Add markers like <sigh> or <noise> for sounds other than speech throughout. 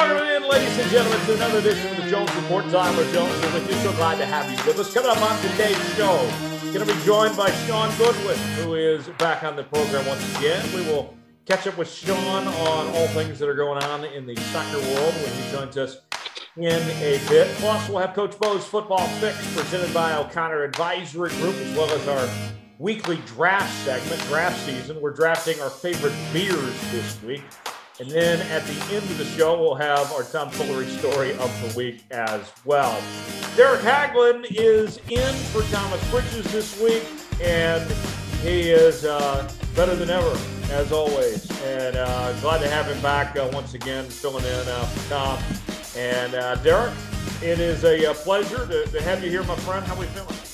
Welcome in, ladies and gentlemen, to another edition of the Jones Report. Tyler Jones is with you. So glad to have you with us. Coming up on today's show, We're going to be joined by Shaun Goodwin, who is back on the program once again. We will catch up with Shaun on all things that are going on in the soccer world when he joins us in a bit. Plus, we'll have Coach Bo's football fix presented by O'Connor Advisory Group, as well as our weekly draft segment, draft season. We're drafting our favorite beers this week. And then at the end of the show, we'll have our tomfoolery story of the week as well. Derek Haglund is in for Thomas Bridges this week, and he is uh, better than ever, as always. And uh, glad to have him back uh, once again, filling in uh, for Tom. And uh, Derek, it is a, a pleasure to, to, have you here, my friend. How are we feeling?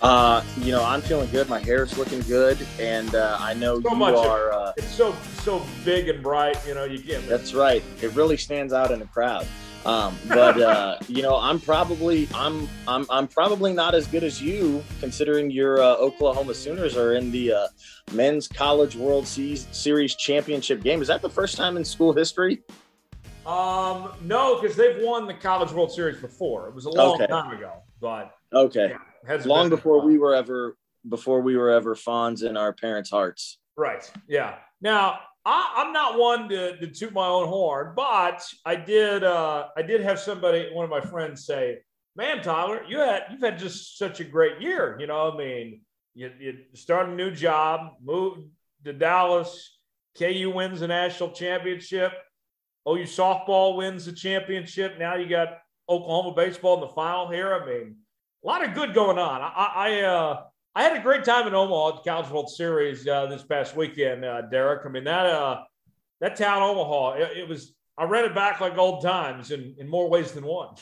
Uh, you know, I'm feeling good. My hair is looking good, and uh, I know so you much. are. Uh, it's so so big and bright. You know, you can't. That's right. It really stands out in the crowd. Um, but uh, <laughs> you know, I'm probably I'm I'm I'm probably not as good as you, considering your uh, Oklahoma Sooners are in the uh, men's college World Series championship game. Is that the first time in school history? Um, no, because they've won the College World Series before. It was a long Okay. time ago, but Okay, yeah, hasn't long before we were ever before we were ever fawns in our parents' hearts. Right. Yeah. Now, I, I'm not one to, to toot my own horn, but I did. Uh, I did have somebody, one of my friends, say, "Man, Tyler, you had you've had just such a great year. You know, I mean, you, you start a new job, move to Dallas. KU wins the national championship. OU softball wins the championship. Now you got Oklahoma baseball in the final here. I mean, a lot of good going on. I, I, uh, I had a great time in Omaha at the College World Series uh, this past weekend, uh, Derek. I mean that uh, that town Omaha, it, it was. I read it back like old times in, in more ways than one.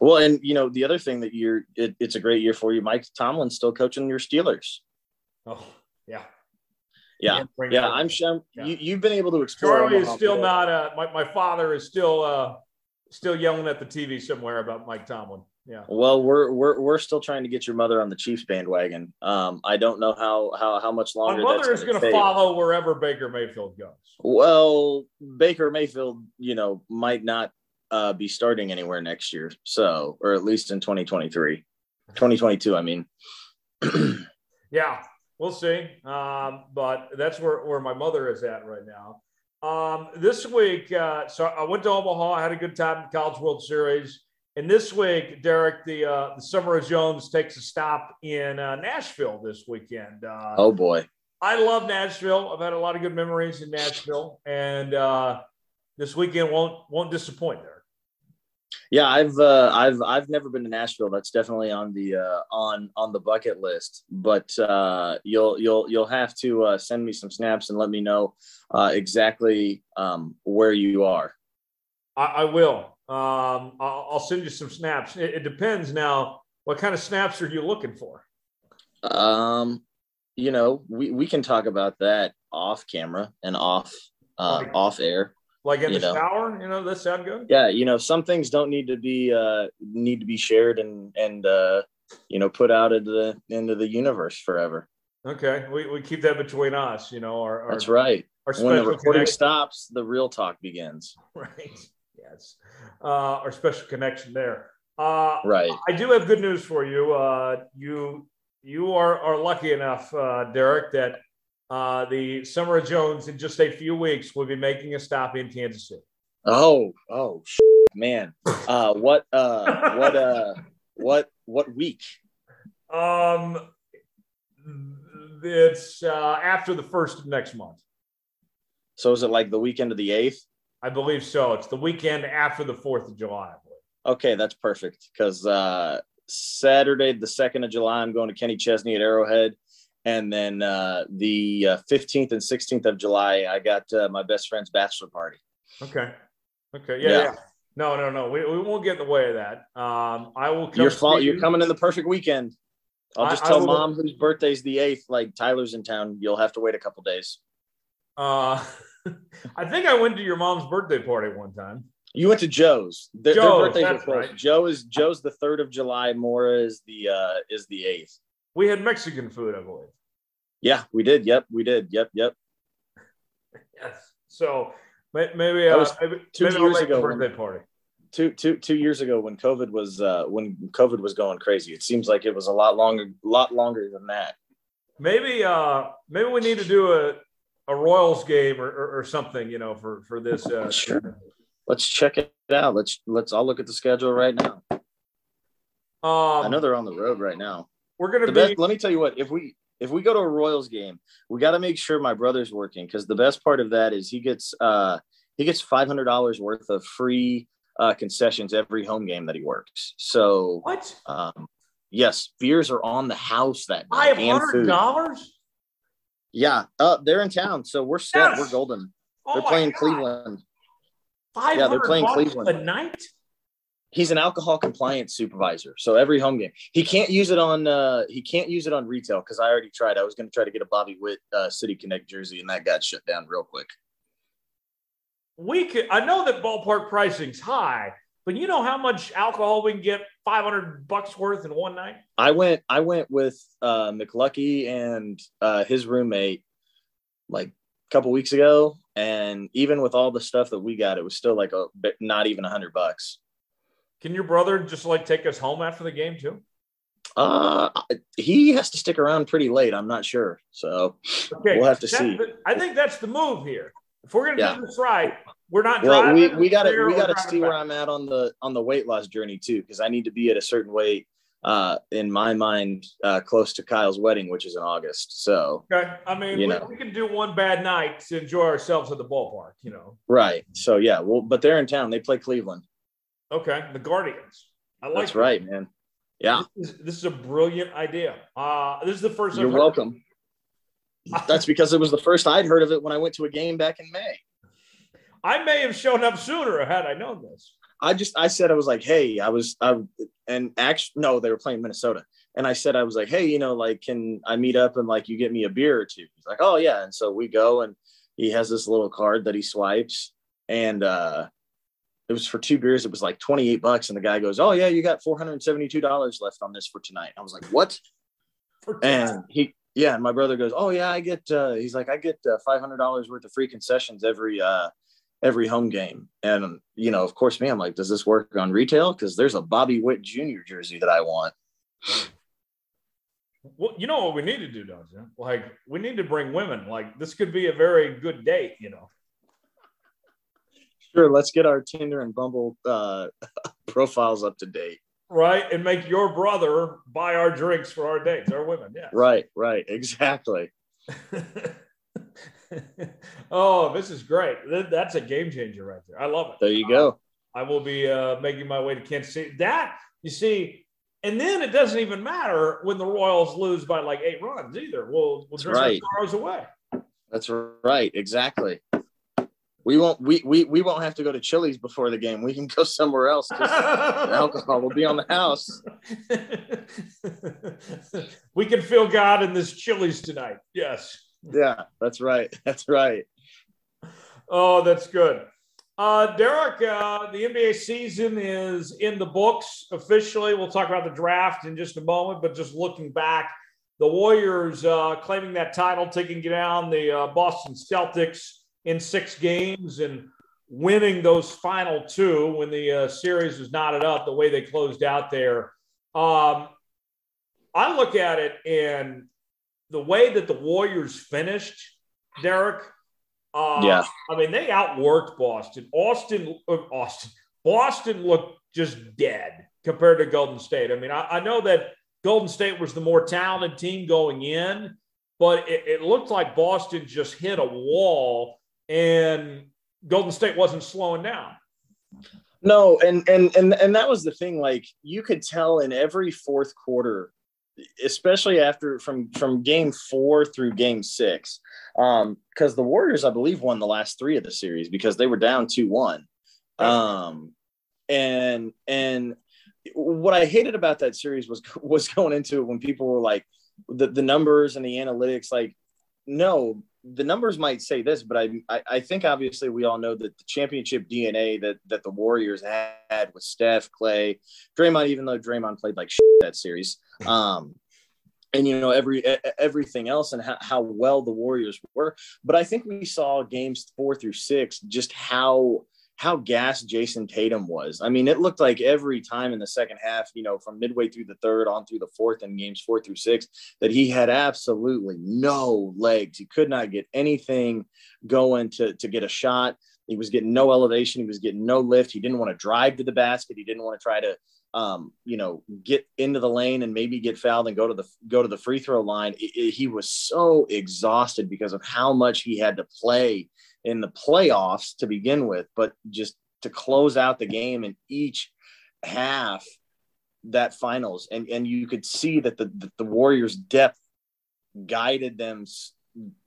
Well, and you know the other thing that you're it, it's a great year for you. Mike Tomlin's still coaching your Steelers. Oh yeah, Yeah, yeah. I'm sure Yeah. you, you've been able to explore. Charlie is still not. Uh, my my father is still uh, still yelling at the TV somewhere about Mike Tomlin. Yeah. Well, we're we're we're still trying to get your mother on the Chiefs bandwagon. Um, I don't know how how how much longer. My mother is going to follow wherever Baker Mayfield goes. Well, Baker Mayfield, you know, might not uh, be starting anywhere next year. So, or at least in 2023, 2022. I mean, <clears throat> Yeah, we'll see. Um, but that's where, where my mother is at right now. Um, this week, uh, so I went to Omaha. I had a good time in the College World Series. And this week, Derek, the uh, the Summer of Jones takes a stop in uh, Nashville this weekend. Uh, oh boy. I love Nashville. I've had a lot of good memories in Nashville, and uh, this weekend won't won't disappoint there. Yeah, I've uh, I've I've never been to Nashville. That's definitely on the uh, on on the bucket list. But uh, you'll you'll you'll have to uh, send me some snaps and let me know uh, exactly um, where you are. I, I will. Um, I'll, I'll send you some snaps. It, it depends now. What kind of snaps are you looking for? Um, you know, we, we can talk about that off camera and off uh, Okay. off air. Like in the know. shower? You know, that sound good? Yeah, you know, some things don't need to be uh, need to be shared and and uh, you know put out into the into the universe forever. Okay. We, we keep that between us, you know, our, our, That's right. our When the recording connection. stops, the real talk begins. <laughs> Right. Yes. Uh, our special connection there. Uh, Right. I do have good news for you. Uh, you you are, are lucky enough, uh, Derek, that uh, the Summer of Jones in just a few weeks will be making a stop in Kansas City. Oh, oh, man. Uh, what, uh, what, uh, <laughs> what, what week? Um, it's uh, after the first of next month. So is it like the weekend of the eighth? I believe so. It's the weekend after the Fourth of July. I believe. Okay, that's perfect. Because uh, Saturday, the second of July, I'm going to Kenny Chesney at Arrowhead, and then uh, the uh, fifteenth and sixteenth of July, I got uh, my best friend's bachelor party. Okay. Okay. Yeah. Yeah. yeah. No, no, no. We, we won't get in the way of that. Um, I will come. Your fault. You're coming in the perfect weekend. I'll just I tell will- mom whose birthday's the eighth. Like Tyler's in town. You'll have to wait a couple days. Uh, <laughs> <laughs> I think I went to your mom's birthday party one time. You went to Joe's. Their, their Joe's, are that's close. right. Joe is Joe's the third of July. Mora is the uh, is the eighth. We had Mexican food, I believe. Yeah, we did. Yep, we did. Yep, yep. Yes. So Maybe, uh, maybe two maybe years ago. Birthday When, party. two, two, two years ago when COVID was uh, when COVID was going crazy. It seems like it was a lot longer, a lot longer than that. Maybe, uh, maybe we need to do a, a Royals game or, or, or something, you know, for for this. Uh, <laughs> Sure. Let's check it out. Let's let's. I'll look at the schedule right now. Um, I know they're on the road right now. we're gonna The be. best. Let me tell you what. If we if we go to a Royals game, we got to make sure my brother's working because the best part of that is he gets uh he gets five hundred dollars worth of free uh concessions every home game that he works. So what? um yes, beers are on the house that night and hundred dollars. Yeah, uh, they're in town, so we're set. Yes. We're golden. Oh they're playing God. Cleveland. Yeah, they're playing Cleveland. a night. He's an alcohol compliance supervisor, so every home game he can't use it on. uh He can't use it on retail because I already tried. I was going to try to get a Bobby Witt uh, City Connect jersey, and that got shut down real quick. We could. I know that ballpark pricing's high, but you know how much alcohol we can get? Five hundred bucks worth in one night. I went. I went with uh, McLucky and uh, his roommate like a couple weeks ago, and even with all the stuff that we got, it was still like a bit, not even a hundred bucks. Can your brother just like take us home after the game too? Uh, he has to stick around pretty late. I'm not sure, so Okay, We'll have to that's see. I think that's the move here. If we're gonna Yeah. do this right, we're not well, driving. we we got to we got to see where. I'm at on the on the weight loss journey too, because I need to be at a certain weight. Uh, in my mind, uh, close to Kyle's wedding, which is in August. So Okay, I mean, You we, know. we can do one bad night to enjoy ourselves at the ballpark. You know. right. So yeah, well, but they're in town. They play Cleveland. Okay, the Guardians. I like That's that. right, man. Yeah, This is, this is a brilliant idea. Uh, this is the 1st you're welcome. That's because it was the first I'd heard of it when I went to a game back in May. I may have shown up sooner had I known this. I just I said I was like, hey, I was I and actually no, they were playing Minnesota. And I said I was like, hey, you know, like, can I meet up and like you get me a beer or two? He's like, oh yeah. And so we go and he has this little card that he swipes, and uh it was for two beers. It was like 28 bucks. And the guy goes, Oh yeah, you got $472 left on this for tonight. I was like, What? And he yeah, and my brother goes, Oh yeah, I get uh he's like, I get uh, $500 worth of free concessions every uh every home game. And, you know, of course, me, I'm like, does this work on retail? Because there's a Bobby Witt Jr. jersey that I want. well, you know what we need to do, don't you? Like, we need to bring women. Like, this could be a very good date. You know. Sure, let's get our Tinder and Bumble uh, <laughs> profiles up to date. right? And make your brother buy our drinks for our dates, our women. Yeah. Right, right, exactly. <laughs> <laughs> oh, this is great. That's a game changer right there. I love it. There you go. I will be uh, making my way to Kansas City. That, you see, and then it doesn't even matter when the Royals lose by like eight runs either. We'll, we'll right. our sorrows away. That's right, exactly. We won't we, we we won't have to go to Chili's before the game. We can go somewhere else. <laughs> alcohol will be on the house. <laughs> we can feel God in this Chili's tonight. Yes. Yeah, that's right. <laughs> That's right. Oh, that's good. Uh, Derek, uh, the NBA season is in the books officially. We'll talk about the draft in just a moment, but just looking back, the Warriors uh, claiming that title, taking down the uh, Boston Celtics in six games and winning those final two when the uh, series was knotted up the way they closed out there. Um, I look at it and the way that the Warriors finished, Derek. Uh, Yeah. I mean, they outworked Boston. Austin, uh, Austin, Boston looked just dead compared to Golden State. I mean, I, I know that Golden State was the more talented team going in, but it, it looked like Boston just hit a wall and Golden State wasn't slowing down. No, and and and and that was the thing. Like you could tell in every fourth quarter, especially after from from game four through game six, um, because the Warriors, I believe, won the last three of the series because they were down two one, um, and and what I hated about that series was <laughs> was going into it when people were like the the numbers and the analytics, like no, the numbers might say this, but I, I, I think obviously we all know that the championship DNA that that the Warriors had with Steph, Klay, Draymond, even though Draymond played like shit that series, <laughs> um, and you know every everything else and how, how well the warriors were. But i think we saw games four through six just how how gassed Jayson Tatum was. I mean, it looked like every time in the second half, you know, from midway through the third on through the fourth and games four through six, that he had absolutely no legs. He could not get anything going to, to get a shot. He was getting no elevation. He was getting no lift. He didn't want to drive to the basket. He didn't want to try to, um, you know, get into the lane and maybe get fouled and go to the go to the free throw line. It, it, he was so exhausted because of how much he had to play in the playoffs to begin with, but just to close out the game in each half that finals and and you could see that the the, the Warriors depth guided them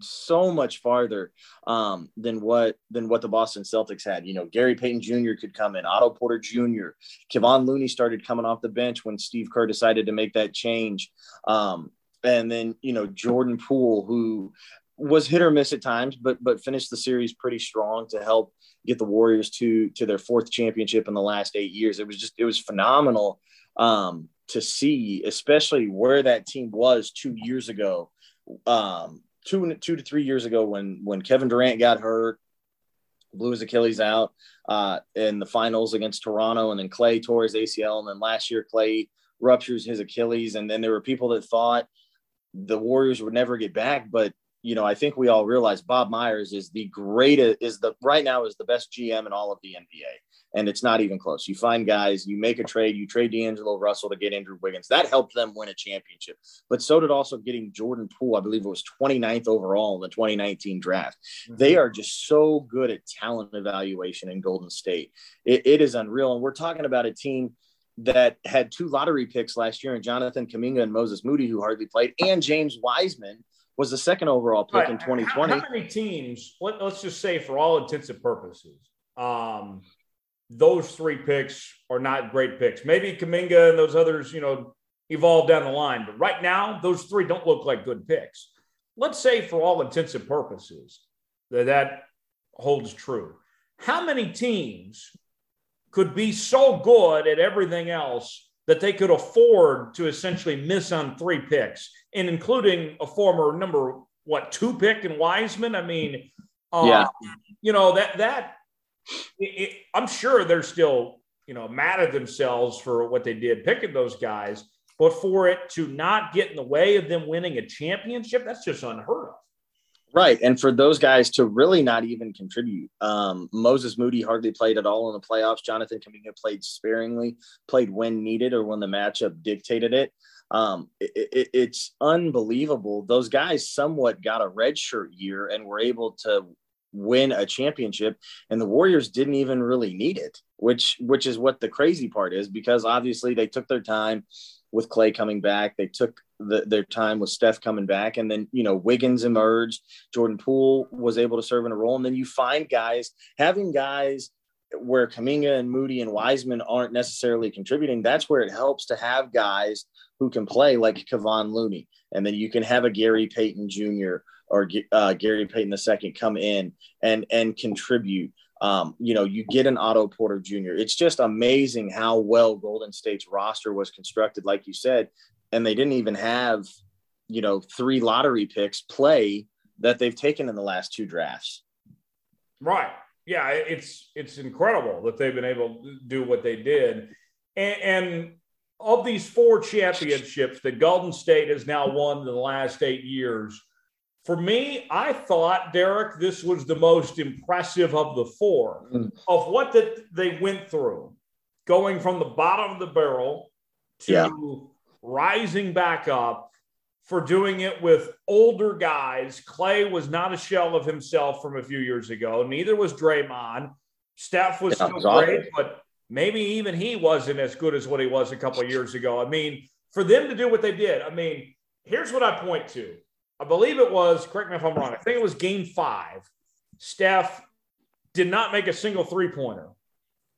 so much farther um, than what than what the Boston Celtics had. You know, Gary Payton Jr. could come in, Otto Porter Jr., Kevon Looney started coming off the bench when Steve Kerr decided to make that change. Um, and then you know Jordan Poole, who was hit or miss at times, but but finished the series pretty strong to help get the Warriors to to their fourth championship in the last eight years. It was just it was phenomenal um, to see, especially where that team was two years ago, um, two two to three years ago when when Kevin Durant got hurt, blew his Achilles out uh, in the finals against Toronto, and then Klay tore his ACL, and then last year Klay ruptures his Achilles, and then there were people that thought the Warriors would never get back, but you know, I think we all realize Bob Myers is the greatest, is the right now is the best GM in all of the NBA. And it's not even close. You find guys, you make a trade, you trade D'Angelo Russell to get Andrew Wiggins. That helped them win a championship. But so did also getting Jordan Poole. I believe it was 29th overall in the 2019 draft. Mm-hmm. They are just so good at talent evaluation in Golden State. It, it is unreal. And we're talking about a team that had two lottery picks last year, and Jonathan Kuminga and Moses Moody, who hardly played, and James Wiseman, was the second overall pick right. in 2020. How, how many teams, let, us just say for all intents and purposes, um, those three picks are not great picks. Maybe Kuminga and those others, you know, evolve down the line. But right now, those three don't look like good picks. Let's say for all intents and purposes that that holds true. How many teams could be so good at everything else that they could afford to essentially miss on three picks, and including a former number what two pick in Wiseman. I mean, uh, yeah, you know that that it, it, I'm sure they're still you know mad at themselves for what they did picking those guys, but for it to not get in the way of them winning a championship, that's just unheard of. Right. And for those guys to really not even contribute, um, Moses Moody hardly played at all in the playoffs. Jonathan Kuminga played sparingly, played when needed or when the matchup dictated it. Um, it, it, it's unbelievable. Those guys somewhat got a redshirt year and were able to win a championship and the warriors didn't even really need it which which is what the crazy part is because obviously they took their time with Klay coming back. They took the, their time with Steph coming back, and then you know Wiggins emerged. Jordan Poole was able to serve in a role, and then you find guys having guys where Kuminga and Moody and Wiseman aren't necessarily contributing. That's where it helps to have guys who can play like Kevon Looney, and then you can have a Gary Payton Jr. or uh, Gary Payton II come in and and contribute. Um, you know, you get an Otto Porter Jr. It's just amazing how well Golden State's roster was constructed, like you said, and they didn't even have, you know, three lottery picks play that they've taken in the last two drafts. Right. Yeah, it's it's incredible that they've been able to do what they did, and, and of these four championships that Golden State has now won in the last eight years for me, I thought, Derek, this was the most impressive of the four mm. of what that they went through, going from the bottom of the barrel to yeah. rising back up for doing it with older guys. Klay was not a shell of himself from a few years ago. Neither was Draymond. Steph was yeah, still great, but maybe even he wasn't as good as what he was a couple years ago. I mean, for them to do what they did, I mean, here's what I point to. I believe it was, correct me if I'm wrong, I think it was game five. Steph did not make a single three pointer,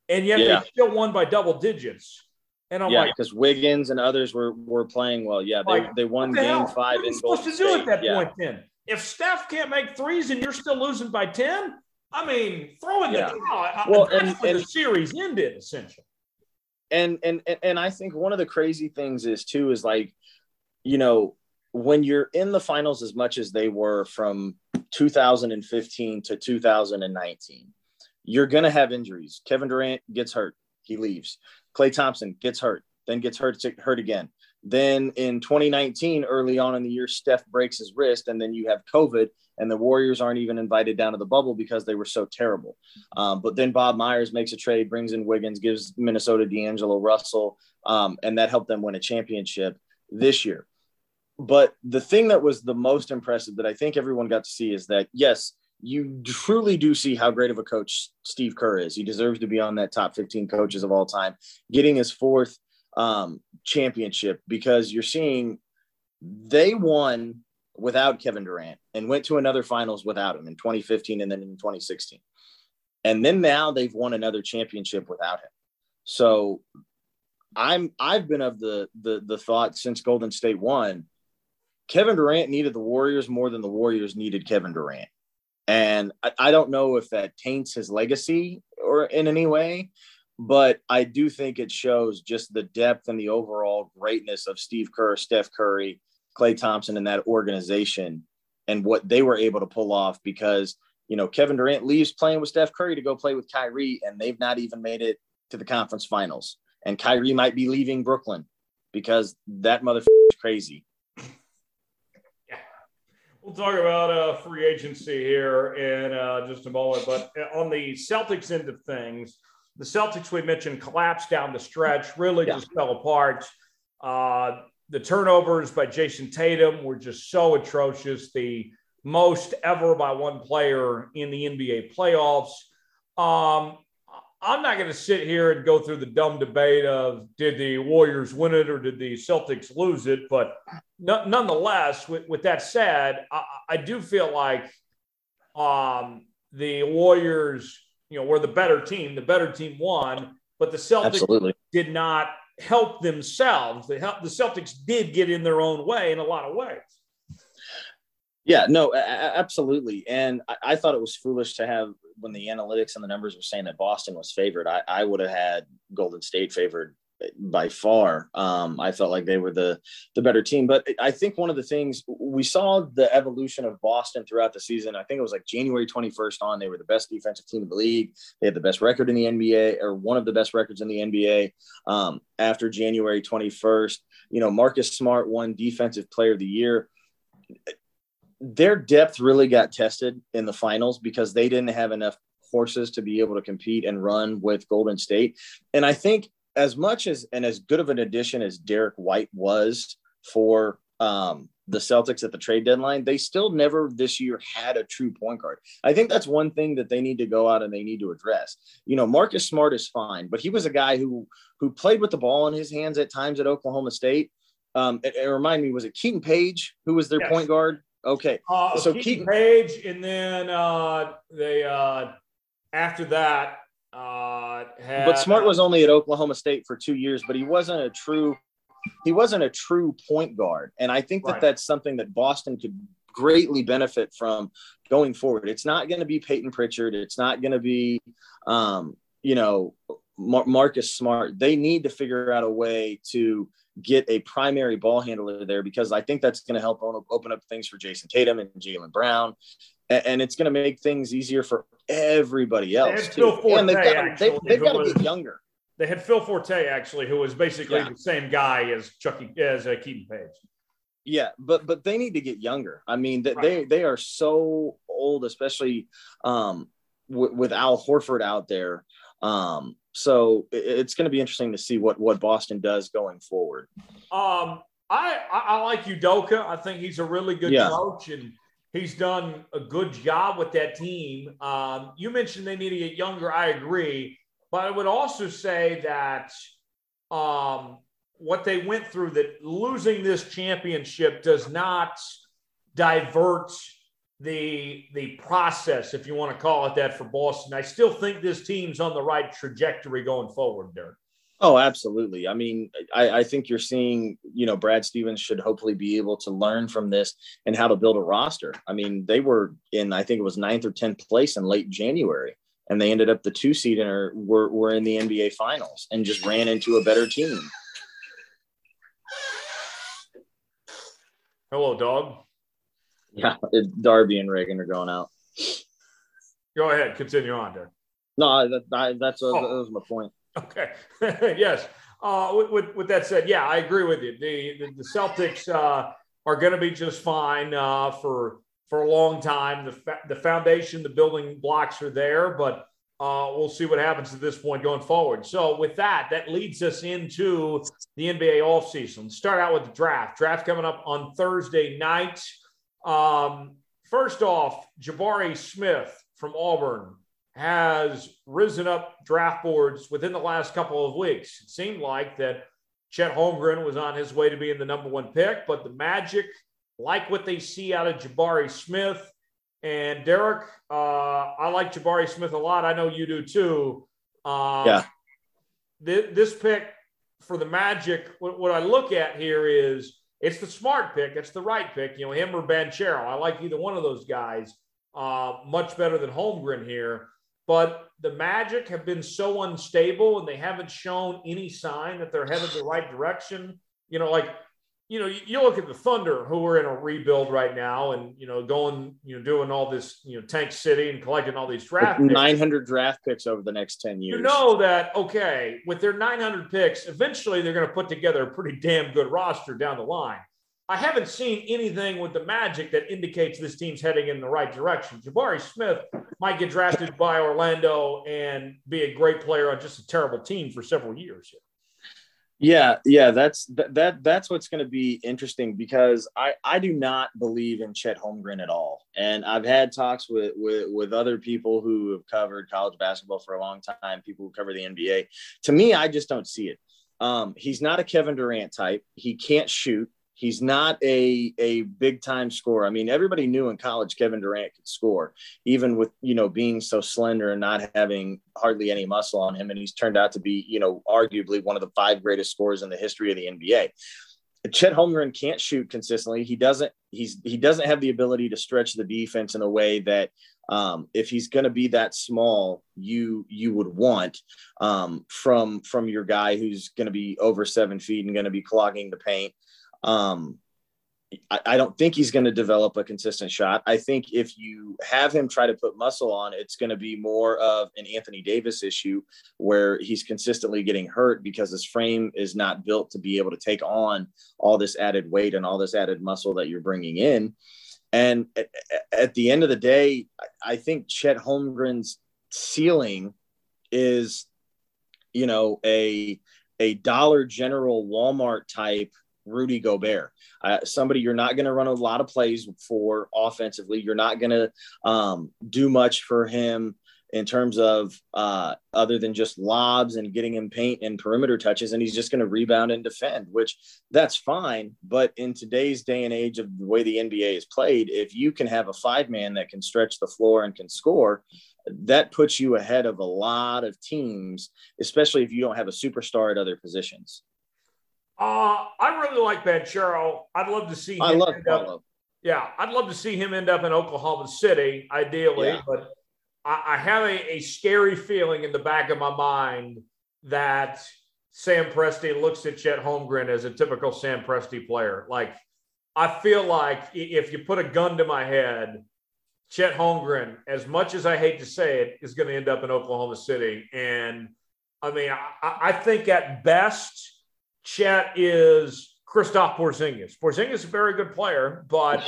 and yet yeah. they still won by double digits. And I'm yeah, like, because Wiggins and others were were playing well. Yeah, they, like, they won the game hell? five. What are you supposed to do at that yeah. point then? If Steph can't make threes and you're still losing by ten, I mean, throwing yeah. the towel. Well, and, and, the series ended essentially. And, and and and I think one of the crazy things is too is like, you know, when you're in the finals as much as they were from 2015 to 2019, you're going to have injuries. Kevin Durant gets hurt, he leaves. Klay Thompson gets hurt, then gets hurt, hurt again. Then in 2019, early on in the year, Steph breaks his wrist, and then you have COVID, and the Warriors aren't even invited down to the bubble because they were so terrible. Um, but then Bob Myers makes a trade, brings in Wiggins, gives Minnesota D'Angelo Russell, um, and that helped them win a championship this year. But the thing that was the most impressive that I think everyone got to see is that, yes, you truly do see how great of a coach Steve Kerr is. He deserves to be on that top 15 coaches of all time, getting his fourth um, championship because you're seeing they won without Kevin Durant and went to another finals without him in 2015 and then in 2016. And then now they've won another championship without him. So I'm I've been of the the the thought since Golden State won, Kevin Durant needed the Warriors more than the Warriors needed Kevin Durant. And I, I don't know if that taints his legacy or in any way, but I do think it shows just the depth and the overall greatness of Steve Kerr, Steph Curry, Klay Thompson, and that organization and what they were able to pull off because, you know, Kevin Durant leaves playing with Steph Curry to go play with Kyrie, and they've not even made it to the conference finals. And Kyrie might be leaving Brooklyn because that motherfucker is crazy. We'll talk about uh, free agency here in uh, just a moment. But on the Celtics end of things, the Celtics we mentioned collapsed down the stretch, really yeah. just fell apart. Uh, the turnovers by Jayson Tatum were just so atrocious, the most ever by one player in the NBA playoffs. Um, I'm not going to sit here and go through the dumb debate of did the Warriors win it or did the Celtics lose it. But no, nonetheless, with, with, that said, I, I do feel like um, the Warriors you know, were the better team. The better team won, but the Celtics Absolutely. did not help themselves. They helped the Celtics did get in their own way in a lot of ways. Yeah, no, absolutely. And I, I, thought it was foolish to have when the analytics and the numbers were saying that Boston was favored. I, I would have had Golden State favored by far. Um, I felt like they were the the better team. But I think one of the things we saw the evolution of Boston throughout the season. I think it was like January 21st on. They were the best defensive team in the league. They had the best record in the NBA, or one of the best records in the NBA. Um, after January 21st, you know Marcus Smart won Defensive Player of the Year. Their depth really got tested in the finals because they didn't have enough horses to be able to compete and run with Golden State. And I think as much as and as good of an addition as Derrick White was for um, the Celtics at the trade deadline, they still never this year had a true point guard. I think that's one thing that they need to go out and they need to address. You know, Marcus Smart is fine, but he was a guy who who played with the ball in his hands at times at Oklahoma State. Um, it, it remind me, was it Keiton Page who was their yes. point guard? Okay, uh, so Keiton, Page, and then uh, they uh, after that uh, had, but Smart was only at Oklahoma State for two years, but he wasn't a true he wasn't a true point guard, and I think that right. that's something that Boston could greatly benefit from going forward. It's not going to be Payton Pritchard. It's not going to be, um, you know, Mar- Marcus Smart. They need to figure out a way to get a primary ball handler there because I think that's going to help open up things for Jayson Tatum and Jaylen Brown and it's going to make things easier for everybody else too. and they've got, they, have got to get younger. They had Phil Forte actually, who was basically yeah. the same guy as Chucky as uh, Keiton Page. Yeah, but but they need to get younger. I mean, right. they they are so old, especially um, w- with Al Horford out there. Um, so it's going to be interesting to see what what Boston does going forward. Um, I I, like Udoka. I think he's a really good yeah. coach and He's done a good job with that team. Um, you mentioned they need to get younger. I agree. But I would also say that um, what they went through, that losing this championship does not divert the the process, if you want to call it that, for Boston. I still think this team's on the right trajectory going forward, Derek. Oh, absolutely. I mean, I, I, think you're seeing, you know, Brad Stevens should hopefully be able to learn from this and how to build a roster. I mean, they were in, I think it was ninth or 10th place in late January, and they ended up the two seed and are, were, were in the NBA finals and just ran into a better team. Hello, dog. Yeah, Darby and Reagan are going out. Go ahead, continue on, there. No, that, I, that's oh. that was my point. Okay. <laughs> yes. Uh, with, with, with, that said, yeah, I agree with you. The the, the Celtics uh, are going to be just fine uh, for for a long time. The fa- the foundation, the building blocks are there, but uh, we'll see what happens at this point going forward. So, with that, that leads us into the NBA offseason. Start out with the draft. Draft coming up on Thursday night. Um, first off, Jabari Smith from Auburn has risen up draft boards within the last couple of weeks. It seemed like that Chet Holmgren was on his way to being the number one pick, but the Magic like what they see out of Jabari Smith. And Derek, uh, I like Jabari Smith a lot. I know you do too. Uh, yeah. Th- this pick for the Magic, what, what, I look at here is it's the smart pick. It's the right pick. You know, him or Banchero. I like either one of those guys uh, much better than Holmgren here. But the Magic have been so unstable and they haven't shown any sign that they're headed the right direction. You know, like, you know, you, you look at the Thunder who are in a rebuild right now and, you know, going, you know, doing all this, you know, Tank City and collecting all these draft 900 draft picks over the next 10 years. You know that, okay, with their 900 picks, eventually they're going to put together a pretty damn good roster down the line. I haven't seen anything with the Magic that indicates this team's heading in the right direction. Jabari Smith might get drafted by Orlando and be a great player on just a terrible team for several years. Yeah, yeah, that's that, that that's what's going to be interesting because I I do not believe in Chet Holmgren at all, and I've had talks with with with other people who have covered college basketball for a long time, people who cover the NBA. To me, I just don't see it. Um, he's not a Kevin Durant type. He can't shoot. He's not a a big time scorer. I mean, everybody knew in college Kevin Durant could score, even with you know being so slender and not having hardly any muscle on him. And he's turned out to be you know arguably one of the five greatest scorers in the history of the NBA. Chet Holmgren can't shoot consistently. He doesn't. He's he doesn't have the ability to stretch the defense in a way that um, if he's going to be that small, you you would want um, from from your guy who's going to be over seven feet and going to be clogging the paint. Um, I, I don't think he's going to develop a consistent shot. I think if you have him try to put muscle on, it's going to be more of an Anthony Davis issue where he's consistently getting hurt because his frame is not built to be able to take on all this added weight and all this added muscle that you're bringing in. And at, the end of the day, I think Chet Holmgren's ceiling is, you know, a a Dollar General Walmart type Rudy Gobert, uh, somebody you're not going to run a lot of plays for offensively. You're not going to um, do much for him in terms of uh, other than just lobs and getting him paint and perimeter touches, and he's just going to rebound and defend, which that's fine. But in today's day and age of the way the NBA is played, if you can have a five man that can stretch the floor and can score, that puts you ahead of a lot of teams, especially if you don't have a superstar at other positions. Uh, I really like Banchero. I'd love to see. Him. I love Paolo. Yeah, I'd love to see him end up in Oklahoma City, ideally. Yeah. But I, I have a, a, scary feeling in the back of my mind that Sam Presti looks at Chet Holmgren as a typical Sam Presti player. Like, I feel like if you put a gun to my head, Chet Holmgren, as much as I hate to say it, is going to end up in Oklahoma City. And I mean, I, I think at best Chet is Kristaps Porzingis. Porzingis is a very good player, but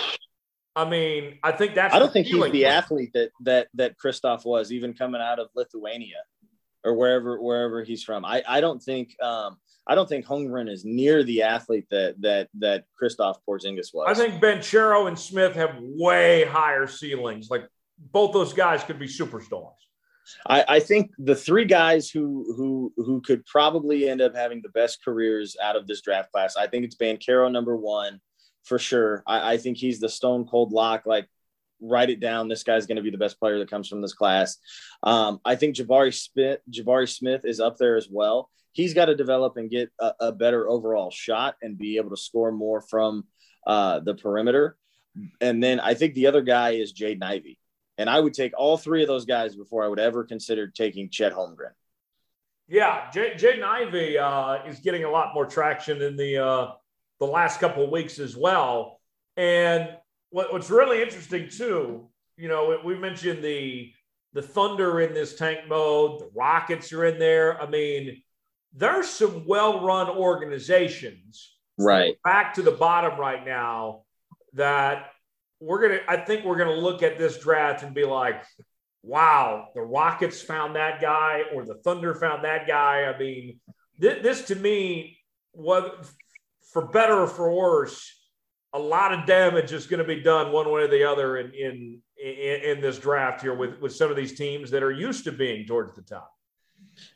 I mean, I think that's. I don't think he's the athlete that that that Kristaps was, even coming out of Lithuania or wherever wherever he's from. I I don't think um I don't think Holmgren is near the athlete that that that Kristaps Porzingis was. I think Banchero and Smith have way higher ceilings. Like both those guys could be superstars. I, I, think the three guys who who who could probably end up having the best careers out of this draft class, I think it's Banchero number one for sure. I, I think he's the stone cold lock. Like, write it down. This guy's going to be the best player that comes from this class. Um, I think Jabari Smith Jabari Smith is up there as well. He's got to develop and get a, a better overall shot and be able to score more from uh, the perimeter. And then I think the other guy is Jaden Ivey. And I would take all three of those guys before I would ever consider taking Chet Holmgren. Yeah, J- Jaden Ivey uh, is getting a lot more traction in the uh, the last couple of weeks as well. And what, what's really interesting too, you know, we mentioned the the Thunder in this tank mode, the Rockets are in there. I mean, there's some well-run organizations right back to the bottom right now that we're gonna I think we're gonna look at this draft and be like, wow, the Rockets found that guy or the Thunder found that guy. I mean, th- this to me, what for better or for worse, a lot of damage is going to be done one way or the other in, in in in this draft here with with some of these teams that are used to being towards the top.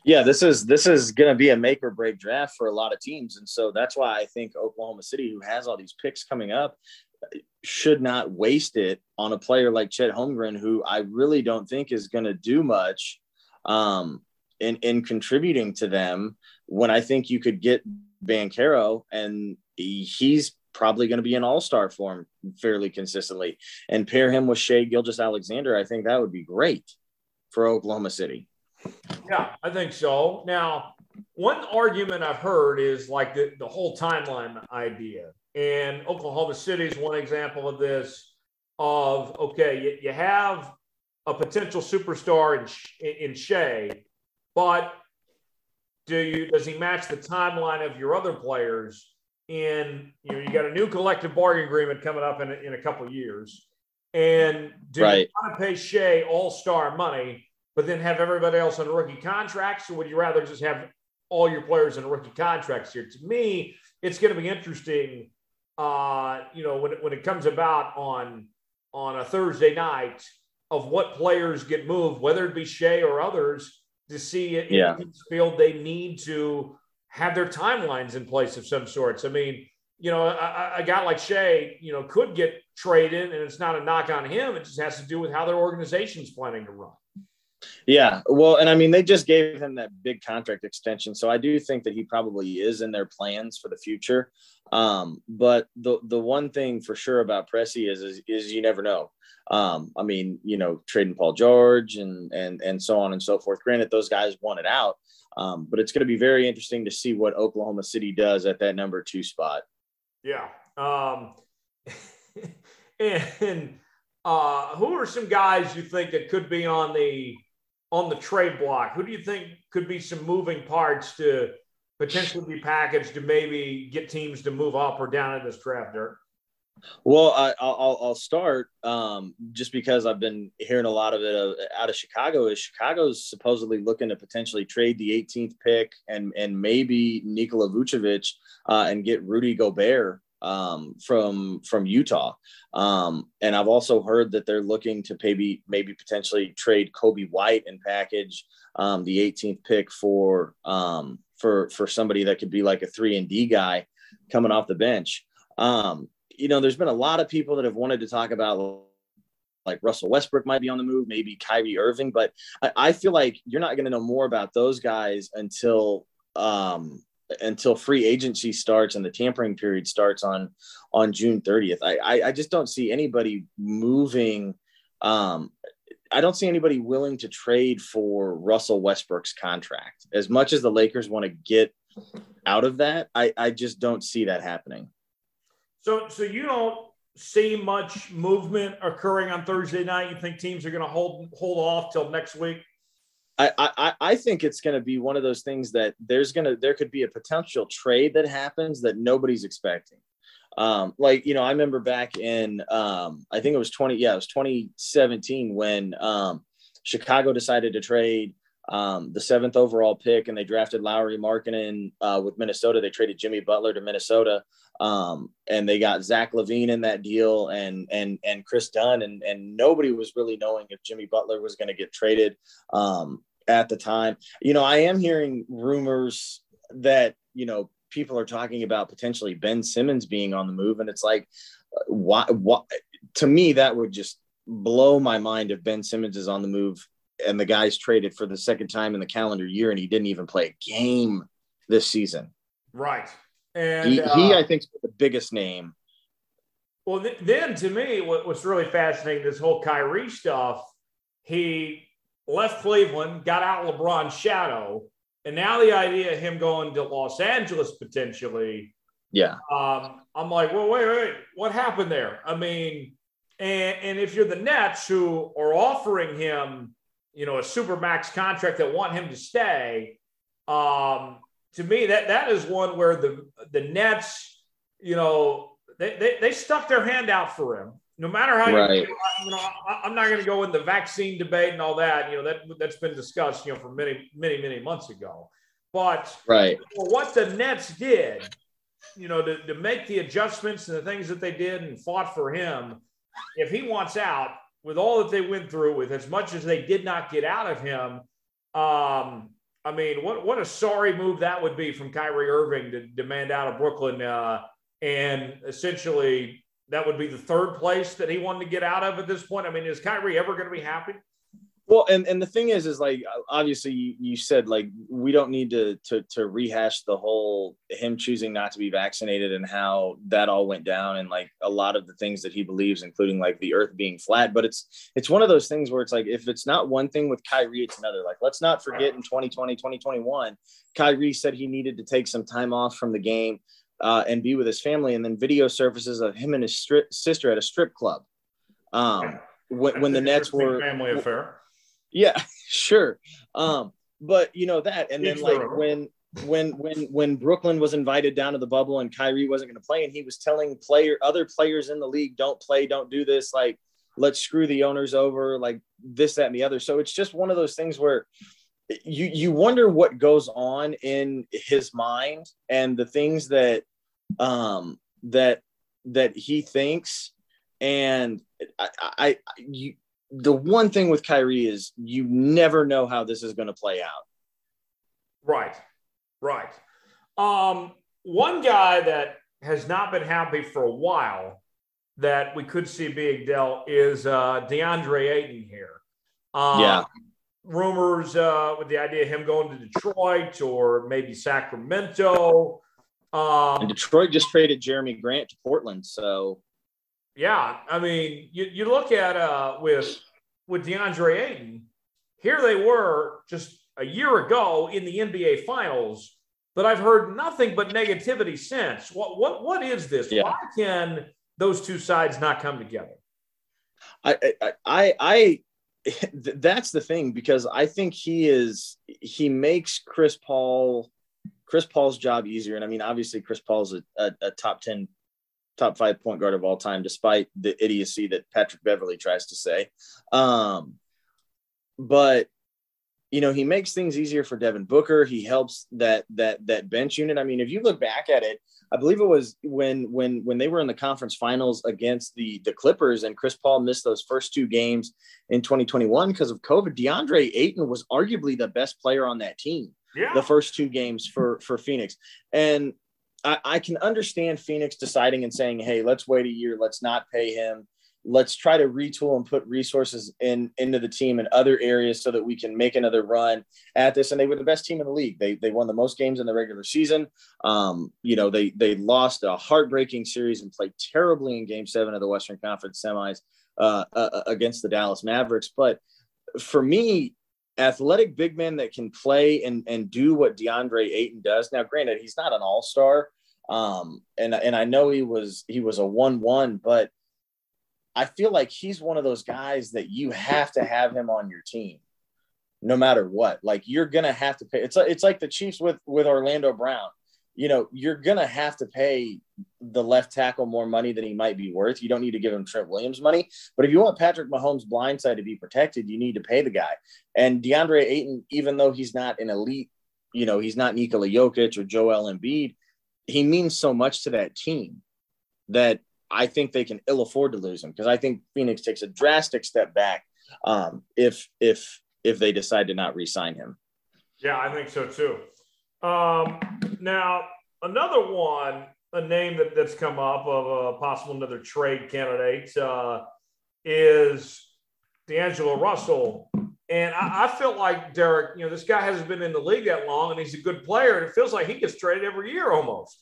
Yeah, this is this is going to be a make or break draft for a lot of teams, and so that's why I think Oklahoma City, who has all these picks coming up, should not waste it on a player like Chet Holmgren, who I really don't think is going to do much um, in in contributing to them. When I think you could get Banchero, and he's probably going to be an all star form fairly consistently, and pair him with Shai Gilgeous-Alexander, I think that would be great for Oklahoma City. Yeah, I think so. Now, one argument I've heard is like the, the whole timeline idea. And Oklahoma City is one example of this. Of okay, you, you have a potential superstar in in Shai, but do you does he match the timeline of your other players? In you know, you got a new collective bargaining agreement coming up in a, in a couple years, and do right. you want to pay Shai all star money, but then have everybody else on rookie contracts, or would you rather just have all your players in rookie contracts here? To me, it's going to be interesting uh, you know, when it, when it comes about on on a Thursday night of what players get moved, whether it be Shai or others, to see it yeah. in field they need to have their timelines in place of some sorts. I mean, you know, a, a guy like Shai, you know, could get traded, and it's not a knock on him. It just has to do with how their organization's planning to run. Yeah, well, and I mean, they just gave him that big contract extension, so I do think that he probably is in their plans for the future. Um, but the the one thing for sure about Presti is, is is you never know. Um, I mean, you know, trading Paul George and and and so on and so forth. Granted, those guys wanted out, um, but it's going to be very interesting to see what Oklahoma City does at that number two spot. Yeah. Um, <laughs> and uh, who are some guys you think that could be on the on the trade block? Who do you think could be some moving parts to potentially be packaged to maybe get teams to move up or down in this draft, Dirk? Well, I, will I'll start um, just because I've been hearing a lot of it uh, out of Chicago. Is Chicago's supposedly looking to potentially trade the 18th pick and and maybe Nikola Vucevic uh, and get Rudy Gobert um, from from Utah. Um, and I've also heard that they're looking to maybe maybe potentially trade Coby White and package um, the 18th pick for um, for for somebody that could be like a three and D guy coming off the bench. Um, you know, there's been a lot of people that have wanted to talk about like Russell Westbrook might be on the move, maybe Kyrie Irving, but I, I feel like you're not going to know more about those guys until um, until free agency starts and the tampering period starts on on June 30th. I I, I just don't see anybody moving. Um, I don't see anybody willing to trade for Russell Westbrook's contract. As much as the Lakers want to get out of that, I, I just don't see that happening. So so you don't see much movement occurring on Thursday night. You think teams are going to hold hold off till next week? I, I, I think it's going to be one of those things that there's going to there could be a potential trade that happens that nobody's expecting. Um, like you know, I remember back in um, I think it was twenty yeah it was 2017 when um, Chicago decided to trade um, the seventh overall pick and they drafted Lauri Markkanen uh, with Minnesota. They traded Jimmy Butler to Minnesota um, and they got Zach LaVine in that deal and and and Kris Dunn and and nobody was really knowing if Jimmy Butler was going to get traded um, at the time. You know, I am hearing rumors that you know people are talking about potentially Ben Simmons being on the move, and it's like, why? why to me that would just blow my mind if Ben Simmons is on the move and the guy's traded for the second time in the calendar year and he didn't even play a game this season. Right. And he, uh, he I think, is the biggest name. Well, th- then to me, what, what's really fascinating, this whole Kyrie stuff, he left Cleveland, got out LeBron's shadow, and now the idea of him going to Los Angeles potentially Yeah. Um, I'm like, well, wait, wait, wait, what happened there? I mean, and and if you're the Nets who are offering him, you know, a super max contract that want him to stay, um, to me that that is one where the the Nets, you know, they they, they stuck their hand out for him. No matter how right. you, you know, I'm not going to go in the vaccine debate and all that. You know that that's been discussed, you know, for many many many months ago. But right. what the Nets did, you know, to, to make the adjustments and the things that they did and fought for him, if he wants out with all that they went through, with as much as they did not get out of him, um, I mean, what what a sorry move that would be from Kyrie Irving to demand out of Brooklyn, uh, and essentially that would be the third place that he wanted to get out of at this point. I mean, is Kyrie ever going to be happy? Well, and, and the thing is, is like obviously you, you said like we don't need to, to to rehash the whole him choosing not to be vaccinated and how that all went down and like a lot of the things that he believes, including like the Earth being flat. But it's it's one of those things where it's like if it's not one thing with Kyrie, it's another. Like let's not forget in 2020, 2021, Kyrie said he needed to take some time off from the game uh, and be with his family, and then video surfaces of him and his stri- sister at a strip club. Um, when, when the Nets were family affair yeah, <laughs> sure. Um, but you know that, and then like when when when when Brooklyn was invited down to the bubble and Kyrie wasn't going to play, and he was telling player other players in the league, "Don't play, don't do this." Like, let's screw the owners over, like this, that, and the other. So it's just one of those things where you you wonder what goes on in his mind and the things that um that that he thinks and I, I you the one thing with Kyrie is you never know how this is going to play out. Right, right. Um, one guy that has not been happy for a while that we could see being dealt is uh, DeAndre Ayton here. Um, yeah. Rumors uh, with the idea of him going to Detroit or maybe Sacramento. Um, and Detroit just traded Jerami Grant to Portland, so yeah, I mean, you, you look at uh, with with DeAndre Ayton, here they were just a year ago in the NBA Finals, but I've heard nothing but negativity since. What what what is this? Yeah. Why can those two sides not come together? I I I, I <laughs> that's the thing because I think he is he makes Chris Paul Chris Paul's job easier. And I mean, obviously, Chris Paul's a, a, a top 10 top five point guard of all time, despite the idiocy that Patrick Beverley tries to say. Um, but you know, he makes things easier for Devin Booker. He helps that that that bench unit. I mean, if you look back at it, I believe it was when when when they were in the conference finals against the the Clippers and Chris Paul missed those first two games in 2021 because of COVID. DeAndre Ayton was arguably the best player on that team. Yeah. The first two games for for Phoenix, and I, I can understand Phoenix deciding and saying, "Hey, let's wait a year. Let's not pay him. Let's try to retool and put resources in into the team in other areas so that we can make another run at this." And they were the best team in the league. They they won the most games in the regular season. Um, you know, they they lost a heartbreaking series and played terribly in Game Seven of the Western Conference semis uh, uh, against the Dallas Mavericks. But for me, athletic big men that can play and, and do what DeAndre Ayton does. Now, granted, he's not an all star, um, and and I know he was he was a one one, but I feel like he's one of those guys that you have to have him on your team, no matter what. Like you're gonna have to pay. It's it's like the Chiefs with with Orlando Brown. You know, you're gonna have to pay the left tackle more money than he might be worth. You don't need to give him Trent Williams money, but if you want Patrick Mahomes' blindside to be protected, you need to pay the guy. And DeAndre Ayton, even though he's not an elite, you know, he's not Nikola Jokic or Joel Embiid, he means so much to that team that I think they can ill afford to lose him because I think Phoenix takes a drastic step back um, if if if they decide to not re-sign him. Yeah, I think so too. Um, now another one, a name that, that's come up of a possible another trade candidate uh, is D'Angelo Russell and I, I feel like Derek, you know, this guy hasn't been in the league that long, and he's a good player, and it feels like he gets traded every year almost.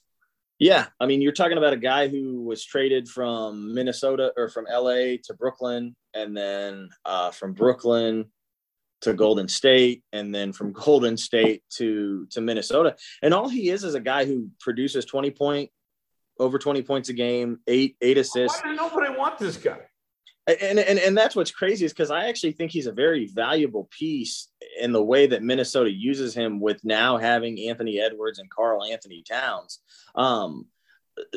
Yeah, I mean, you're talking about a guy who was traded from Minnesota or from LA to Brooklyn, and then uh, from Brooklyn to Golden State, and then from <laughs> Golden State to to Minnesota. And all he is is a guy who produces 20 point over 20 points a game, eight eight assists. Why does nobody want this guy? And and, and that's what's crazy is because I actually think he's a very valuable piece in the way that Minnesota uses him with now having Anthony Edwards and Karl-Anthony Towns. Um,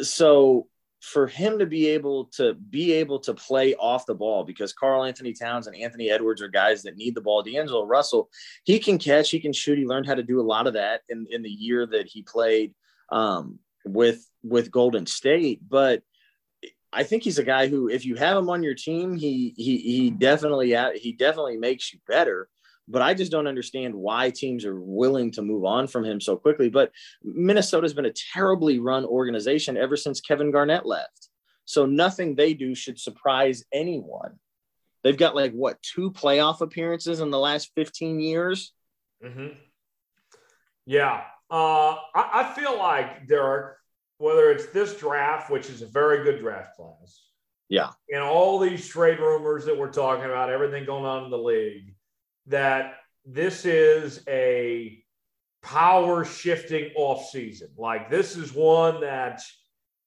so for him to be able to be able to play off the ball because Karl-Anthony Towns and Anthony Edwards are guys that need the ball. D'Angelo Russell, he can catch, he can shoot. He learned how to do a lot of that in, in the year that he played um, with with Golden State. But I think he's a guy who, if you have him on your team, he he he definitely he definitely makes you better but I just don't understand why teams are willing to move on from him so quickly. But Minnesota's been a terribly run organization ever since Kevin Garnett left. So nothing they do should surprise anyone. They've got like what two playoff appearances in the last 15 years? Mm-hmm. Yeah. Uh, I, I feel like there are, whether it's this draft, which is a very good draft class. Yeah. And all these trade rumors that we're talking about, everything going on in the league that this is a power shifting off season. Like this is one that,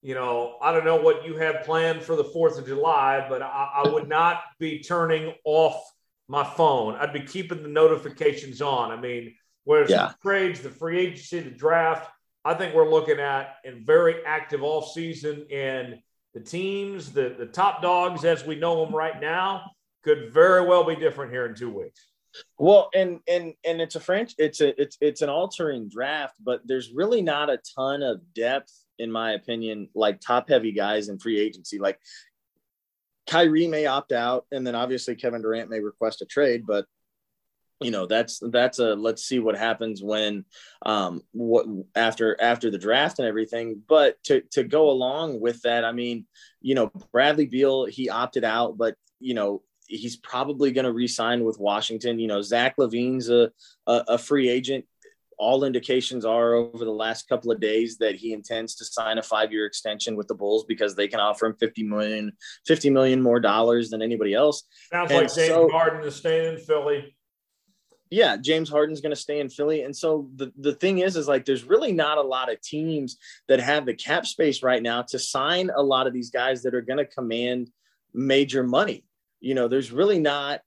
you know, I don't know what you have planned for the 4th of July, but I, I would not be turning off my phone. I'd be keeping the notifications on. I mean, whereas yeah. the trades, the free agency, the draft, I think we're looking at in very active off season and the teams, the, the top dogs as we know them right now, could very well be different here in two weeks. Well, and and and it's a French, it's a it's it's an altering draft, but there's really not a ton of depth, in my opinion, like top heavy guys in free agency. Like Kyrie may opt out, and then obviously Kevin Durant may request a trade, but you know that's that's a let's see what happens when um what after after the draft and everything but to to go along with that i mean you know bradley beal he opted out but you know he's probably going to re-sign with Washington. You know, Zach LaVine's a, a, a free agent. All indications are over the last couple of days that he intends to sign a five-year extension with the Bulls because they can offer him 50 million, 50 million more dollars than anybody else. Sounds and like James so, Harden is staying in Philly. Yeah, James Harden's going to stay in Philly. And so the, the thing is, is like there's really not a lot of teams that have the cap space right now to sign a lot of these guys that are going to command major money you know, there's really not,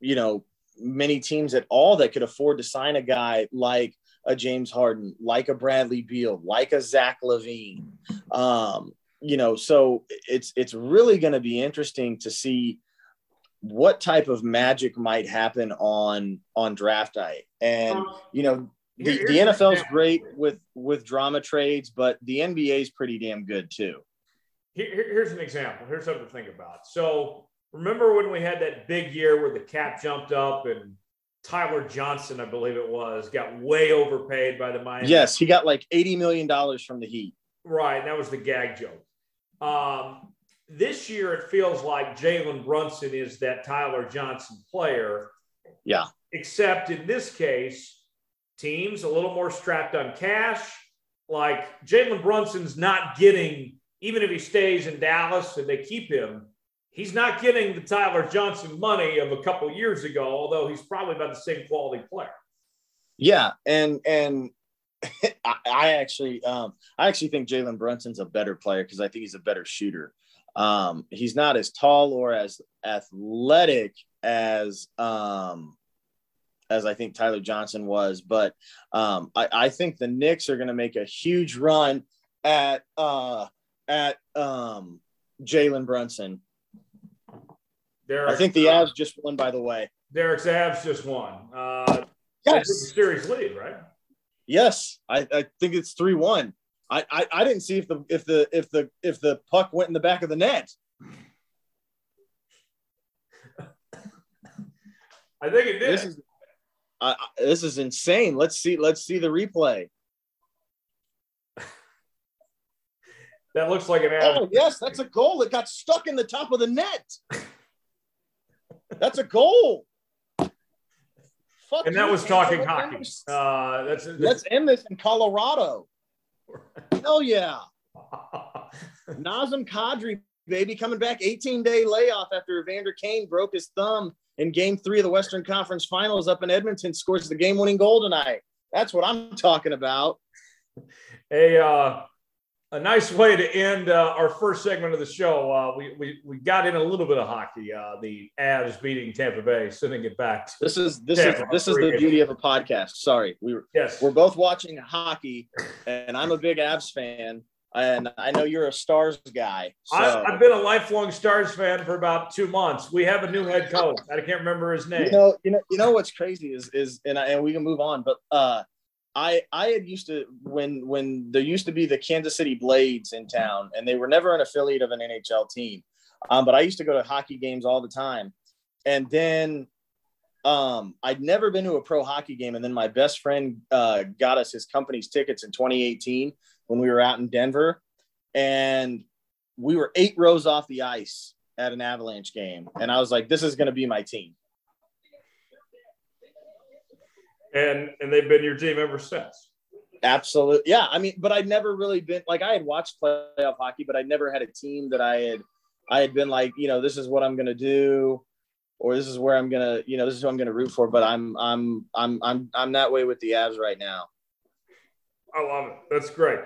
you know, many teams at all that could afford to sign a guy like a James Harden, like a Bradley Beal, like a Zach LaVine. Um, you know, so it's it's really going to be interesting to see what type of magic might happen on on draft night. And you know, the, the NFL is great with with drama trades, but the NBA is pretty damn good too. Here, here's an example. Here's something to think about. So remember when we had that big year where the cap jumped up and Tyler Johnson, I believe it was, got way overpaid by the Miami. Yes, he got like $80 million from the Heat. Right. That was the gag joke. Um, this year, it feels like Jalen Brunson is that Tyler Johnson player. Yeah. Except in this case, teams a little more strapped on cash. Like Jalen Brunson's not getting, even if he stays in Dallas and they keep him, he's not getting the Tyler Johnson money of a couple years ago, although he's probably about the same quality player. Yeah, and and <laughs> I actually um, I actually think Jalen Brunson's a better player because I think he's a better shooter. Um, he's not as tall or as athletic as um, as I think Tyler Johnson was, but um, I, I think the Knicks are going to make a huge run at uh, at um, Jalen Brunson Derek, I think the Avs just won, by the way. Derek's Avs just won. Uh, yes. series lead, right? Yes, I, I think it's three one. I, I, I didn't see if the if the if the if the puck went in the back of the net. I think it did. This is, uh, this is insane. Let's see. Let's see the replay. that looks like an. Oh yes, that's a goal. It got stuck in the top of the net. That's a goal. Fuck and that was talking hockey. Uh, that's, that's, Let's end this in Colorado. <laughs> Hell yeah. <laughs> Nazem Kadri, baby, coming back 18 day layoff after Evander Kane broke his thumb in game three of the Western Conference Finals up in Edmonton, scores the game winning goal tonight. That's what I'm talking about. Hey, uh, a nice way to end uh, our first segment of the show. Uh, we, we we got in a little bit of hockey. Uh, the Avs beating Tampa Bay, sending it back. To this is this Tampa. is this is the beauty of a podcast. Sorry, we were yes we're both watching hockey, and I'm a big Avs fan, and I know you're a Stars guy. So. I, have been a lifelong Stars fan for about two months. We have a new head coach. I can't remember his name. You know, you know, you know what's crazy is is and I, and we can move on, but uh I I had used to when when there used to be the Kansas City Blades in town, and they were never an affiliate of an NHL team. Um, but I used to go to hockey games all the time, and then um, I'd never been to a pro hockey game, and then my best friend uh, got us his company's tickets in 2018 when we were out in Denver, and we were eight rows off the ice at an Avalanche game, and I was like, "This is going to be my team." And and they've been your team ever since. Absolutely, yeah. I mean, but I'd never really been like I had watched playoff hockey, but I never had a team that I had I had been like, you know, this is what I'm gonna do, or this is where I'm gonna, you know, this is who I'm gonna root for. But I'm I'm I'm I'm I'm that way with the Avs right now. I love it. That's great.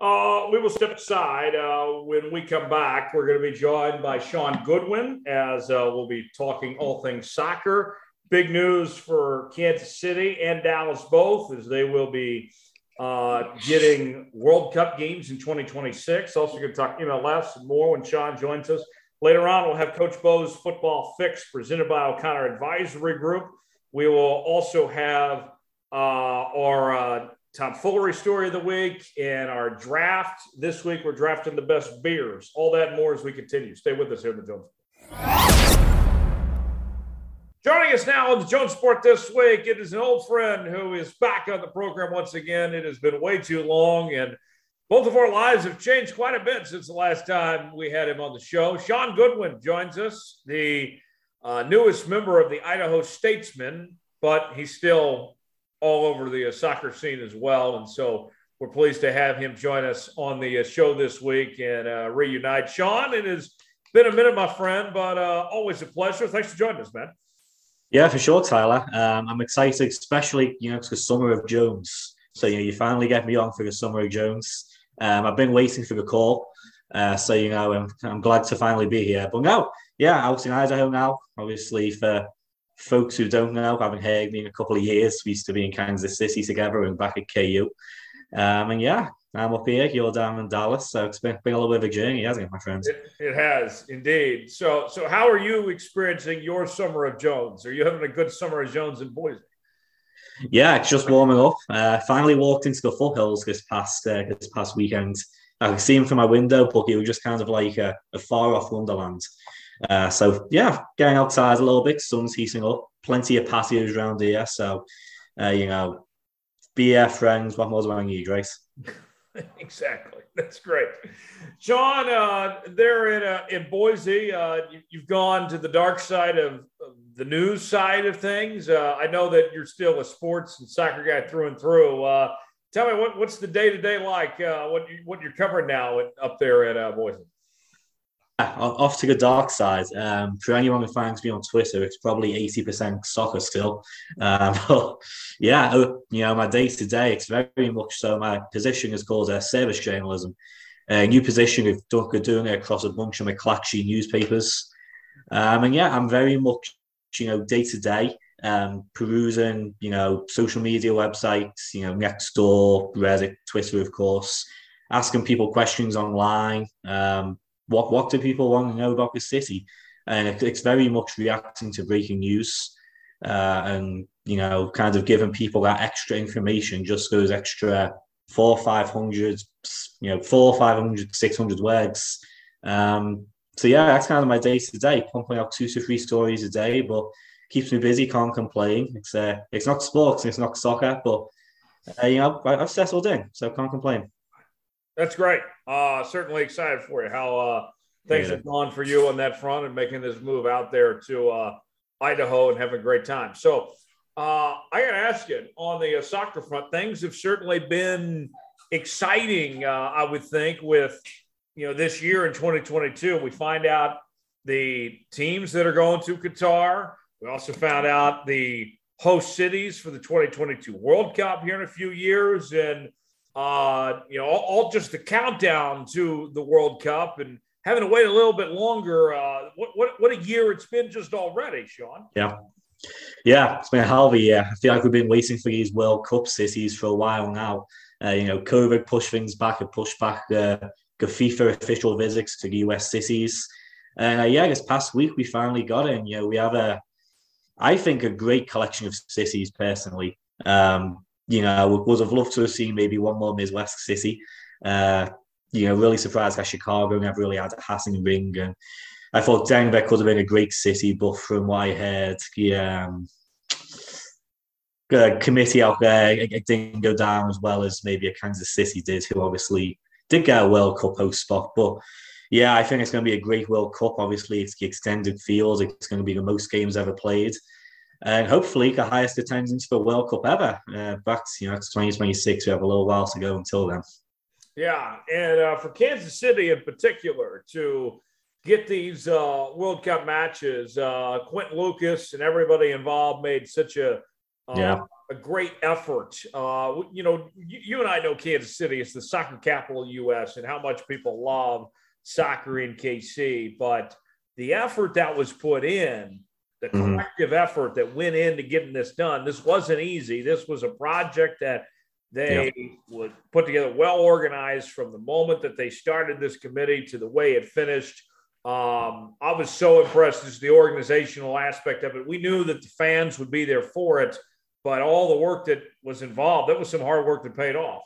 Uh, we will step aside. Uh, when we come back, we're going to be joined by Shaun Goodwin as uh, we'll be talking all things soccer big news for Kansas City and Dallas both, as they will be uh, getting World Cup games in 2026. Also, going to talk MLS and more when Shaun joins us. Later on, we'll have Coach Bo's football fix presented by O'Connor Advisory Group. We will also have uh, our uh, tomfoolery story of the week and our draft. This week, we're drafting the best beers. All that more as we continue. Stay with us here in the Jones. Joining us now on the Jones Report this week, it is an old friend who is back on the program once again. It has been way too long, and both of our lives have changed quite a bit since the last time we had him on the show. Shaun Goodwin joins us, the uh, newest member of the Idaho Statesman, but he's still all over the uh, soccer scene as well. And so we're pleased to have him join us on the uh, show this week and uh, reunite. Shaun, it has been a minute, my friend, but uh, always a pleasure. Thanks for joining us, man. Yeah, for sure, Tyler. Um, I'm excited, especially you know, it's the summer of Jones. So you know, you finally get me on for the summer of Jones. Um, I've been waiting for the call, uh, so you know, I'm, I'm glad to finally be here. But no, yeah, out in Idaho now. Obviously, for folks who don't know, haven't heard me in a couple of years. We used to be in Kansas City together and back at KU. Um, and yeah, I'm up here. You're down in Dallas, so it's been, been a little bit of a journey, hasn't it, my friends? It, it, has indeed. So, so how are you experiencing your summer of Jones? Are you having a good summer of Jones in Boise? Yeah, it's just warming up. Uh, finally walked into the foothills this past uh, this past weekend. I can see him from my window, but it was just kind of like a, a far off wonderland. Uh, so yeah, getting outside a little bit, sun's heating up. Plenty of patios around here, so uh, you know, be friends. What more do I need, right? <laughs> <laughs> exactly. That's great. John, uh, there in, uh, in Boise, uh, you, have gone to the dark side of, of the news side of things. Uh, I know that you're still a sports and soccer guy through and through. Uh, tell me, what, what's the day to day like? Uh, what, you, what you're covering now at, up there at Boise? Off to the dark side. Um, for anyone who finds me on Twitter, it's probably 80% soccer still. Um, <laughs> but yeah, uh, you know, my day to day, it's very much so. My position is called uh, service journalism. A new position we've done, doing it across a bunch of McClatchy newspapers. Um, and yeah, I'm very much, you know, day to day, um, perusing, you know, social media websites, you know, Nextdoor, Reddit, Twitter, of course, asking people questions online, um, what what do people want to know about the city? And it, it's very much reacting to breaking news, uh, and you know, kind of giving people that extra information, just those extra four, five hundred, you know, four, five hundred, six hundred words. Um, so yeah, that's kind of my day to day, pumping out two to three stories a day, but keeps me busy. Can't complain. It's uh, it's not sports, it's not soccer, but uh, you know, I've settled in, so can't complain. That's great. Uh, certainly excited for you. How uh, things yeah. have gone for you on that front and making this move out there to uh, Idaho and having a great time. So uh, I got to ask you on the uh, soccer front, things have certainly been exciting. Uh, I would think with you know this year in 2022, we find out the teams that are going to Qatar. We also found out the host cities for the 2022 World Cup here in a few years and uh, you know, all, all, just the countdown to the World Cup and having to wait a little bit longer. Uh, what, what, what a year it's been just already, Shaun. Yeah. Yeah, it's been a hell of a year. I feel like we've been waiting for these World Cup cities for a while now. Uh, you know, COVID pushed things back and pushed back the FIFA official visits to the US cities. And uh, yeah, this past week we finally got in. You know, we have a, I think, a great collection of cities personally. Um, you know, would have loved to have seen maybe one more Midwest city. Uh, you know, really surprised that Chicago never really had a Hatting ring. And I thought Denver could have been a great city, but from what I heard, the um, committee out there it didn't go down as well as maybe a Kansas City did, who obviously did get a World Cup host spot. But yeah, I think it's going to be a great World Cup. Obviously, it's the extended field. It's going to be the most games ever played and hopefully the highest attendance for World Cup ever. Uh, but you know, it's 2026. We have a little while to go until then. Yeah, and uh, for Kansas City in particular to get these uh, World Cup matches, uh, Quinton Lucas and everybody involved made such a uh, yeah. a great effort. Uh, you know, you, you, and I know Kansas City is the soccer capital of the U.S. and how much people love soccer in KC, but the effort that was put in the mm-hmm. collective mm-hmm. effort that went into getting this done. This wasn't easy. This was a project that they yeah. would put together well organized from the moment that they started this committee to the way it finished. Um, I was so impressed as the organizational aspect of it. We knew that the fans would be there for it, but all the work that was involved, that was some hard work that paid off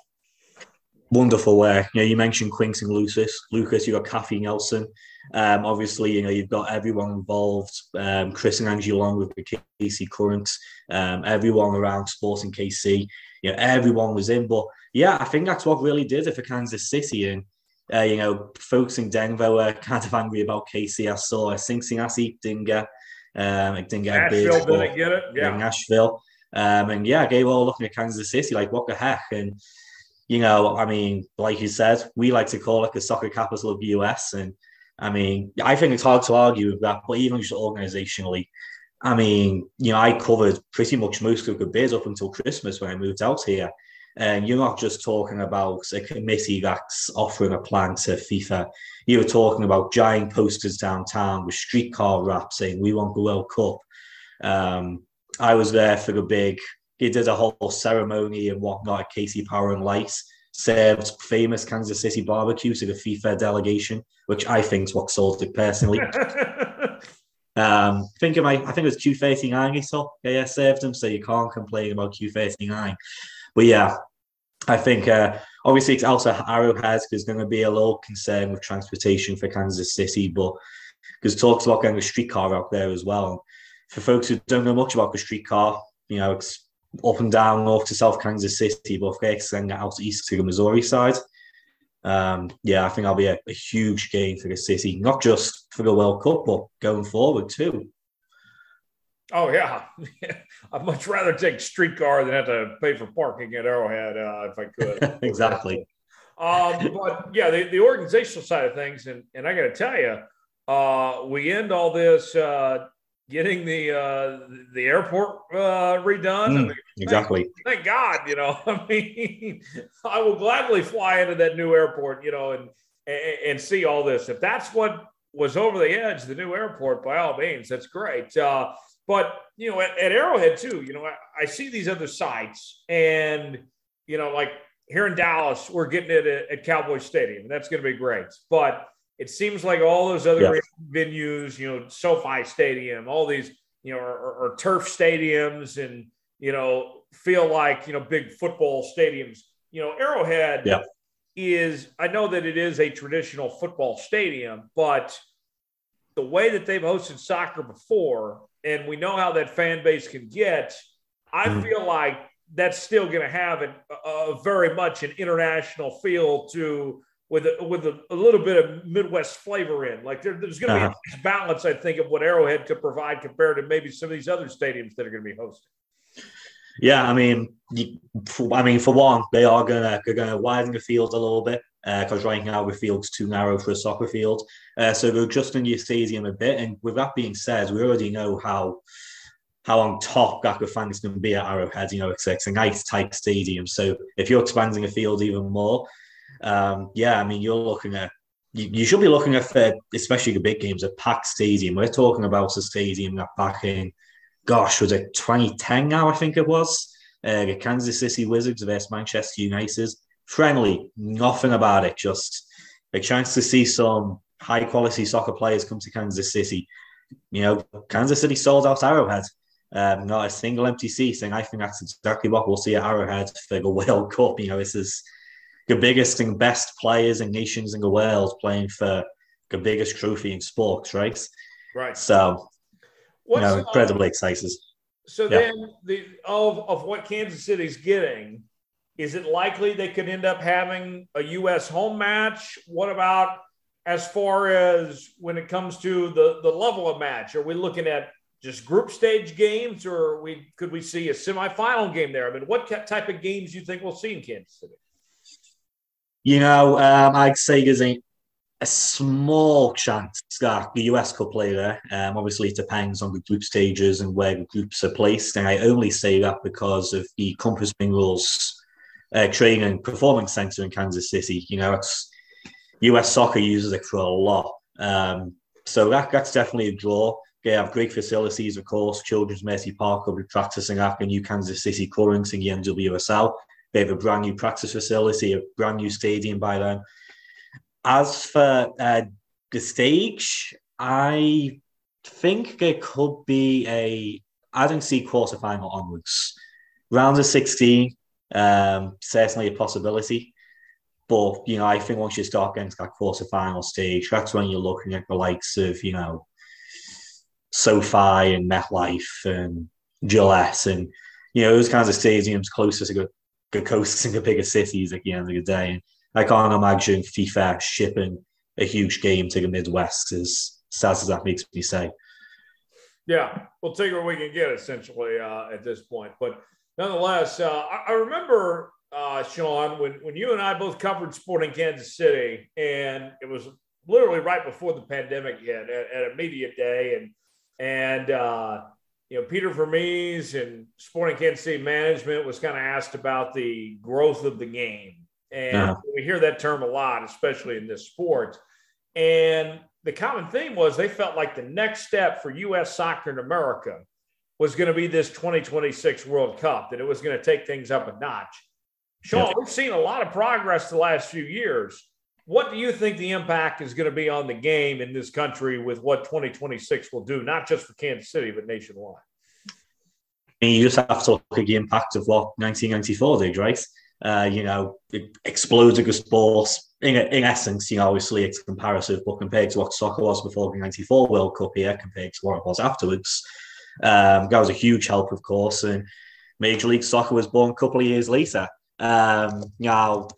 wonderful work. You know, you mentioned Quinton Lucas. Lucas, you got Kathy Nelson. Um, obviously, you know, you've got everyone involved. Um, Chris and Angie along with the KC Current. Um, everyone around Sporting KC. You know, everyone was in. But yeah, I think that's what really did it for Kansas City. And uh, you know, folks in Denver were kind of angry about KC. I saw a Cincinnati didn't get, um, didn't get Nashville a bid, didn't get it. Yeah, Nashville. Um, and yeah, were all looking at Kansas City like, what the heck? And you know, I mean, like you said, we like to call it the soccer capital of the US. And I mean, I think it's hard to argue with that, but even just organizationally, I mean, you know, I covered pretty much most of the bids up until Christmas when I moved out here. And you're not just talking about a committee that's offering a plan to FIFA. You were talking about giant posters downtown with streetcar wraps saying, we want the World Cup. Um, I was there for the big he did a whole ceremony and whatnot at KC Power and Light, served famous Kansas City barbecue to the FIFA delegation, which I think is what sold it personally. <laughs> um, think of my, I think it was Q39 he saw. Yeah, served him, so you can't complain about Q39. But yeah, I think uh, obviously it's also Arrowhead there's going to be a little concern with transportation for Kansas City, but because talks about getting a streetcar out there as well. For folks who don't know much about the streetcar, you know, it's up and down north to South Kansas City, but then get out east to the Missouri side. Um, yeah, I think that'll be a, a, huge gain for the city, not just for the World Cup, but going forward too. Oh yeah, <laughs> I'd much rather take streetcar than have to pay for parking at Arrowhead uh, if I could. <laughs> exactly. Um, but yeah, the, the organizational side of things, and and I got to tell you, uh, we end all this uh, getting the uh, the airport uh, redone. Mm, I mean, exactly. Thank, thank, God, you know. <laughs> I mean, I will gladly fly into that new airport, you know, and, and, see all this. If that's what was over the edge, the new airport, by all means, that's great. Uh, but you know, at, at, Arrowhead too, you know, I, I, see these other sites, and you know, like here in Dallas, we're getting it at, at Cowboy Stadium, and that's going to be great. But it seems like all those other yeah. venues, you know, SoFi Stadium, all these, you know, are turf stadiums and, you know, feel like, you know, big football stadiums. You know, Arrowhead yeah. is, I know that it is a traditional football stadium, but the way that they've hosted soccer before, and we know how that fan base can get, I mm feel like that's still going to have a, a very much an international feel to with a, with a, a, little bit of Midwest flavor in. Like there, there's going to uh-huh. be a balance, I think, of what Arrowhead could provide compared to maybe some of these other stadiums that are going to be hosting. Yeah, I mean, I mean, for one, they are gonna they're gonna widen the field a little bit because uh, right now the field's too narrow for a soccer field. Uh, so they're adjusting your stadium a bit. And with that being said, we already know how how on top Gakko fans can be at Arrowhead. You know, it's, it's a nice tight stadium. So if you're expanding the field even more, um, yeah, I mean, you're looking at you, you should be looking at, uh, especially the big games, a packed stadium. We're talking about a stadium that back in, gosh, was it 2010 now? I think it was. Uh, the Kansas City Wizards versus Manchester United. Friendly, nothing about it. Just a chance to see some high quality soccer players come to Kansas City. You know, Kansas City sold out Arrowhead. Um, not a single empty seat, and I think that's exactly what we'll see at Arrowhead for the <laughs> World Cup. You know, this is the biggest and best players and nations in the world playing for the biggest trophy in sports, right? Right. So, What's, know, incredibly um, excited. So yeah. then, the of of what Kansas City's getting, is it likely they could end up having a U.S. home match? What about as far as when it comes to the the level of match? Are we looking at just group stage games, or we could we see a semifinal game there? I mean, what type of games do you think we'll see in Kansas City? You know, um, I'd say there's a, a small chance that the US could play there. Um, obviously, it depends on the group stages and where the groups are placed. And I only say that because of the Compass Minerals uh, Training and Performance Center in Kansas City. You know, it's US soccer uses it for a lot. Um, so that, that's definitely a draw. They have great facilities, of course. Children's Mercy Park will be practicing the new Kansas City Currents in the NWSL. They have a brand new practice facility, a brand new stadium by then. As for uh, the stage, I think it could be a. I don't see quarterfinal onwards. Round of 16, um, certainly a possibility. But, you know, I think once you start getting to that quarterfinal stage, that's when you're looking at the likes of, you know, SoFi and MetLife and Gillette and, you know, those kinds of stadiums closer to the coasts and the bigger cities at the end of the day. And I can't imagine FIFA shipping a huge game to the Midwest, as sad as that makes me say. Yeah, we'll take what we can get essentially uh, at this point. But nonetheless, uh, I, I, remember, uh, Shaun, when, when you and I both covered sport in Kansas City, and it was literally right before the pandemic hit at, at a media day. And, and, uh, you know, Peter Vermes and Sporting Kansas City management was kind of asked about the growth of the game. And uh-huh. we hear that term a lot, especially in this sport. And the common theme was they felt like the next step for U.S. soccer in America was going to be this 2026 World Cup, that it was going to take things up a notch. Shaun, we've seen a lot of progress the last few years. What do you think the impact is going to be on the game in this country with what 2026 will do, not just for Kansas City, but nationwide? I mean, you just have to look at the impact of what 1994 did, right? Uh, you know, it exploded the sport. In, in essence, you know, obviously it's comparative, but compared to what soccer was before the 94 World Cup here, compared to what it was afterwards, um, that was a huge help, of course. And Major League Soccer was born a couple of years later. Um, now,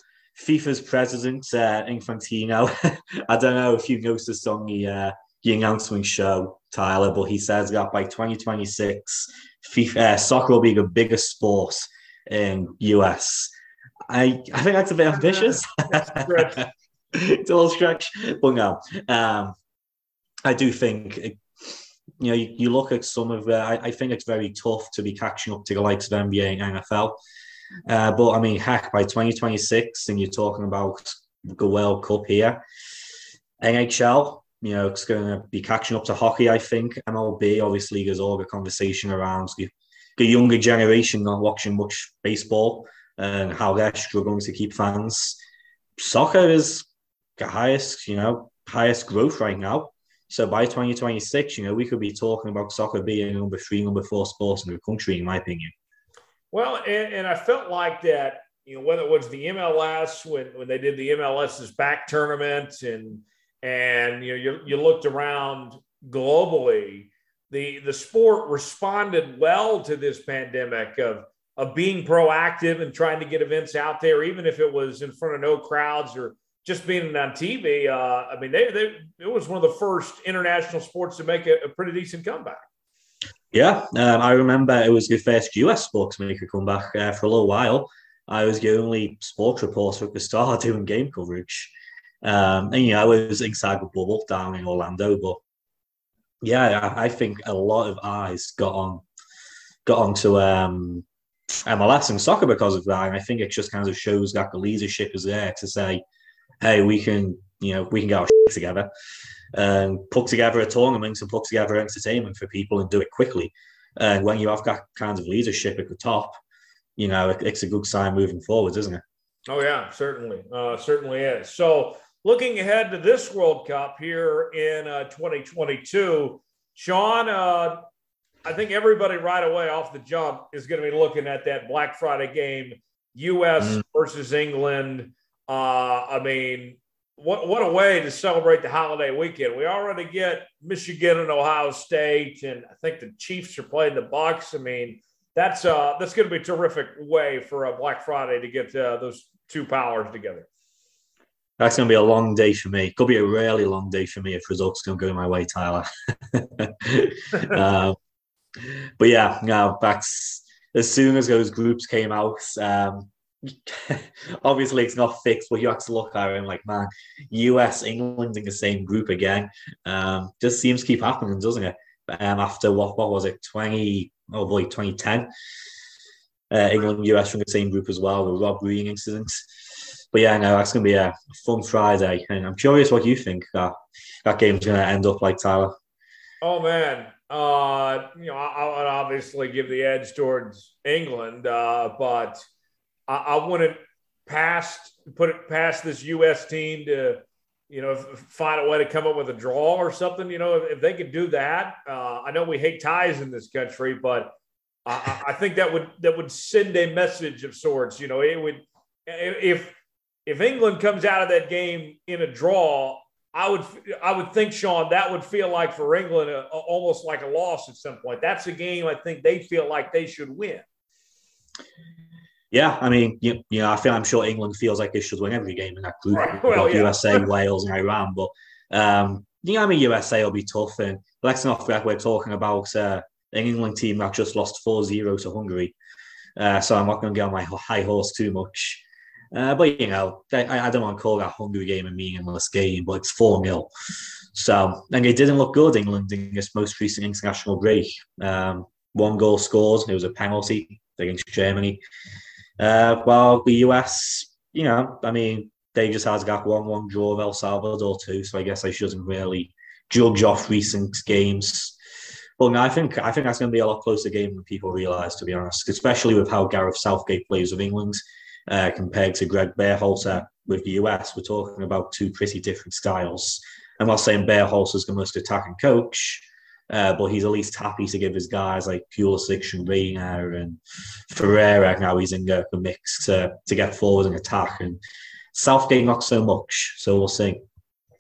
FIFA's president, uh, Infantino, <laughs> I don't know if you noticed on the, uh, the announcement show, Tyler, but he says that by 2026, FIFA, uh, soccer will be the biggest sport in US. I, I think that's a bit ambitious. <laughs> <laughs> it's a little stretch, but no. Um, I do think, you know, you, you, look at some of, uh, I, I, think it's very tough to be catching up to the likes of NBA and NFL. Uh, but I mean, heck, by 2026, and you're talking about the World Cup here, NHL, you know, it's going to be catching up to hockey, I think. MLB, obviously, there's all the conversation around the, the younger generation not watching much baseball and how they're struggling to keep fans. Soccer is the highest, you know, highest growth right now. So by 2026, you know, we could be talking about soccer being number three, number four sports in the country, in my opinion. Well, and, and I felt like that, you know, whether it was the MLS when, when they did the MLS's back tournament and and you know you, you looked around globally, the the sport responded well to this pandemic of of being proactive and trying to get events out there, even if it was in front of no crowds or just being on TV. Uh, I mean, they, they it was one of the first international sports to make a, a pretty decent comeback. Yeah, um, I remember it was the first US sport to make a comeback uh, for a little while. I was the only sports reporter at the start <laughs> doing game coverage. Um, and, you know, I was inside the bubble down in Orlando. But yeah, I, I think a lot of eyes got on got onto um, MLS and soccer because of that. And I think it just kind of shows that the leadership is there to say, hey, we can, you know, we can get our shit together and put together a tournament and put together entertainment for people and do it quickly. And when you have that kind of leadership at the top, you know, it's a good sign moving forwards, isn't it? Oh yeah, certainly, uh, certainly is. So looking ahead to this World Cup here in uh, 2022, Shaun, uh, I think everybody right away off the jump is going to be looking at that Black Friday game, U.S. Mm. versus England. Uh, I mean, what what a way to celebrate the holiday weekend. We already get Michigan and Ohio State, and I think the Chiefs are playing the Bucs. I mean, that's uh that's going to be a terrific way for a Black Friday to get uh, those two powers together. That's going to be a long day for me. Could be a really long day for me if results don't go my way, Tyler. <laughs> um, but yeah, no, that's as soon as those groups came out. Um, <laughs> obviously, it's not fixed, but you have to look at it and like, man, US, England in the same group again. Um, just seems to keep happening, doesn't it? Um, after what what was it, twenty? Oh boy, twenty ten. Uh, England, US from the same group as well. The Rob Green incident. But yeah, no, that's going to be a fun Friday, and I'm curious what you think that that game's going to end up like, Tyler. Oh man, uh, you know, I, would obviously give the edge towards England, uh, but I, I wouldn't pass put it past this U.S. team to, you know, find a way to come up with a draw or something. You know, if, if they could do that, uh, I know we hate ties in this country, but I, I think that would that would send a message of sorts. You know, it would if if England comes out of that game in a draw, I would I would think Shaun that would feel like for England a, a, almost like a loss at some point. That's a game I think they feel like they should win. Yeah, I mean, you, you know, I feel I'm sure England feels like they should win every game in that group. Right. Well, yeah. USA, <laughs> Wales, and Iran, but um, you know, I mean, USA will be tough, and let's not forget we're talking about uh, an England team that just lost 4-0 to Hungary. Uh, so I'm not going to get on my high horse too much. Uh, but you know, I, I, don't want to call that Hungary game a meaningless game, but it's 4 0. So, and it didn't look good, England, in this most recent international break. Um, one goal scored, it was a penalty against Germany. Uh, well, the US, you know, I mean, they just had got 1 1 draw of El Salvador too, so I guess I shouldn't really judge off recent games. But no, I think I think that's going to be a lot closer game than people realise, to be honest. Especially with how Gareth Southgate plays with England uh, compared to Greg Berhalter with the US. We're talking about two pretty different styles. I'm not saying Berhalter's the most attacking coach, uh, but he's at least happy to give his guys like Pulisic and Reyna and Ferreira. Now he's in the, the mix to, to get forward and attack. And Southgate not so much. So we'll see.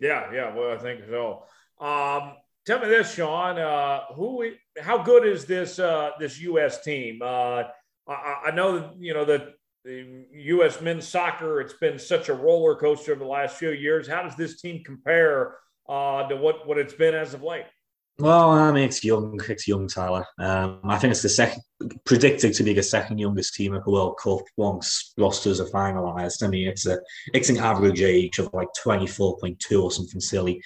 Yeah, yeah. Well, I think so. Um, tell me this, Shaun. Uh, who? How good is this uh, this U.S. team? Uh, I, I know you know that the U.S. men's soccer, it's been such a roller coaster over the last few years. How does this team compare uh, to what, what it's been as of late? Well, I mean, it's young. It's young, Tyler. Um, I think it's the second, predicted to be the second youngest team at the World Cup once rosters are finalised. I mean, it's a it's an average age of like twenty four point two or something silly.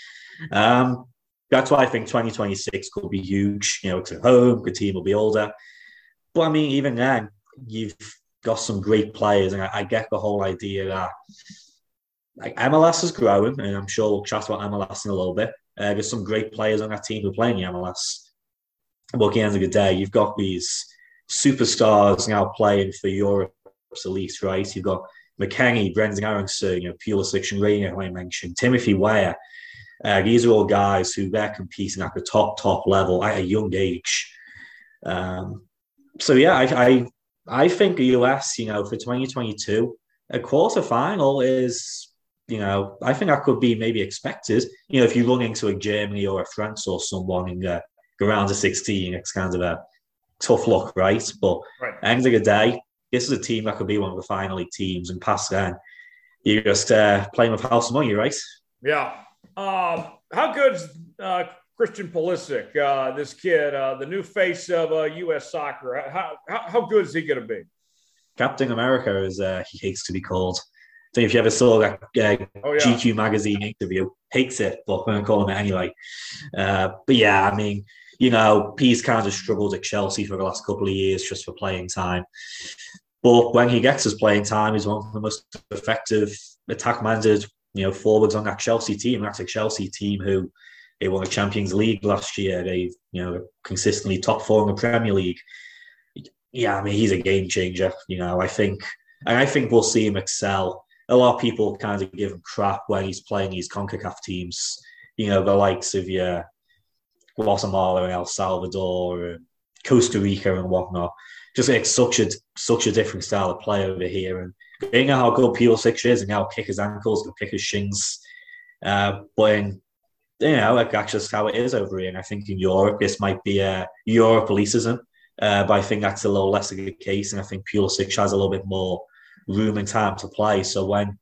Um, that's why I think twenty twenty six could be huge. You know, it's at home. The team will be older, but I mean, even then, you've got some great players, and I, I get the whole idea that like MLS is growing, and I'm sure we'll chat about MLS in a little bit. Uh, there's some great players on that team who play in the MLS. But at the end of the day, you've got these superstars now playing for Europe's elite, right? You've got McKennie, Brenden Aaronson, you know, Pulisic and Reyna, who I mentioned, Timothy Weah. Uh, these are all guys who they're competing at the top, top level at a young age. Um, so yeah, I, I I think the US, you know, for 2022, a quarter final is, you know, I think that could be maybe expected. You know, if you run into a Germany or a France or someone in the, the round of 16, it's kind of a tough luck, right? But right. end of the day, this is a team that could be one of the final league teams, and past then, you're just uh, playing with house money, right? Yeah. Um, how good's uh, Christian Pulisic, uh, this kid, uh, the new face of uh, U.S. soccer. How, how, how good is he going to be? Captain America, as uh, he hates to be called. I think if you ever saw that uh, oh, yeah. GQ magazine interview, hates it, but I'm going to call him it anyway. Uh, but yeah, I mean, you know, he's kind of struggled at Chelsea for the last couple of years just for playing time. But when he gets his playing time, he's one of the most effective attack-minded, you know, forwards on that Chelsea team. That's a Chelsea team who they won the Champions League last year. They, you know, consistently top four in the Premier League. Yeah, I mean, he's a game changer. You know, I think, and I think we'll see him excel. A lot of people kind of give him crap when he's playing these Concacaf teams. You know, the likes of your Guatemala and El Salvador, and Costa Rica, and whatnot. Just like such a such a different style of play over here, and being how good Pulisic is and how kick his ankles, can kick his shins. Uh, but in you know, like that's just how it is over here. And I think in Europe, this might be a Europe elitism, uh, but I think that's a little less of the case. And I think Pulisic has a little bit more room and time to play. So when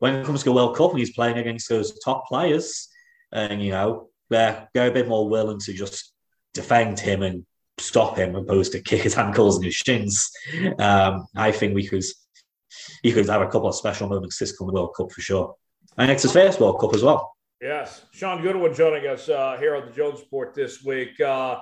when it comes to the World Cup and he's playing against those top players, and you know, they're, they're a bit more willing to just defend him and stop him opposed to kick his ankles and his shins. Um, I think we could he could have a couple of special moments this coming World Cup for sure. And it's his first World Cup as well. Yes, Shaun Goodwin joining us uh, here on the Jones Report this week. Uh,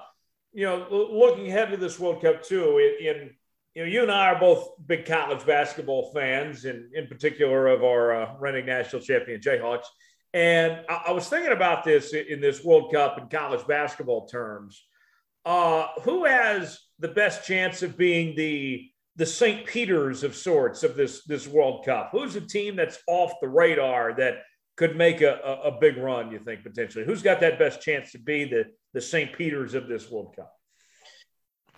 you know, looking ahead to this World Cup too. In, in, you know, you and I are both big college basketball fans, and in particular of our uh, reigning national champion Jayhawks. And I, I, was thinking about this in this World Cup in college basketball terms. Uh, who has the best chance of being the the St. Peter's of sorts of this this World Cup? Who's a team that's off the radar that could make a, a, a, big run, you think, potentially? Who's got that best chance to be the, the St. Peter's of this World Cup?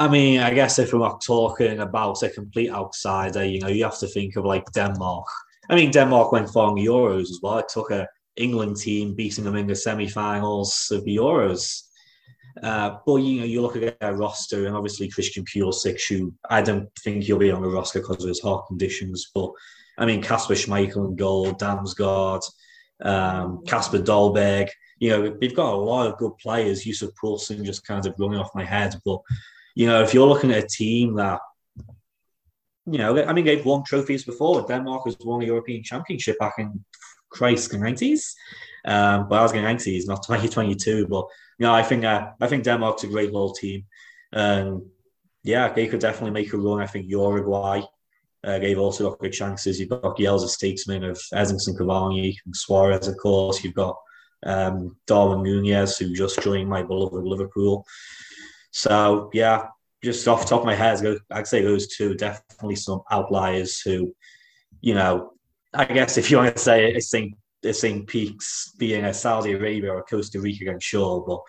I mean, I guess if we're talking about a complete outsider, you know, you have to think of like Denmark. I mean, Denmark went far the Euros as well. It took a England team beating them in the semi-finals of the Euros. Uh, but you know, you look at their roster, and obviously Christian Pulisic, who I don't think he'll be on the roster because of his heart conditions. But I mean, Kasper Schmeichel and goal, Damsgaard, um, Kasper Dolberg. You know, they've got a lot of good players. Yussuf Poulsen just kind of running off my head. But, you know, if you're looking at a team that, you know, I mean, they've won trophies before. Denmark has won a European Championship back in Christ, the 90s. Um, but I was going 90s, not 2022. But, you know, I think uh, I think Denmark's a great little team. Um, yeah, they could definitely make a run. I think Uruguay uh, they've also got good chances. You've got Yells as statesman of Edinson Cavani and Suarez, of course. You've got um, Darwin Nunez, who just joined my beloved Liverpool. So, yeah, just off the top of my head, I'd say those two definitely some outliers who, you know, I guess if you want to say it, St. St. Peaks being a Saudi Arabia or Costa Rica, I'm sure. But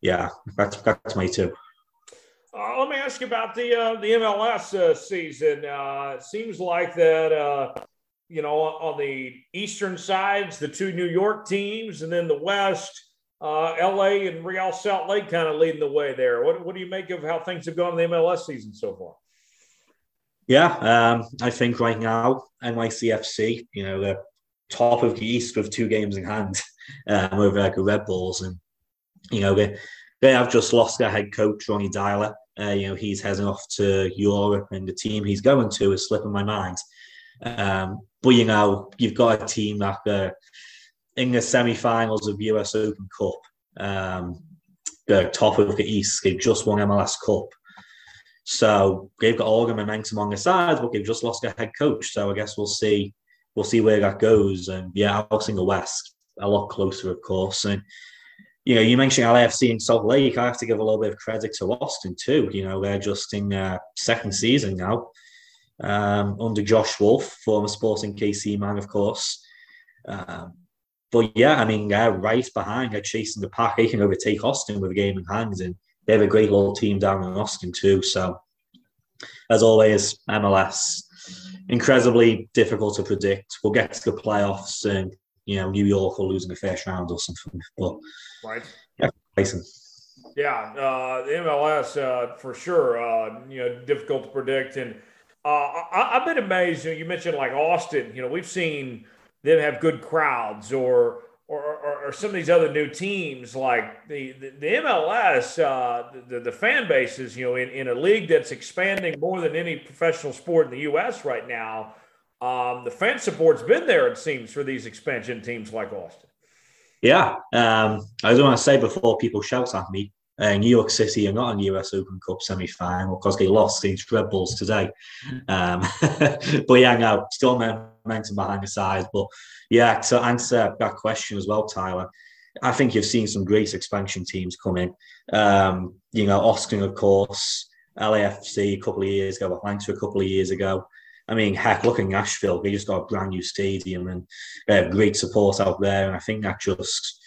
yeah, that's, that's my two. Uh, let me ask you about the uh, the MLS uh, season. Uh, it seems like that uh, you know on the eastern sides, the two New York teams, and then the West, uh, LA and Real Salt Lake, kind of leading the way there. What what do you make of how things have gone in the MLS season so far? Yeah, um, I think right now NYCFC, you know, the top of the East with two games in hand <laughs> um, over like the Red Bulls, and you know they they have just lost their head coach Ronny Deila. Uh, you know, he's heading off to Europe, and the team he's going to is slipping my mind. Um, but you know, you've got a team that uh, in the semi-finals of US Open Cup, um, the top of the East, they've just won MLS Cup. So they've got all the momentum on their side, but they've just lost their head coach. So I guess we'll see, we'll see where that goes. And yeah, I'll sing the West a lot closer, of course. And you know, you mentioned LAFC in Salt Lake. I have to give a little bit of credit to Austin too. You know, they're just in their second season now um, under Josh Wolff, former Sporting KC man, of course. Um, but yeah, I mean, they're right behind. They're chasing the pack. They can overtake Austin with a game in hand, and they have a great little team down in Austin too. So, as always, MLS incredibly difficult to predict. We'll get to the playoffs, and you know, New York will lose in the first round or something. But right, yeah, Mason. Yeah, uh, the MLS uh, for sure. Uh, you know, difficult to predict, and uh, I, have been amazed. You, know, you mentioned like Austin. You know, we've seen them have good crowds, or or, or, or some of these other new teams like the the, the MLS. Uh, the, the fan bases, you know, in, in a league that's expanding more than any professional sport in the U.S. right now um, the fan support's been there, it seems, for these expansion teams like Austin. Yeah. Um, I was want to say before people shout at me, uh, New York City are not in US Open Cup semi final because they lost against Red Bulls today. Um, <laughs> but yeah, no, still momentum behind the side. But yeah, to answer that question as well, Tyler, I think you've seen some great expansion teams come in. Um, you know, Austin, of course, LAFC a couple of years ago, Atlanta a couple of years ago. I mean, heck, look at Nashville. They just got a brand new stadium and they have great support out there. And I think that just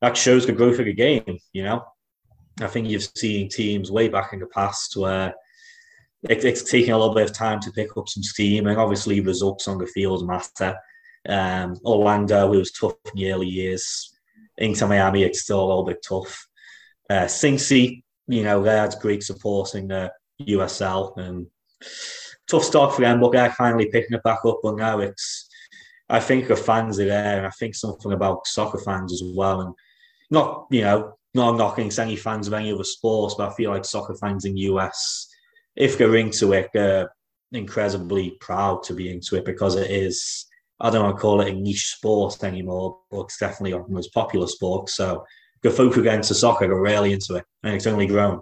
that shows the growth of the game. You know, I think you've seen teams way back in the past where it, it's taking a little bit of time to pick up some steam, and obviously results on the field matter. Um, Orlando, it was tough in the early years. Inter Miami, it's still a little bit tough. Uh, Cincy, you know, they had great support in the USL and tough start for them, but they're finally picking it back up. But now it's, I think the fans are there, and I think something about soccer fans as well. And not, you know, not knocking any fans of any other sports, but I feel like soccer fans in US, if they're into it, they're incredibly proud to be into it because it is. I don't want to call it a niche sport anymore, but it's definitely our most popular sport. So the folk who get into soccer are really into it, and it's only grown.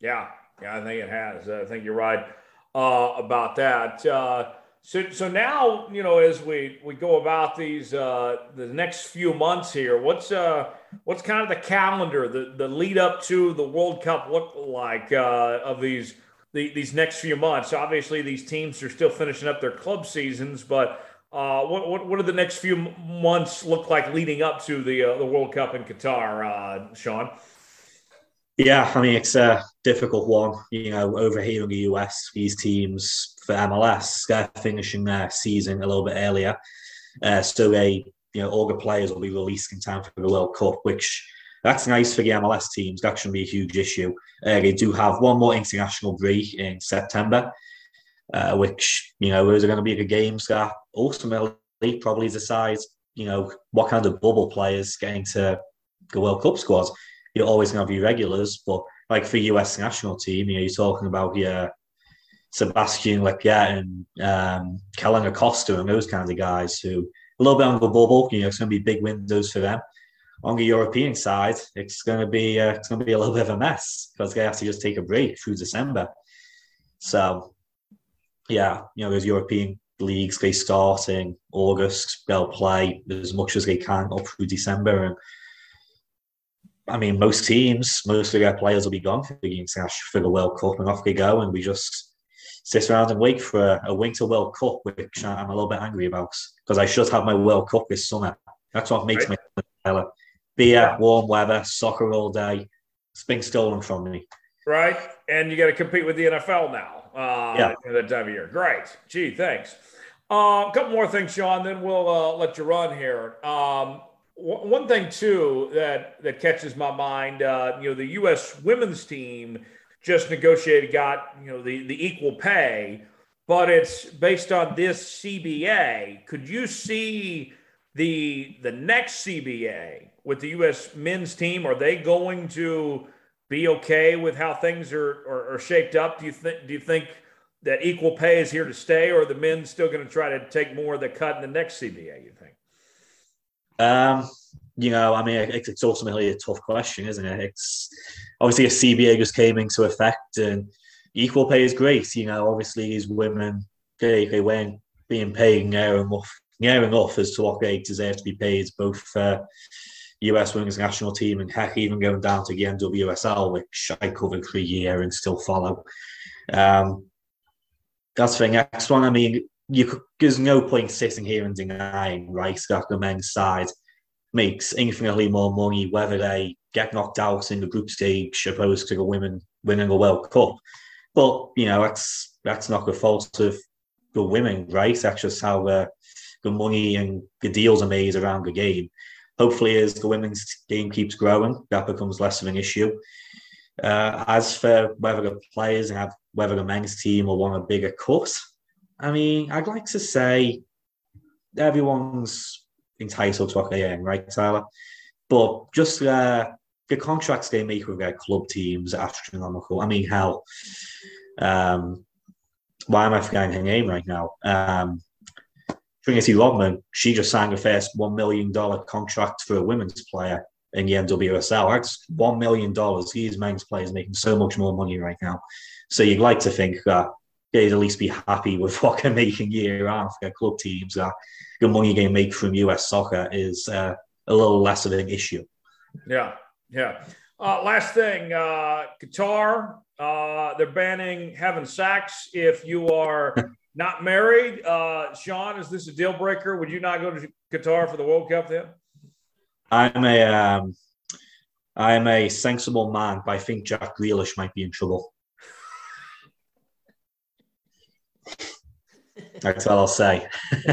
Yeah, yeah, I think it has. I think you're right uh, about that. Uh, so, so now you know as we we go about these uh, the next few months here, what's uh what's kind of the calendar, the the lead up to the World Cup look like uh, of these the, these next few months? Obviously, these teams are still finishing up their club seasons, but uh, what, what what do the next few months look like leading up to the uh, the World Cup in Qatar, uh, Shaun? Yeah, I mean it's a difficult one. You know, over here in the US, these teams for MLS they're finishing their season a little bit earlier, uh, so they you know all the players will be released in time for the World Cup, which that's nice for the MLS teams. That shouldn't be a huge issue. Uh, they do have one more international break in September, uh, which you know those are going to be the games that ultimately probably decide you know what kind of bubble players getting to the World Cup squads you're always going to have your regulars. But like for US national team, you know, you're talking about your Sebastian Lletget and um, Kellyn Acosta and those kinds of guys who a little bit on the bubble. You know, it's going to be big windows for them. On the European side, it's going to be uh, it's going to be a little bit of a mess because they have to just take a break through December. So, yeah, you know, those European leagues they start in August. They'll play as much as they can up through December, and I mean, most teams, most of their players will be gone for the for the World Cup, and off they go, and we just sit around and wait for a, a Winter World Cup, which I'm a little bit angry about because I should have my World Cup this summer. That's what makes right. me better. Beer, warm weather, soccer all day. It's been stolen from me. Right, and you got to compete with the NFL now. Uh, yeah, at that time of year. Great. Gee, thanks. Uh, a couple more things, Shaun. Then we'll uh, let you run here. Um, one thing too that that catches my mind, uh, you know, the U.S. women's team just negotiated, got you know the the equal pay, but it's based on this CBA. Could you see the the next CBA with the U.S. men's team? Are they going to be okay with how things are are, are shaped up? Do you think do you think that equal pay is here to stay, or are the men still going to try to take more of the cut in the next CBA? You think? Um, you know, I mean, it's, it's ultimately a tough question, isn't it? It's obviously a CBA just came into effect, and equal pay is great. You know, obviously these women they they weren't being paid near enough near enough as to what they deserve to be paid, both for US women's national team and heck, even going down to the NWSL, which I covered for a year and still follow. Um, that's the next one. I mean, you there's no point sitting here and denying, right, that the men's side makes infinitely more money whether they get knocked out in the group stage opposed to the women winning a World Cup. But you know, that's that's not the fault of the women, right? That's just how the the money and the deals are made around the game. Hopefully, as the women's game keeps growing, that becomes less of an issue. Uh, as for whether the players have whether the men's team will want a bigger cut, I mean, I'd like to say everyone's entitled to what they earn, right, Tyler? But just uh, the contracts they make with their club teams are astronomical. I mean, hell, um, why am I forgetting her name right now? Um, Trinity Rodman, she just signed her first $1 million contract for a women's player. in the NWSL. That's $1 million. These men's players making so much more money right now. So you'd like to think that they'd at least be happy with <laughs> what they're making year after. club teams. That the money they make from US soccer is uh, a little less of an issue. Yeah, yeah. Uh, last thing, uh, Qatar, uh, they're banning having sex if you are <laughs> not married. Uh, Shaun, is this a deal breaker? Would you not go to Qatar for the World Cup then? I'm a um, I'm a sensible man, but I think Jack Grealish might be in trouble. That's all I'll say. <laughs>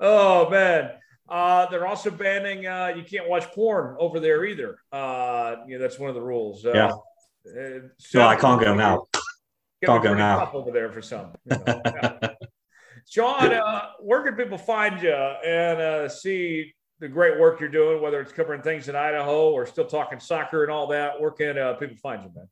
oh man. Uh, they're also banning uh, you can't watch porn over there either. Uh, you know, that's one of the rules. Uh, yeah. Uh, so no, I can't go now. Can't go now. Over there for some. You know? yeah. Shaun, uh, where can people find you and uh, see the great work you're doing, whether it's covering things in Idaho or still talking soccer and all that? Where can uh, people find you, man?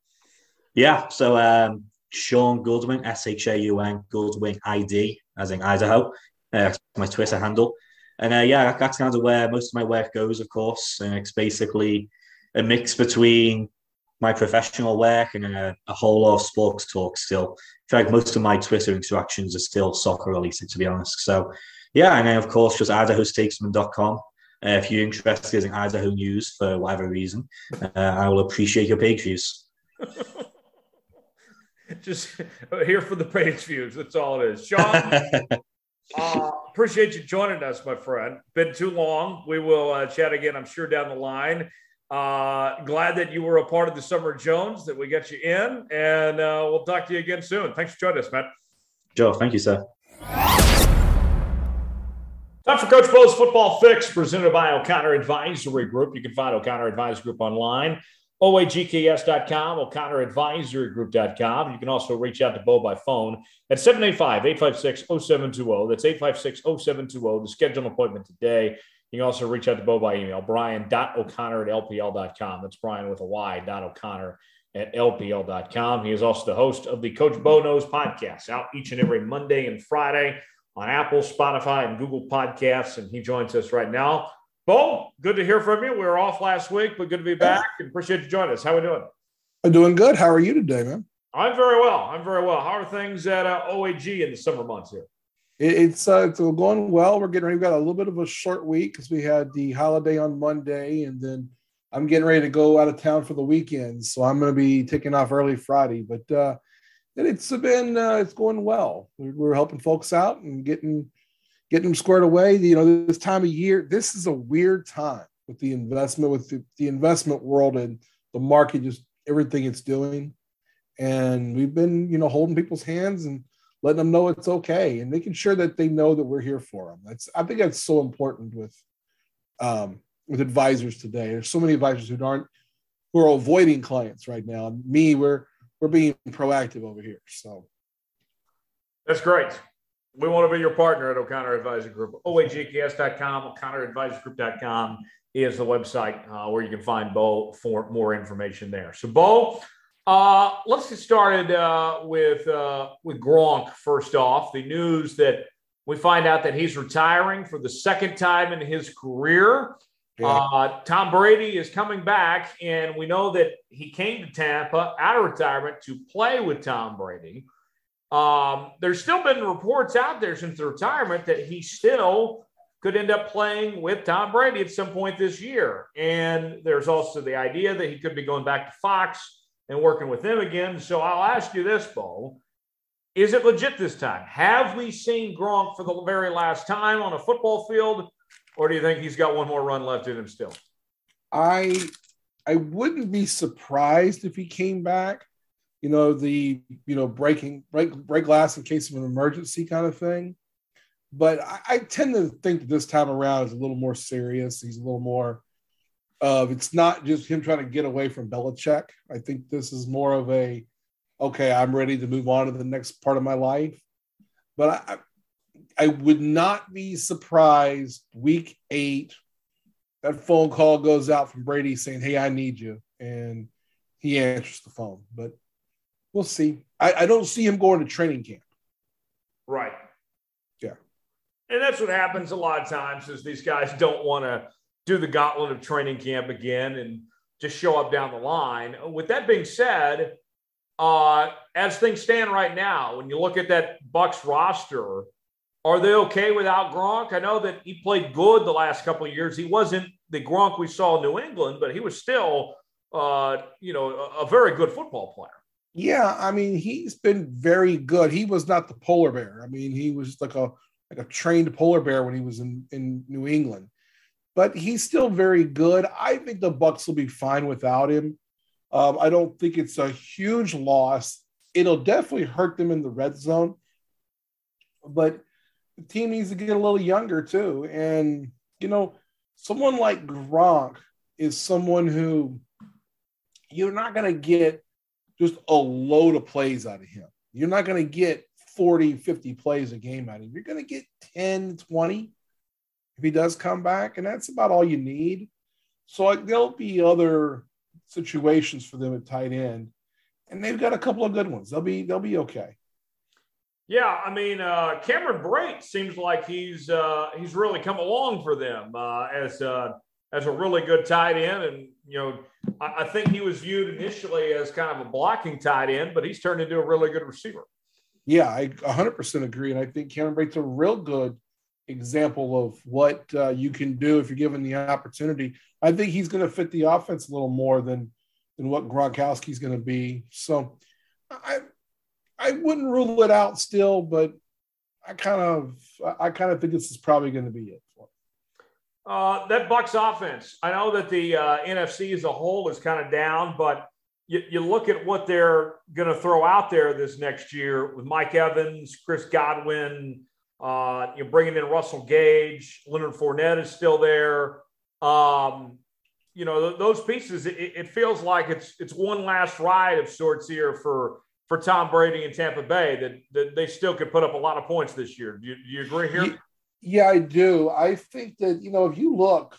Yeah, so um, Shaun Goodwin, S H A U N, Goodwin ID, as in Idaho. Uh, my Twitter handle. And uh, yeah, that's kind of where most of my work goes, of course. And it's basically a mix between my professional work and a, a whole lot of sports talk still. In fact, most of my Twitter interactions are still soccer related, to be honest. So yeah, and then of course, just idahostatesman.com. Uh, if you're interested in Idaho news for whatever reason, uh, I will appreciate your page views. <laughs> <laughs> just here for the page views. That's all it is. Shaun, <laughs> Uh, appreciate you joining us, my friend. Been too long. We will uh, chat again, I'm sure, down the line. Uh, glad that you were a part of the Summer Jones, that we got you in, and uh, we'll talk to you again soon. Thanks for joining us, Matt. Joe, thank you, sir. Time for Coach Bo's Football Fix, presented by O'Connor Advisory Group. You can find O'Connor Advisory Group online oagks.com, o'connoradvisorygroup.com. You can also reach out to Bo by phone at 785-856-0720. That's 856-0720 to schedule an appointment today. You can also reach out to Bo by email, bryan.o'connor at lpl.com. That's Bryan with a Y, dot O'Connor at lpl.com. He is also the host of the Coach Bo Knows podcast, out each and every Monday and Friday on Apple, Spotify, and Google Podcasts. And he joins us right now Bo, good to hear from you. We were off last week, but good to be back and appreciate you joining us. How are we doing? I'm doing good. How are you today, man? I'm very well. I'm very well. How are things at uh, OAG in the summer months here? It's uh, it's going well. We're getting ready. We've got a little bit of a short week because we had the holiday on Monday, and then I'm getting ready to go out of town for the weekend. So I'm going to be taking off early Friday. But uh, it's been uh, it's going well. We're helping folks out and getting getting them squared away. You know, this time of year, this is a weird time with the investment, with the, the investment world and the market, just everything it's doing. And we've been, you know, holding people's hands and letting them know it's okay and making sure that they know that we're here for them. That's I think that's so important with um, with advisors today. There's so many advisors who aren't who are avoiding clients right now. And me, we're we're being proactive over here. So that's great. We want to be your partner at O'Connor Advisor Group. OAGKS.com, O'ConnorAdvisorGroup.com is the website uh, where you can find Bo for more information there. So, Bo, uh, let's get started uh, with uh, with Gronk first off. The news that we find out that he's retiring for the second time in his career. Yeah. Uh, Tom Brady is coming back, and we know that he came to Tampa out of retirement to play with Tom Brady. Um, there's still been reports out there since the retirement that he still could end up playing with Tom Brady at some point this year. And there's also the idea that he could be going back to Fox and working with them again. So I'll ask you this, Bo. Is it legit this time? Have we seen Gronk for the very last time on a football field, or do you think he's got one more run left in him still? I I wouldn't be surprised if he came back you know, the you know breaking break break glass in case of an emergency kind of thing. But I, I tend to think that this time around is a little more serious. He's a little more of uh, it's not just him trying to get away from Belichick. I think this is more of a okay, I'm ready to move on to the next part of my life. But I I would not be surprised week eight that phone call goes out from Brady saying, Hey, I need you. And he answers the phone. But we'll see. I, I don't see him going to training camp. Right. Yeah. And that's what happens a lot of times is these guys don't want to do the gauntlet of training camp again and just show up down the line. With that being said, uh, as things stand right now, when you look at that Bucs roster, are they okay without Gronk? I know that he played good the last couple of years. He wasn't the Gronk we saw in New England, but he was still, uh, you know, a, a very good football player. Yeah, I mean, he's been very good. He was not the polar bear. I mean, he was like a like a trained polar bear when he was in, in New England. But he's still very good. I think the Bucs will be fine without him. Um, I don't think it's a huge loss. It'll definitely hurt them in the red zone. But the team needs to get a little younger too. And, you know, someone like Gronk is someone who you're not going to get just a load of plays out of him. You're not going to get 40, 50 plays a game out of him. You're going to get 10, 20 if he does come back. And that's about all you need. So like, there'll be other situations for them at tight end. And they've got a couple of good ones. They'll be they'll be okay. Yeah, I mean, uh, Cameron Brate seems like he's uh, he's really come along for them uh, as uh, as a really good tight end, and you know, I, I, think he was viewed initially as kind of a blocking tight end, but he's turned into a really good receiver. Yeah, I 100% agree, and I think Cameron Brate's a real good example of what uh, you can do if you're given the opportunity. I think he's going to fit the offense a little more than than what Gronkowski's going to be. So, I I wouldn't rule it out still, but I kind of I kind of think this is probably going to be it. Uh, that Bucs offense. I know that the uh, NFC as a whole is kind of down, but you, you look at what they're going to throw out there this next year with Mike Evans, Chris Godwin. Uh, you're bringing in Russell Gage, Leonard Fournette is still there. Um, you know those pieces. It, it, feels like it's it's one last ride of sorts here for for Tom Brady and Tampa Bay that, that they still could put up a lot of points this year. Do you, do you agree here? Yeah, I do. I think that you know if you look,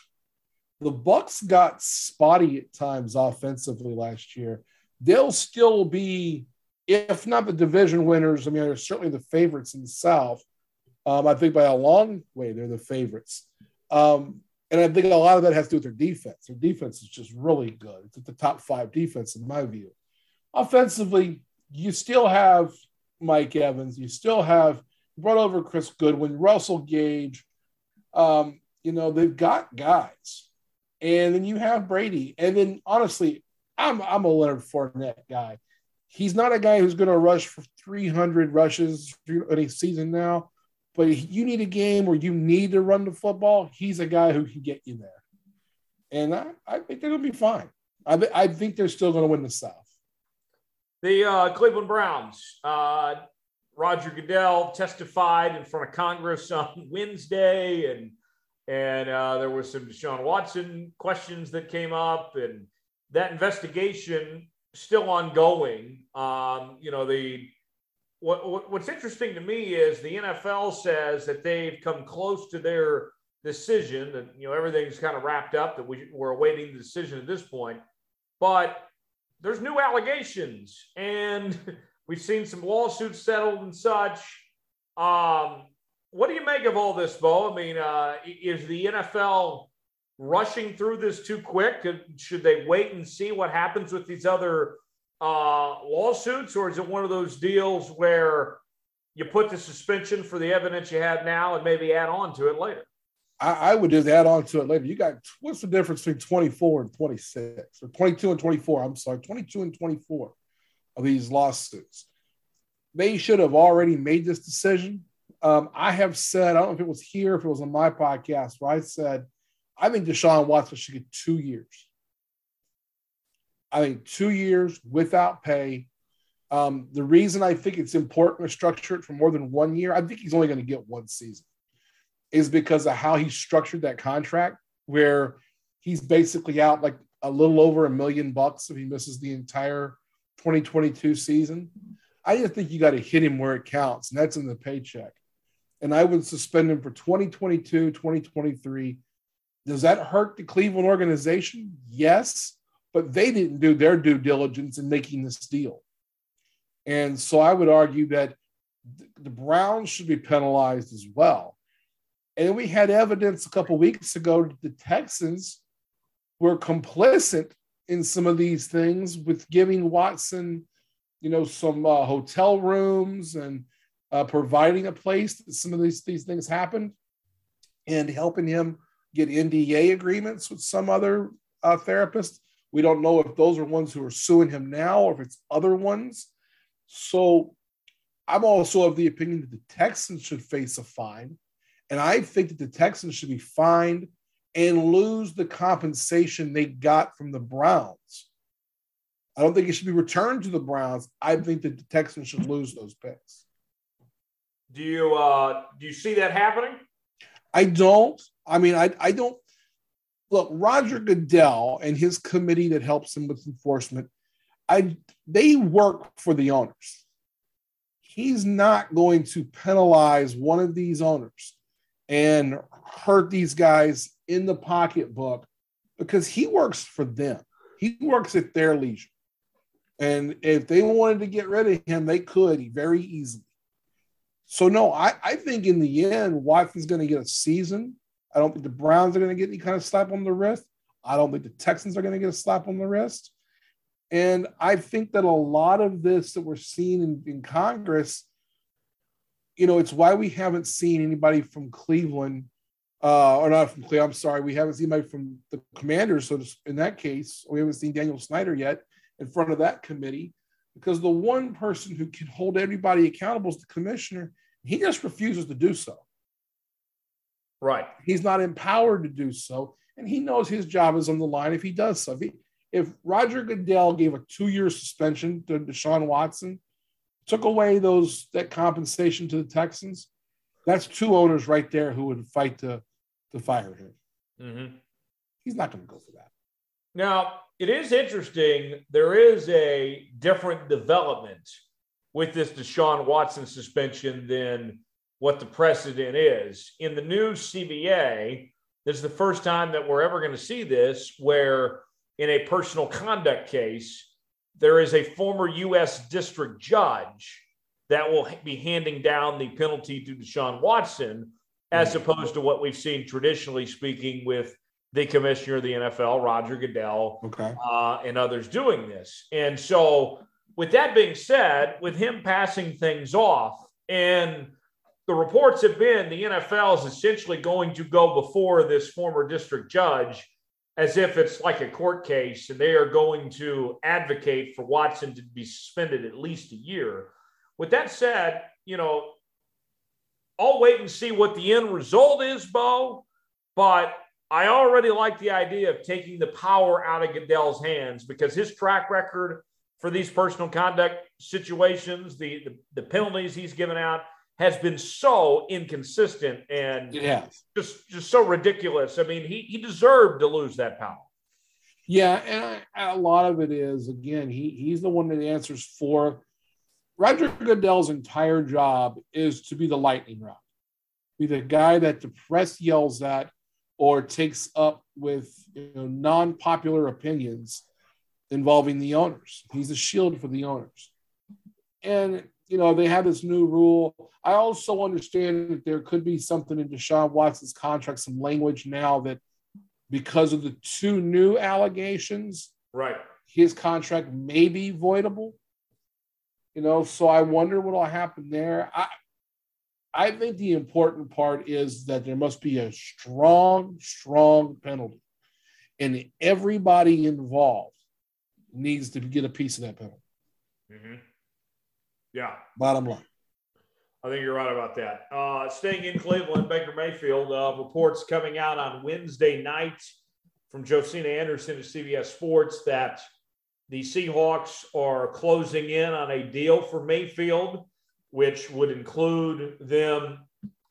the Bucs got spotty at times offensively last year. They'll still be, if not the division winners. I mean, they're certainly the favorites in the South. Um, I think by a long way they're the favorites. Um, and I think a lot of that has to do with their defense. Their defense is just really good. It's at the top five defense in my view. Offensively, you still have Mike Evans. You still have brought over Chris Godwin, Russell Gage. Um, you know, they've got guys. And then you have Brady. And then honestly, I'm I'm a Leonard Fournette guy. He's not a guy who's going to rush for 300 rushes in a season now, but you need a game where you need to run the football. He's a guy who can get you there. And I, I think they're going to be fine. I, I think they're still going to win the South. The uh, Cleveland Browns, uh, Roger Goodell testified in front of Congress on <laughs> Wednesday, and and uh, there was some Deshaun Watson questions that came up, and that investigation still ongoing. Um, you know, the what, what, what's interesting to me is the NFL says that they've come close to their decision, that you know everything's kind of wrapped up, that we, we're awaiting the decision at this point, but there's new allegations and <laughs> we've seen some lawsuits settled and such. Um, what do you make of all this, Bo? I mean, uh, is the NFL rushing through this too quick? Should they wait and see what happens with these other uh, lawsuits, or is it one of those deals where you put the suspension for the evidence you have now and maybe add on to it later? I, I, would just add on to it later. You got what's the difference between 24 and 26 or 22 and 24? I'm sorry, 22 and 24 of these lawsuits. They should have already made this decision. Um, I have said, I don't know if it was here, if it was on my podcast, where I said, I think Deshaun Watson should get two years. I think two years without pay. Um, the reason I think it's important to structure it for more than one year, I think he's only going to get one season is because of how he structured that contract, where he's basically out like a little over a million bucks if he misses the entire 2022 season. I just think you got to hit him where it counts, and that's in the paycheck. And I would suspend him for 2022, 2023. Does that hurt the Cleveland organization? Yes, but they didn't do their due diligence in making this deal. And so I would argue that the Browns should be penalized as well And we had evidence a couple weeks ago that the Texans were complicit in some of these things with giving Watson, you know, some uh, hotel rooms and uh, providing a place that some of these, these things happened and helping him get NDA agreements with some other uh, therapist. We don't know if those are ones who are suing him now or if it's other ones. So I'm also of the opinion that the Texans should face a fine. And I think that the Texans should be fined and lose the compensation they got from the Browns. I don't think it should be returned to the Browns. I think that the Texans should lose those picks. Do you uh, do you see that happening? I don't. I mean, I I don't look Roger Goodell and his committee that helps him with enforcement. I they work for the owners. He's not going to penalize one of these owners and hurt these guys in the pocketbook because he works for them. He works at their leisure. And if they wanted to get rid of him, they could very easily. So, no, I, I think in the end, Watson's going to get a season. I don't think the Browns are going to get any kind of slap on the wrist. I don't think the Texans are going to get a slap on the wrist. And I think that a lot of this that we're seeing in, in Congress, you know, it's why we haven't seen anybody from Cleveland uh, or not from Clay. I'm sorry, we haven't seen anybody from the Commanders. So in that case, we haven't seen Daniel Snyder yet in front of that committee because the one person who can hold everybody accountable is the commissioner. He just refuses to do so. Right. He's not empowered to do so, and he knows his job is on the line if he does so. If, he, if Roger Goodell gave a two-year suspension to Deshaun Watson, took away those that compensation to the Texans, that's two owners right there who would fight to to fire him. Mm-hmm. He's not going to go for that. Now, it is interesting. There is a different development with this Deshaun Watson suspension than what the precedent is. In the new CBA, this is the first time that we're ever going to see this, where in a personal conduct case, there is a former U.S. district judge that will be handing down the penalty to Deshaun Watson as opposed to what we've seen traditionally speaking with the commissioner of the NFL, Roger Goodell, okay. uh, and others doing this. And so, with that being said, with him passing things off, and the reports have been the NFL is essentially going to go before this former district judge as if it's like a court case, and they are going to advocate for Watson to be suspended at least a year. With that said, you know, I'll wait and see what the end result is, Bo. But I already like the idea of taking the power out of Goodell's hands because his track record for these personal conduct situations, the, the, the penalties he's given out, has been so inconsistent and yeah. just just so ridiculous. I mean, he he deserved to lose that power. Yeah, and I, a lot of it is again he he's the one that answers for Roger Goodell's entire job is to be the lightning rod, be the guy that the press yells at or takes up with you know, non-popular opinions involving the owners. He's a shield for the owners. And you know, they have this new rule. I also understand that there could be something in Deshaun Watson's contract, some language now that because of the two new allegations, right, his contract may be voidable. You know, so I wonder what will happen there. I I think the important part is that there must be a strong, strong penalty. And everybody involved needs to get a piece of that penalty. Mm-hmm. Yeah. Bottom line. I think you're right about that. Uh, staying in Cleveland, Baker Mayfield uh, reports coming out on Wednesday night from Josina Anderson of CBS Sports that the Seahawks are closing in on a deal for Mayfield, which would include them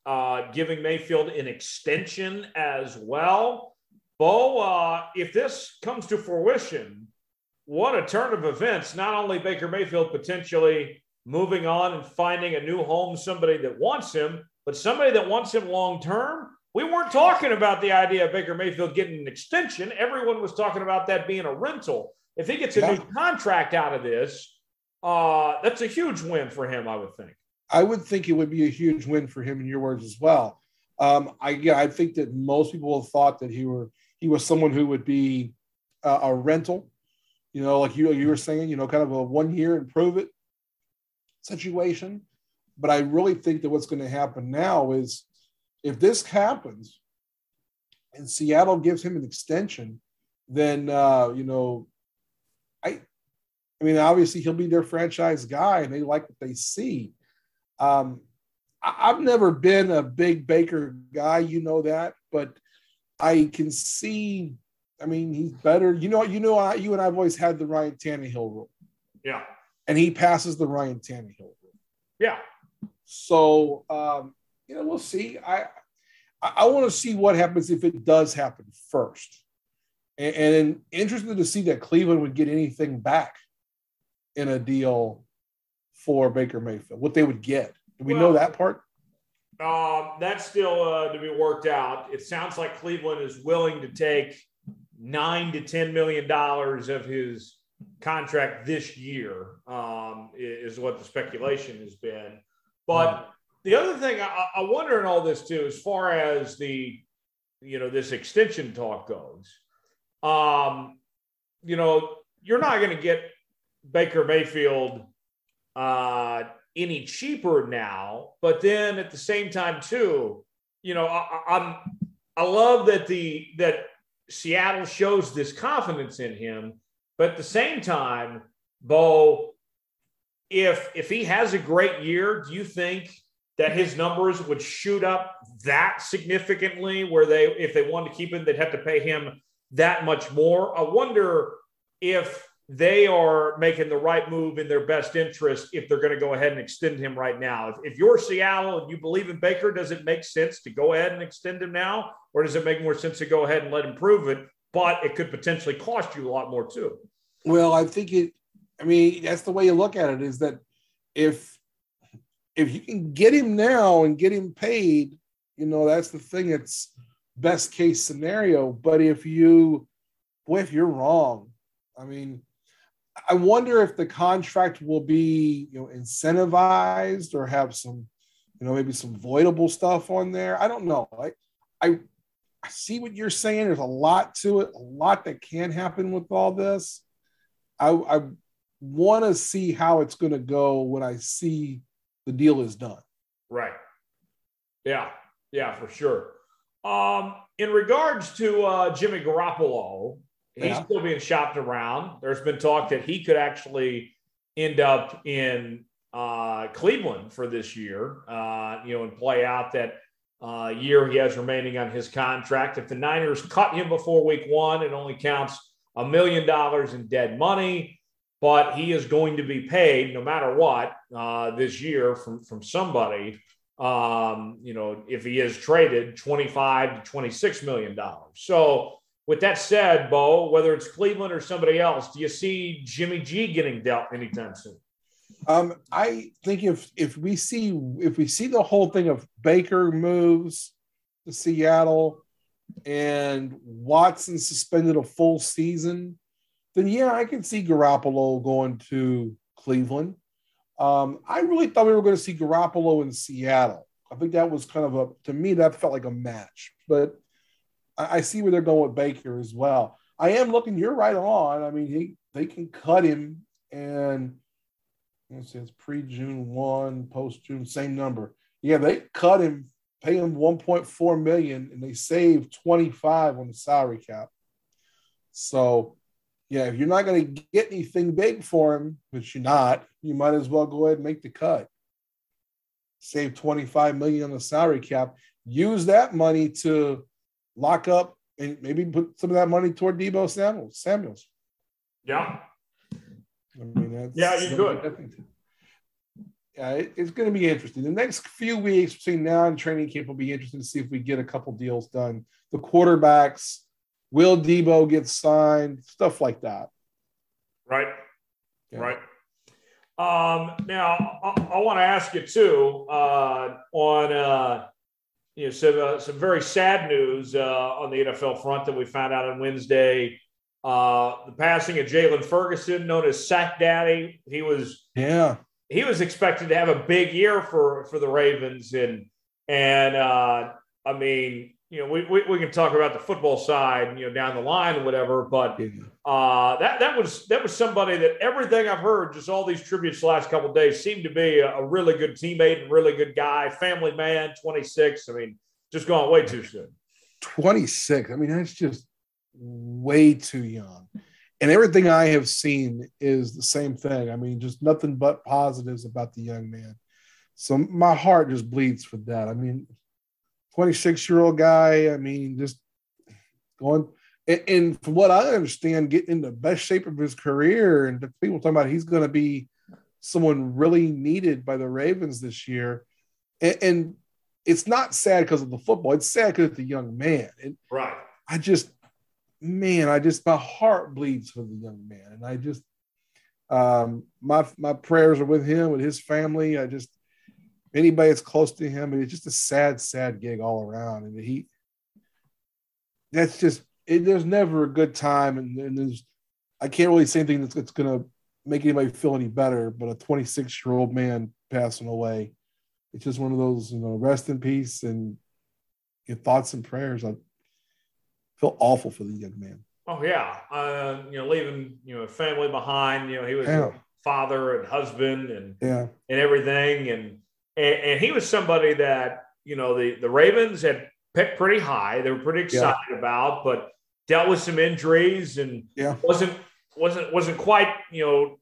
uh, giving Mayfield an extension as well. Bo, uh, if this comes to fruition, what a turn of events. Not only Baker Mayfield potentially moving on and finding a new home, somebody that wants him, but somebody that wants him long term. We weren't talking about the idea of Baker Mayfield getting an extension. Everyone was talking about that being a rental. If he gets a yeah. new contract out of this, uh, that's a huge win for him, I would think. I would think it would be a huge win for him, in your words as well. Um, I yeah, I think that most people have thought that he were he was someone who would be uh, a rental, you know, like you you were saying, you know, kind of a one year and prove it situation. But I really think that what's going to happen now is if this happens and Seattle gives him an extension, then uh, you know, I mean, obviously he'll be their franchise guy and they like what they see. Um, I, have never been a big Baker guy, you know that, but I can see. I mean, he's better. You know, you know, I, you and I've always had the Ryan Tannehill rule. Yeah, and he passes the Ryan Tannehill rule. Yeah. So um, you know, we'll see. I I, I want to see what happens if it does happen first, and, and interested to see that Cleveland would get anything back in a deal for Baker Mayfield. What they would get. Do we well, know that part? Um, that's still uh, to be worked out. It sounds like Cleveland is willing to take nine to ten million dollars of his contract this year. Um, is what the speculation has been. But mm. the other thing I, I wonder in all this too, as far as the you know this extension talk goes, um, you know, you're not going to get Baker Mayfield uh, any cheaper now. But then at the same time, too, you know, I, I'm I love that the that Seattle shows this confidence in him, but at the same time, Bo, if if he has a great year, do you think that his numbers would shoot up that significantly? Where they, if they wanted to keep him, they'd have to pay him that much more. I wonder if they are making the right move in their best interest if they're going to go ahead and extend him right now. If, if you're Seattle and you believe in Baker, does it make sense to go ahead and extend him now? Or does it make more sense to go ahead and let him prove it? But it could potentially cost you a lot more too. Well, I think it, I mean, that's the way you look at it is that if, if you can get him now and get him paid, you know, that's the thing. It's best case scenario. But if you, boy, if you're wrong, I mean, I wonder if the contract will be, you know, incentivized or have some, you know, maybe some voidable stuff on there. I don't know. I, I, I see what you're saying. There's a lot to it, a lot that can happen with all this. I, I want to see how it's going to go when I see the deal is done. Right. Yeah. Yeah, for sure. Um, in regards to uh, Jimmy Garoppolo, He's yeah. still being shopped around. There's been talk that he could actually end up in uh, Cleveland for this year, uh, you know, and play out that uh, year he has remaining on his contract. If the Niners cut him before week one, it only counts a million dollars in dead money, but he is going to be paid no matter what uh, this year from, from somebody. Um, you know, if he is traded, 25 to 26 million dollars. So with that said, Bo, whether it's Cleveland or somebody else, do you see Jimmy G getting dealt anytime soon? Um, I think if if we see if we see the whole thing of Baker moves to Seattle and Watson suspended a full season, then yeah, I can see Garoppolo going to Cleveland. Um, I really thought we were going to see Garoppolo in Seattle. I think that was kind of a to me that felt like a match, but I, I see where they're going with Baker as well. I am looking. You're right on. I mean, he they can cut him, and it says pre June one, post June, same number. Yeah, they cut him, pay him 1.4 million, and they save 25 on the salary cap. So, yeah, if you're not going to get anything big for him, which you're not, you might as well go ahead and make the cut. Save 25 million on the salary cap. Use that money to lock up and maybe put some of that money toward Deebo Samuels. Samuels. Yeah. I mean, yeah, you could. Yeah, it, it's going to be interesting. The next few weeks between now and training camp will be interesting to see if we get a couple deals done. The quarterbacks, will Deebo get signed, stuff like that. Right. Yeah. Right. Um, now, I, I want to ask you too uh, on uh, you know, some uh, some very sad news uh, on the NFL front that we found out on Wednesday. Uh, the passing of Jaylon Ferguson, known as Sack Daddy. He was yeah he was expected to have a big year for for the Ravens and and uh, I mean, you know, we, we, we can talk about the football side, you know, down the line or whatever, but uh, that that was that was somebody that everything I've heard, just all these tributes the last couple days, seemed to be a, a, really good teammate and really good guy, family man, 26. I mean, just gone way too soon. 26. I mean, that's just way too young. And everything I have seen is the same thing. I mean, just nothing but positives about the young man. So my heart just bleeds for that. I mean, 26 year old guy. I mean, just going and, and, from what I understand, getting in the best shape of his career. And the people talking about he's going to be someone really needed by the Ravens this year. And, and it's not sad because of the football. It's sad because it's a young man. And right. I just, man, I just my heart bleeds for the young man, and I just, um, my my prayers are with him, with his family. I just anybody that's close to him, And it's just a sad, sad gig all around. And he, that's just, it, there's never a good time. And, and there's, I can't really say anything that's, that's going to make anybody feel any better, but a 26 year old man passing away, it's just one of those, you know, rest in peace and your thoughts and prayers. I feel awful for the young man. Oh yeah, uh, you know, leaving you know family behind. You know, he was yeah. a father and husband and yeah and everything, and and, and, he was somebody that you know the the Ravens had picked pretty high. They were pretty excited yeah. about, but dealt with some injuries and yeah. wasn't wasn't wasn't quite you know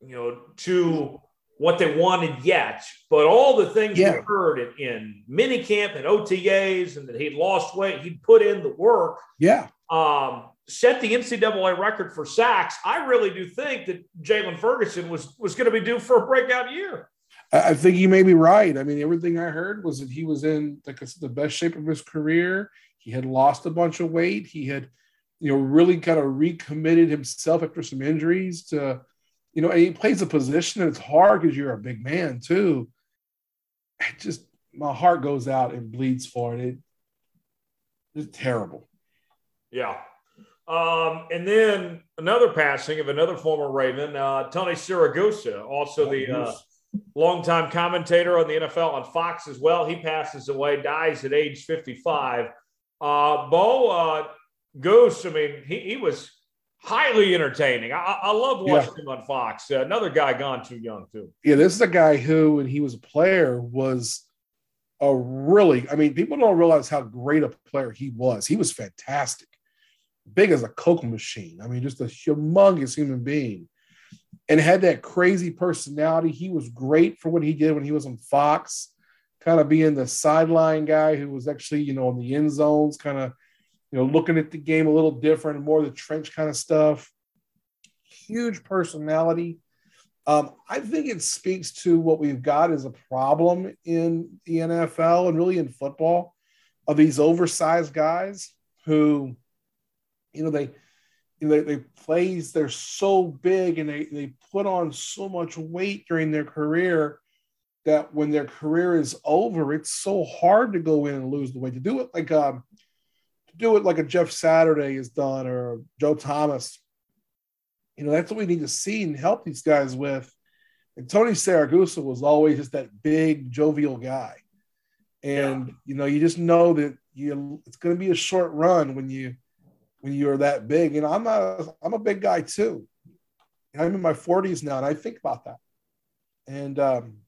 you know to what they wanted yet. But all the things yeah. we heard in, in mini camp and OTAs, and that he'd lost weight, he'd put in the work. Yeah. Um, set the NCAA record for sacks. I really do think that Jaylon Ferguson was was going to be due for a breakout year. I think you may be right. I mean, everything I heard was that he was in like the best shape of his career. He had lost a bunch of weight. He had, you know, really kind of recommitted himself after some injuries to, you know, and he plays a position and it's hard because you're a big man too. It just my heart goes out and bleeds for it. it it's terrible. Yeah. Um, and then another passing of another former Raven, uh, Tony Siragusa, also the uh, longtime commentator on the NFL on Fox as well. He passes away, dies at age 55. Uh, Bo uh, Goose, I mean, he, he was highly entertaining. I, I love watching yeah. him on Fox. Uh, another guy gone too young, too. Yeah, this is a guy who, when he was a player, was a really, I mean, people don't realize how great a player he was. He was fantastic, big as a Coke machine. I mean, just a humongous human being and had that crazy personality. He was great for what he did when he was on Fox, kind of being the sideline guy who was actually, you know, in the end zones, kind of, you know, looking at the game a little different, more the trench kind of stuff. Huge personality. Um, I think it speaks to what we've got as a problem in the NFL and really in football of these oversized guys who, you know, they they, they plays they're so big and they, they put on so much weight during their career that when their career is over it's so hard to go in and lose the weight. To do it like um to do it like a jeff saturday has done or joe thomas you know that's what we need to see and help these guys with. And tony siragusa was always just that big jovial guy. And yeah. you know you just know that you it's going to be a short run when you when you're that big. You know, I'm not, a, I'm a big guy too. I'm in my 40s now, and I think about that. And um,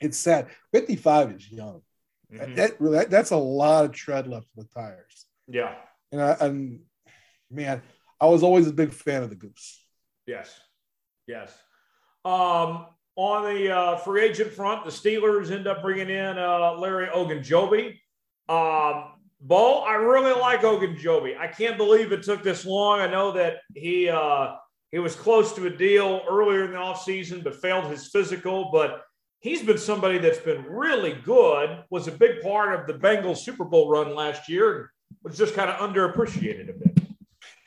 it's sad. 55 is young. Mm-hmm. That, that, that's a lot of tread left in the tires. Yeah. And, I, and man, I was always a big fan of the Goose. Yes. Yes. Um, on the uh, free agent front, the Steelers end up bringing in uh, Larry Ogunjobi. Um, Bo, I really like Ogunjobi. I can't believe it took this long. I know that he uh, he was close to a deal earlier in the offseason, but failed his physical. But he's been somebody that's been really good, was a big part of the Bengals Super Bowl run last year, was just kind of underappreciated a bit.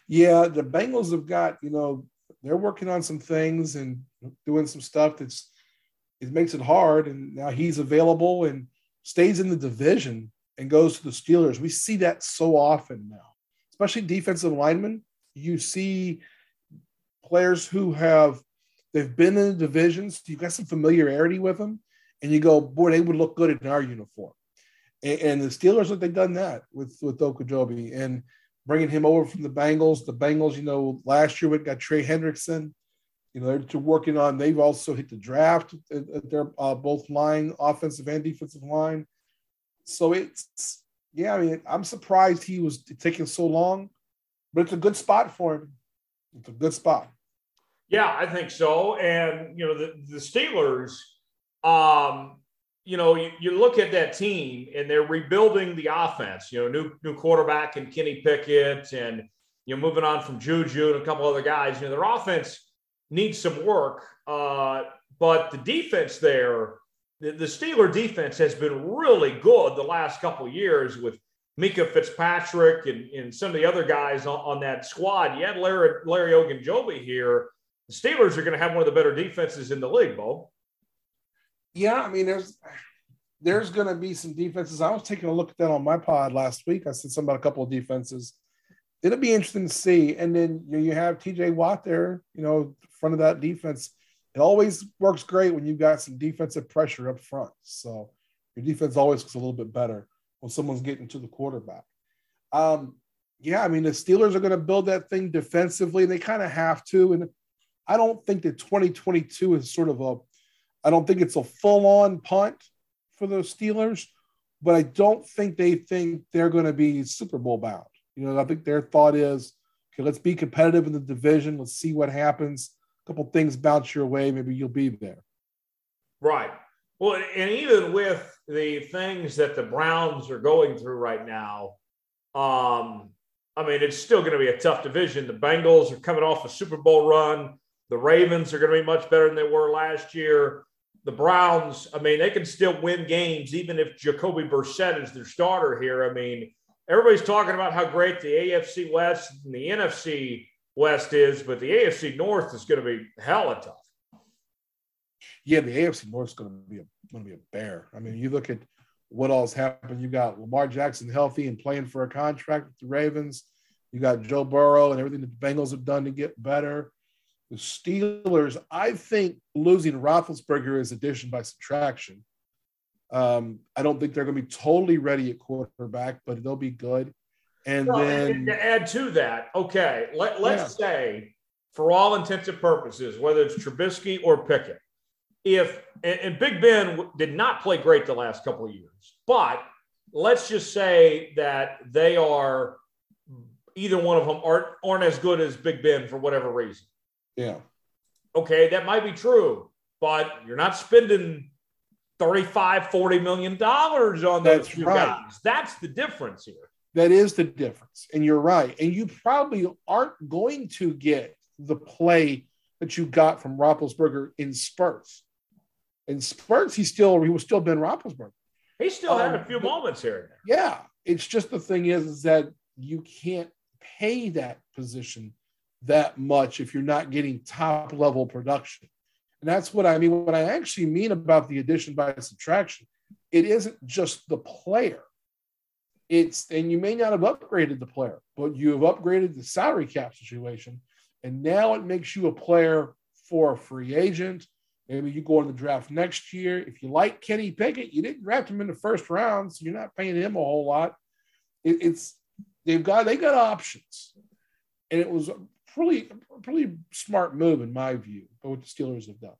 Yeah, the Bengals have got, you know, they're working on some things and doing some stuff that's it makes it hard. And now he's available and stays in the division and goes to the Steelers. We see that so often now, especially defensive linemen. You see players who have they've been in the divisions, you've got some familiarity with them, and you go, boy, they would look good in our uniform. And, and the Steelers, like they've done that with with Ogunjobi and bringing him over from the Bengals. The Bengals, you know, last year we got Trey Hendrickson. You know, they're working on. They've also hit the draft They're uh, both line, offensive and defensive line. So it's yeah. I mean, I'm surprised he was taking so long, but it's a good spot for him. It's a good spot. Yeah, I think so. And you know, the the Steelers, um, you know, you, you look at that team and they're rebuilding the offense. You know, new new quarterback and Kenny Pickett, and you know, moving on from Juju and a couple other guys. You know, their offense needs some work, uh, but the defense there, the, the Steeler defense has been really good the last couple years with Minkah Fitzpatrick and, and some of the other guys on, on that squad. You had Larry Larry Ogunjobi here. The Steelers are going to have one of the better defenses in the league, Bo. Yeah, I mean, there's there's going to be some defenses. I was taking a look at that on my pod last week. I said something about a couple of defenses. It'll be interesting to see. And then you, know, you have TJ Watt there, you know, front of that defense. It always works great when you've got some defensive pressure up front. So your defense always looks a little bit better when someone's getting to the quarterback. Um, yeah, I mean, the Steelers are going to build that thing defensively, and they kind of have to. And I don't think that 2022 is sort of a I don't think it's a full on punt for the Steelers, but I don't think they think they're going to be Super Bowl bound. You know, I think their thought is, okay, let's be competitive in the division. Let's see what happens. A couple things bounce your way, maybe you'll be there. Right. Well, and even with the things that the Browns are going through right now, um, I mean, it's still going to be a tough division. The Bengals are coming off a Super Bowl run. The Ravens are going to be much better than they were last year the Browns, I mean, they can still win games even if Jacoby Brissett is their starter here. I mean, everybody's talking about how great the AFC West and the NFC West is, but the AFC North is going to be hella tough. Yeah, the AFC North is going to be a going to be a bear. I mean, you look at what all's happened. You got Lamar Jackson healthy and playing for a contract with the Ravens. You got Joe Burrow and everything that the Bengals have done to get better. The Steelers, I think losing Roethlisberger is addition by subtraction. Um, I don't think they're going to be totally ready at quarterback, but they'll be good. And well, then to add to that, okay, let, let's yeah. say for all intents and purposes, whether it's Trubisky or Pickett, if and, and Big Ben did not play great the last couple of years, but let's just say that they are either one of them aren't aren't as good as Big Ben for whatever reason. Yeah. Okay, that might be true, but you're not spending 35, 40 million dollars on those That's two right. guys. That's the difference here. That is the difference. And you're right. And you probably aren't going to get the play that you got from Roethlisberger in spurts. In spurts, he still he was still Ben Roethlisberger. He still um, had a um, few moments here. Yeah, it's just the thing is, is that you can't pay that position that much if you're not getting top level production. And that's what I mean. What I actually mean about the addition by subtraction, it isn't just the player. It's, and you may not have upgraded the player, but you have upgraded the salary cap situation. And now it makes you a player for a free agent. Maybe you go in the draft next year. If you like Kenny Pickett, you didn't draft him in the first round, so you're not paying him a whole lot. It, it's they've got they got options, and it was a pretty pretty smart move in my view, but what the Steelers have done.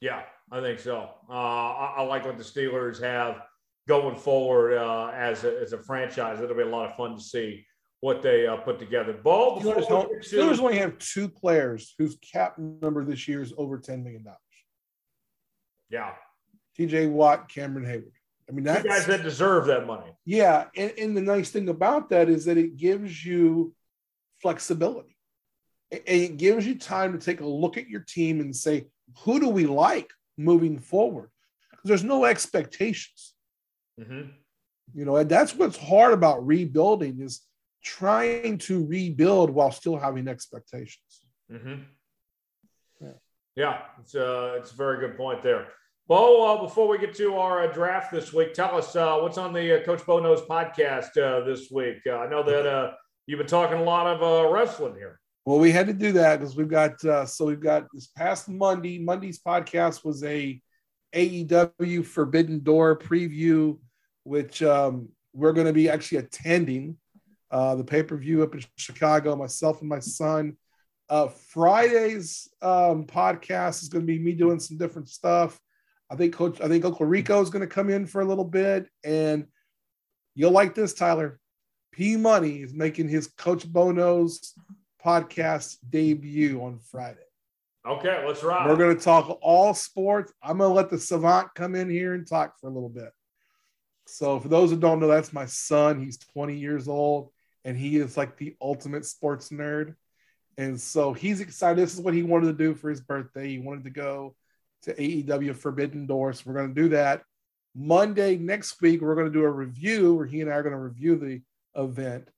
Yeah, I think so. Uh, I, I, like what the Steelers have going forward uh, as a, as a franchise. It'll be a lot of fun to see what they uh, put together. Ball. Steelers, Steelers only have two players whose cap number this year is over ten million dollars. Yeah. T.J. Watt, Cameron Heyward. I mean, that's you guys that deserve that money. Yeah, and, and the nice thing about that is that it gives you flexibility it gives you time to take a look at your team and say, who do we like moving forward? Because there's no expectations. Mm-hmm. You know, and that's what's hard about rebuilding is trying to rebuild while still having expectations. Mm-hmm. Yeah. yeah, it's a, uh, it's a very good point there. Bo, uh, before we get to our uh, draft this week, tell us uh, what's on the uh, Coach Bo Knows podcast uh, this week. I know that you've been talking a lot of wrestling here. Well, we had to do that because we've got uh, so we've got this past Monday. Monday's podcast was a AEW Forbidden Door preview. Which um, we're going to be actually attending uh, the pay per view up in Chicago. Myself and my son. Uh, Friday's um, podcast is going to be me doing some different stuff. I think Coach, I think Uncle Rico is going to come in for a little bit, and you'll like this, Tyler. P Money is making his Coach Bo Knows podcast debut on Friday. Okay, let's rock. We're going to talk all sports. I'm going to let the savant come in here and talk for a little bit. So, for those who don't know, that's my son. He's 20 years old and he is like the ultimate sports nerd. And so he's excited. This is what he wanted to do for his birthday. He wanted to go to AEW Forbidden Doors. We're going to do that Monday next week. We're going to do a review where he and I are going to review the event.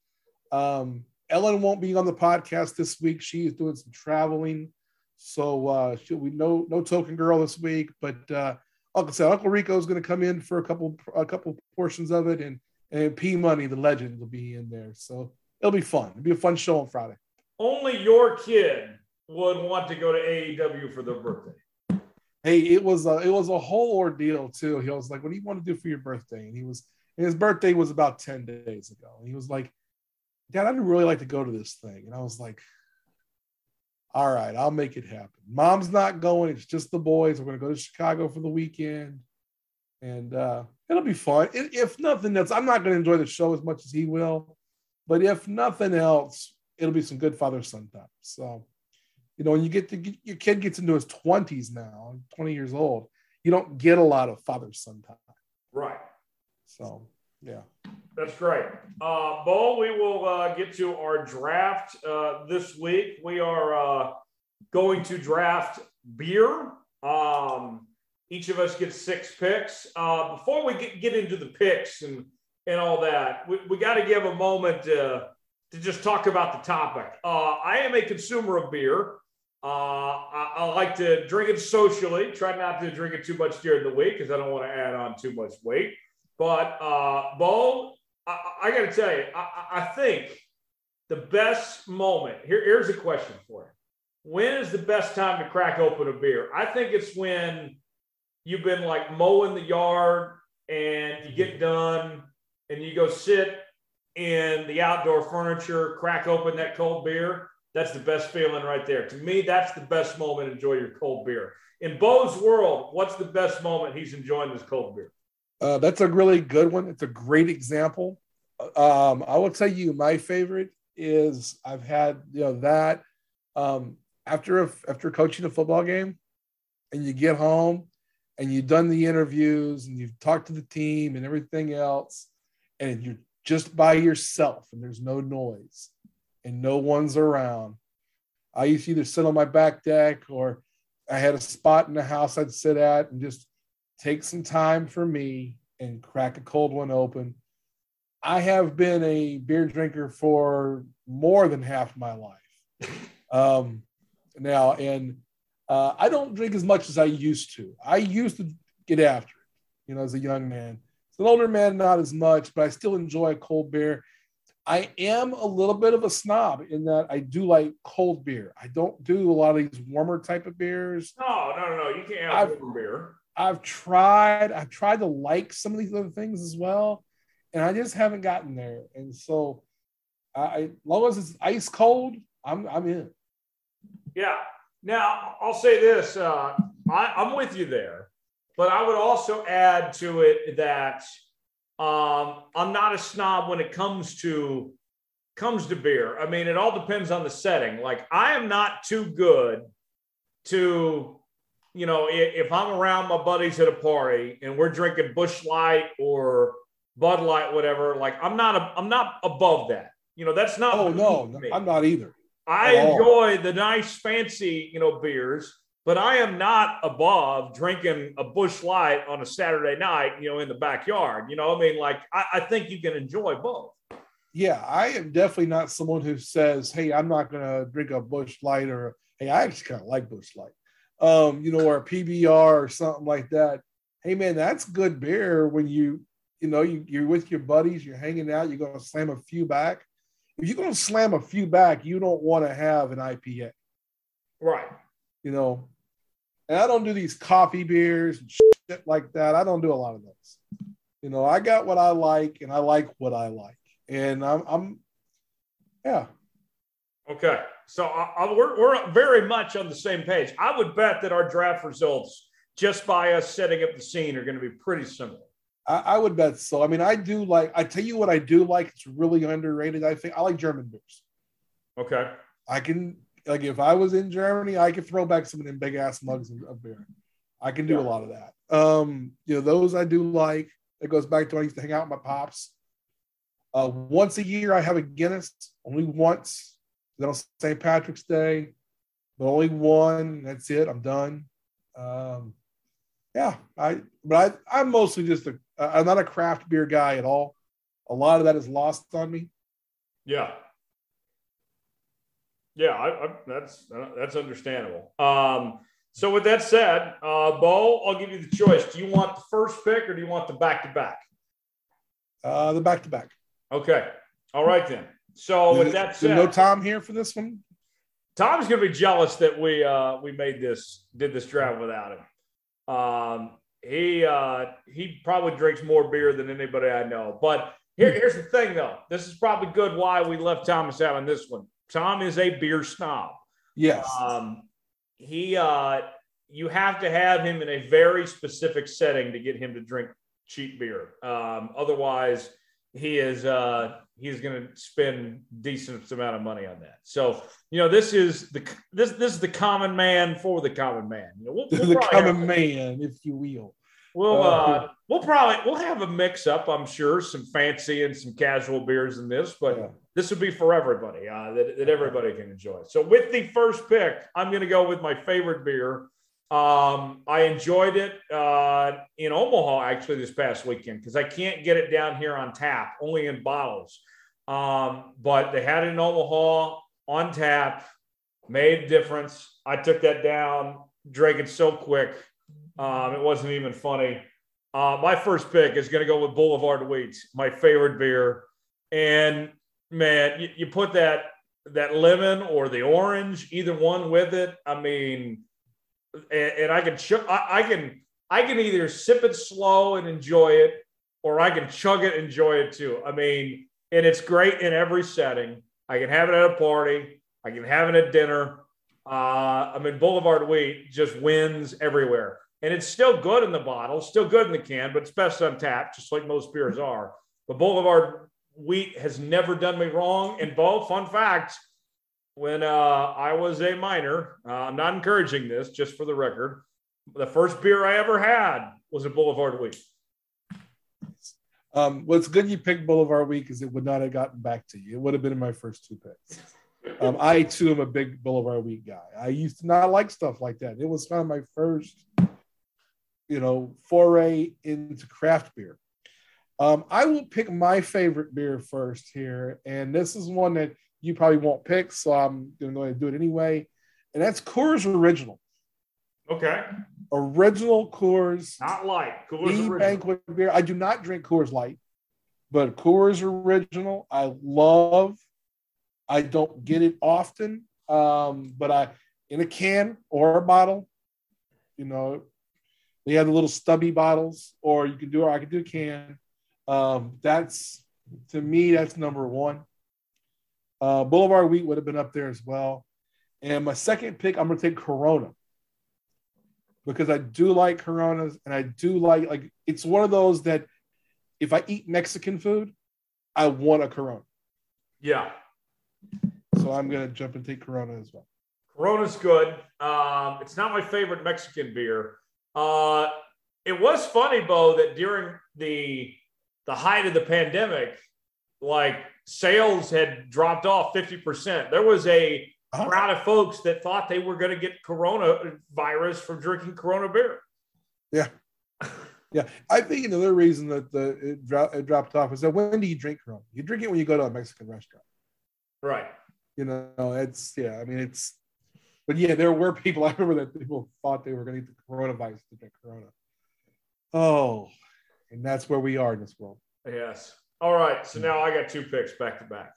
Um, Ellen won't be on the podcast this week. She is doing some traveling, so uh, she'll be no no token girl this week. But uh, like I said, Uncle Rico is going to come in for a couple a couple portions of it, and and P Money, the legend, will be in there. So it'll be fun. It'll be a fun show on Friday. Only your kid would want to go to AEW for their birthday. Hey, it was a, it was a whole ordeal too. He was like, "What do you want to do for your birthday?" And he was and his birthday was about ten days ago. And he was like, "Dad, I'd really like to go to this thing." And I was like, "All right, I'll make it happen." Mom's not going. It's just the boys. We're going to go to Chicago for the weekend, and uh, it'll be fun. If nothing else, I'm not going to enjoy the show as much as he will, but if nothing else, it'll be some good father son time. So, you know, when you get to get, your kid gets into his 20s now, 20 years old, you don't get a lot of father son time. Right. So, yeah. That's great. Uh, Bo, we will uh, get to our draft uh, this week. We are uh, going to draft beer. Um, each of us gets six picks. Uh, before we get, get into the picks and, and all that, we, we got to give a moment to, to just talk about the topic. Uh, I am a consumer of beer. Uh, I, I, like to drink it socially. Try not to drink it too much during the week because I don't want to add on too much weight. But uh, Bo, I, I got to tell you, I, I, think the best moment here. Here's a question for you: When is the best time to crack open a beer? I think it's when you've been like mowing the yard and you get done and you go sit in the outdoor furniture, crack open that cold beer. That's the best feeling right there. To me, that's the best moment. Enjoy your cold beer. In Bo's world, what's the best moment he's enjoying this cold beer? Uh, that's a really good one. It's a great example. Um, I will tell you, my favorite is I've had you know that um, after a, after coaching a football game, and you get home and you've done the interviews and you've talked to the team and everything else, and you're just by yourself and there's no noise and no one's around. I used to either sit on my back deck or I had a spot in the house I'd sit at and just take some time for me and crack a cold one open. I have been a beer drinker for more than half my life <laughs> um, now, and uh, I don't drink as much as I used to. I used to get after it, you know, as a young man. As an older man, not as much, but I still enjoy a cold beer. I am a little bit of a snob in that I do like cold beer. I don't do a lot of these warmer type of beers. No, no, no, no. You can't have I've, warm beer. I've tried. I've tried to like some of these other things as well, and I just haven't gotten there. And so, I, long as it's ice cold, I'm I'm in. Yeah. Now I'll say this: uh, I, I'm with you there, but I would also add to it that um, I'm not a snob when it comes to comes to beer. I mean, it all depends on the setting. Like I am not too good to you know, if, I'm around my buddies at a party and we're drinking Busch Light or Bud Light, whatever, like I'm not, a, I'm not above that. You know, that's not. Oh no, I'm not either. I enjoy all. the nice, fancy, you know, beers, but I am not above drinking a Busch Light on a Saturday night, you know, in the backyard. You know, I mean, like I, I think you can enjoy both. Yeah, I am definitely not someone who says, "Hey, I'm not going to drink a Busch Light," or "Hey, I actually kind of like Busch Light." Um, you know, or a PBR or something like that. Hey man, that's good beer when you, you know, you, you're with your buddies, you're hanging out, you're gonna slam a few back. If you're gonna slam a few back, you don't want to have an IPA. Right. You know, and I don't do these coffee beers and shit like that. I don't do a lot of those. You know, I got what I like, and I like what I like, and I'm, I'm yeah. Okay, so I, I, we're we're very much on the same page. I would bet that our draft results, just by us setting up the scene, are going to be pretty similar. I, I, would bet so. I mean, I do like. I tell you what, I do like. It's really underrated. I think I like German beers. Okay. I can like if I was in Germany, I could throw back some of them big ass mugs of beer. I can do yeah. a lot of that. Um, you know, those I do like. It goes back to when I used to hang out with my pops. Uh, once a year, I have a Guinness. Only once. Then on St. Patrick's Day, but only one. That's it. I'm done. Um, yeah, I. But I, I'm mostly just a. I'm not a craft beer guy at all. A lot of that is lost on me. Yeah. Yeah, I, I, that's that's understandable. Um, so with that said, uh, Bo, I'll give you the choice. Do you want the first pick or do you want the back to back? Uh, the back to back. Okay. All right then. So with that said, no Tom here for this one. Tom's gonna be jealous that we uh, we made this did this draft without him. Um, he uh, he probably drinks more beer than anybody I know. But here, here's the thing, though. This is probably good why we left Thomas out on this one. Tom is a beer snob. Yes. Um, he, uh, you have to have him in a very specific setting to get him to drink cheap beer. Um, otherwise, he is uh, he's going to spend decent amount of money on that. So you know, this is the this this is the common man for the common man. You know, we'll, we'll the common have, man, if you will. We'll uh, uh, we'll probably we'll have a mix up. I'm sure some fancy and some casual beers in this, but. Yeah this would be for everybody uh, that, that everybody can enjoy. So with the first pick, I'm going to go with my favorite beer. Um, I enjoyed it uh, in Omaha actually this past weekend because I can't get it down here on tap, only in bottles. Um, but they had it in Omaha on tap, made a difference. I took that down, drank it so quick, um, it wasn't even funny. Uh, my first pick is going to go with Boulevard Wheat, my favorite beer. And man, you, you put that that lemon or the orange, either one with it. I mean, and, and I can ch- I, I, can I can either sip it slow and enjoy it, or I can chug it, enjoy it too. I mean, and it's great in every setting. I can have it at a party. I can have it at dinner. Uh, I mean, Boulevard Wheat just wins everywhere, and it's still good in the bottle, still good in the can, but it's best on tap, just like most beers are. But Boulevard wheat has never done me wrong. And Bo, fun fact, when uh, I was a minor, uh, I'm not encouraging this, just for the record. The first beer I ever had was a Boulevard Wheat. Um, what's good you picked Boulevard Wheat because it would not have gotten back to you. It would have been in my first two picks. Um, <laughs> I too am a big Boulevard Wheat guy. I used to not like stuff like that. It was kind of my first, you know, foray into craft beer. Um, I will pick my favorite beer first here, and this is one that you probably won't pick, so I'm going to go ahead and do it anyway. And that's Coors Original. Okay. Original Coors. Not light. Coors Original. banquet beer. I do not drink Coors Light, but Coors Original, I love. I don't get it often, um, but I in a can or a bottle. You know, they have the little stubby bottles, or you can do, or I can do a can. Um, that's to me, that's number one. Uh, Boulevard Wheat would have been up there as well. And my second pick, I'm gonna take Corona because I do like Coronas and I do like like it's one of those that if I eat Mexican food, I want a Corona. Yeah. So I'm gonna jump and take Corona as well. Corona's good. Um, it's not my favorite Mexican beer. Uh, it was funny, Bo, that during the the height of the pandemic, like sales had dropped off 50%. There was a uh-huh. crowd of folks that thought they were going to get coronavirus from drinking Corona beer. Yeah. Yeah. I think another reason that the it, dro- it dropped off is that when do you drink Corona? You drink it when you go to a Mexican restaurant. Right. You know, it's, yeah, I mean, it's, but yeah, there were people, <laughs> I remember that people thought they were going to eat the coronavirus to drink Corona. Oh, and that's where we are in this world. Yes. All right. So now I got two picks back to back.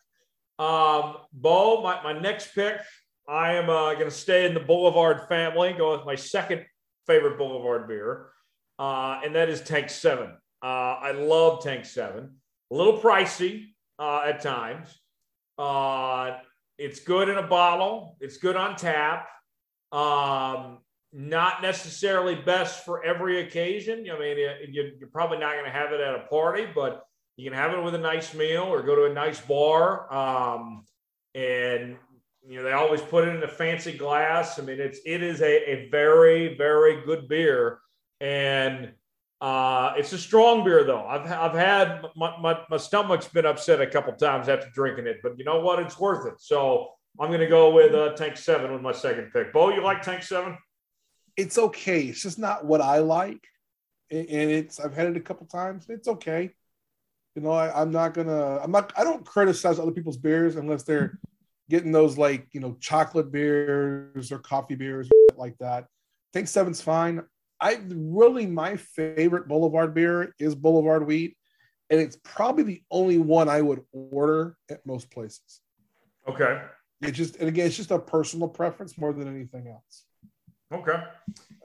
Um, Bo, my, my next pick, I am uh, going to stay in the Boulevard family, go with my second favorite Boulevard beer, uh, and that is Tank 7. Uh, I love Tank 7. A little pricey uh, at times. Uh, it's good in a bottle, it's good on tap. Um, not necessarily best for every occasion. I mean, you're probably not going to have it at a party, but you can have it with a nice meal or go to a nice bar. Um, and you know they always put it in a fancy glass. I mean, it's it is a, a very very good beer, and uh, it's a strong beer though. I've I've had my, my, my stomach's been upset a couple times after drinking it, but you know what? It's worth it. So I'm going to go with uh, Tank Seven with my second pick. Bo, you like Tank Seven? It's okay. It's just not what I like, and it's I've had it a couple times. It's okay. You know, I, I'm not gonna. I'm not. I don't criticize other people's beers unless they're getting those like you know chocolate beers or coffee beers like that. I think Seven's fine. I really my favorite Boulevard beer is Boulevard Wheat, and it's probably the only one I would order at most places. Okay. It just and again, it's just a personal preference more than anything else. Okay.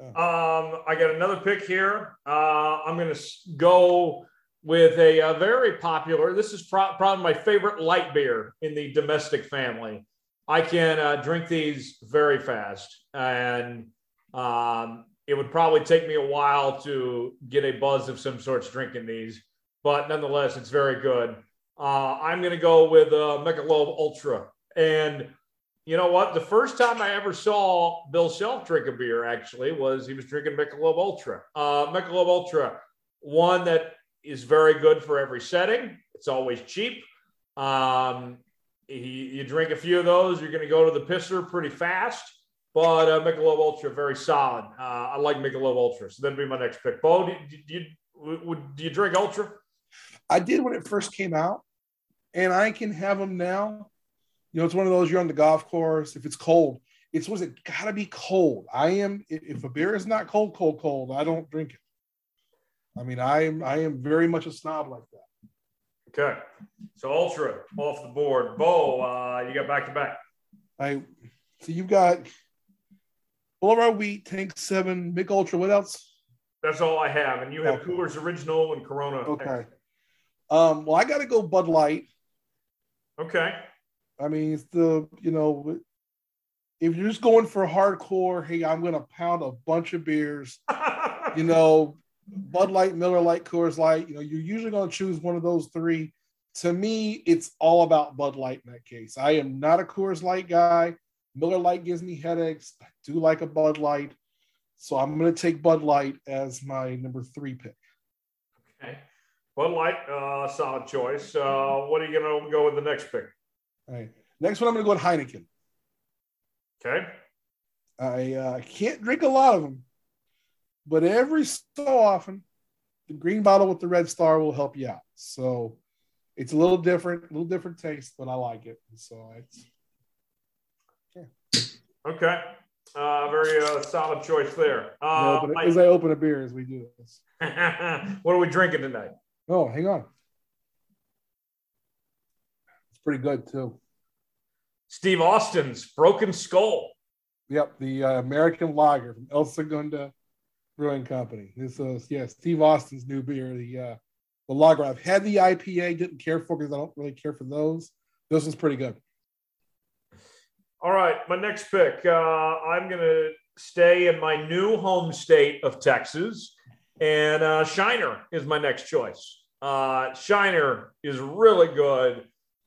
Um, I got another pick here. Uh, I'm going to go with a, a, very popular. This is pro- probably my favorite light beer in the domestic family. I can uh, drink these very fast, and um, it would probably take me a while to get a buzz of some sorts drinking these, but nonetheless, it's very good. Uh, I'm going to go with uh, Michelob Ultra. And you know what? The first time I ever saw Bill Self drink a beer actually was he was drinking Michelob Ultra. Uh, Michelob Ultra, one that is very good for every setting. It's always cheap. Um, he, you drink a few of those, you're going to go to the pisser pretty fast. But uh, Michelob Ultra, very solid. Uh, I like Michelob Ultra, so that'd be my next pick. Bo, do you, do you, do you drink Ultra? I did when it first came out, and I can have them now. You know, it's one of those you're on the golf course. If it's cold, it's was it got to be cold. I am if a beer is not cold, cold, cold, I don't drink it. I mean, I am I am very much a snob like that. Okay, so Ultra off the board. Bo, uh, you got back to back. I so you've got Boulevard Wheat, Tank Seven, Mich Ultra. What else? That's all I have. And you have okay. Coors Original and Corona. Okay. Um, well, I got to go Bud Light. Okay. I mean, it's the you know, if you're just going for hardcore, hey, I'm going to pound a bunch of beers. <laughs> you know, Bud Light, Miller Lite, Coors Light. You know, you're usually going to choose one of those three. To me, it's all about Bud Light in that case. I am not a Coors Light guy. Miller Lite gives me headaches. I do like a Bud Light. So I'm going to take Bud Light as my number three pick. Okay. Bud Light, uh, solid choice. Uh, what are you going to go with the next pick? All right. Next one, I'm going to go with Heineken. Okay. I uh, can't drink a lot of them, but every so often, the green bottle with the red star will help you out. So it's a little different, a little different taste, but I like it. So it's Okay. Uh, very uh, solid choice there. Uh, as I open a beer as we do this. <laughs> what are we drinking tonight? Oh, hang on. It's pretty good too. Steve Austin's Broken Skull. Yep, the uh, American Lager from El Segundo Brewing Company. This is yeah, Steve Austin's new beer, the uh, the lager. I've had the IPA, didn't care for because I don't really care for those. This is pretty good. All right, my next pick. Uh, I'm to stay in my new home state of Texas, and uh, Shiner is my next choice. Uh, Shiner is really good.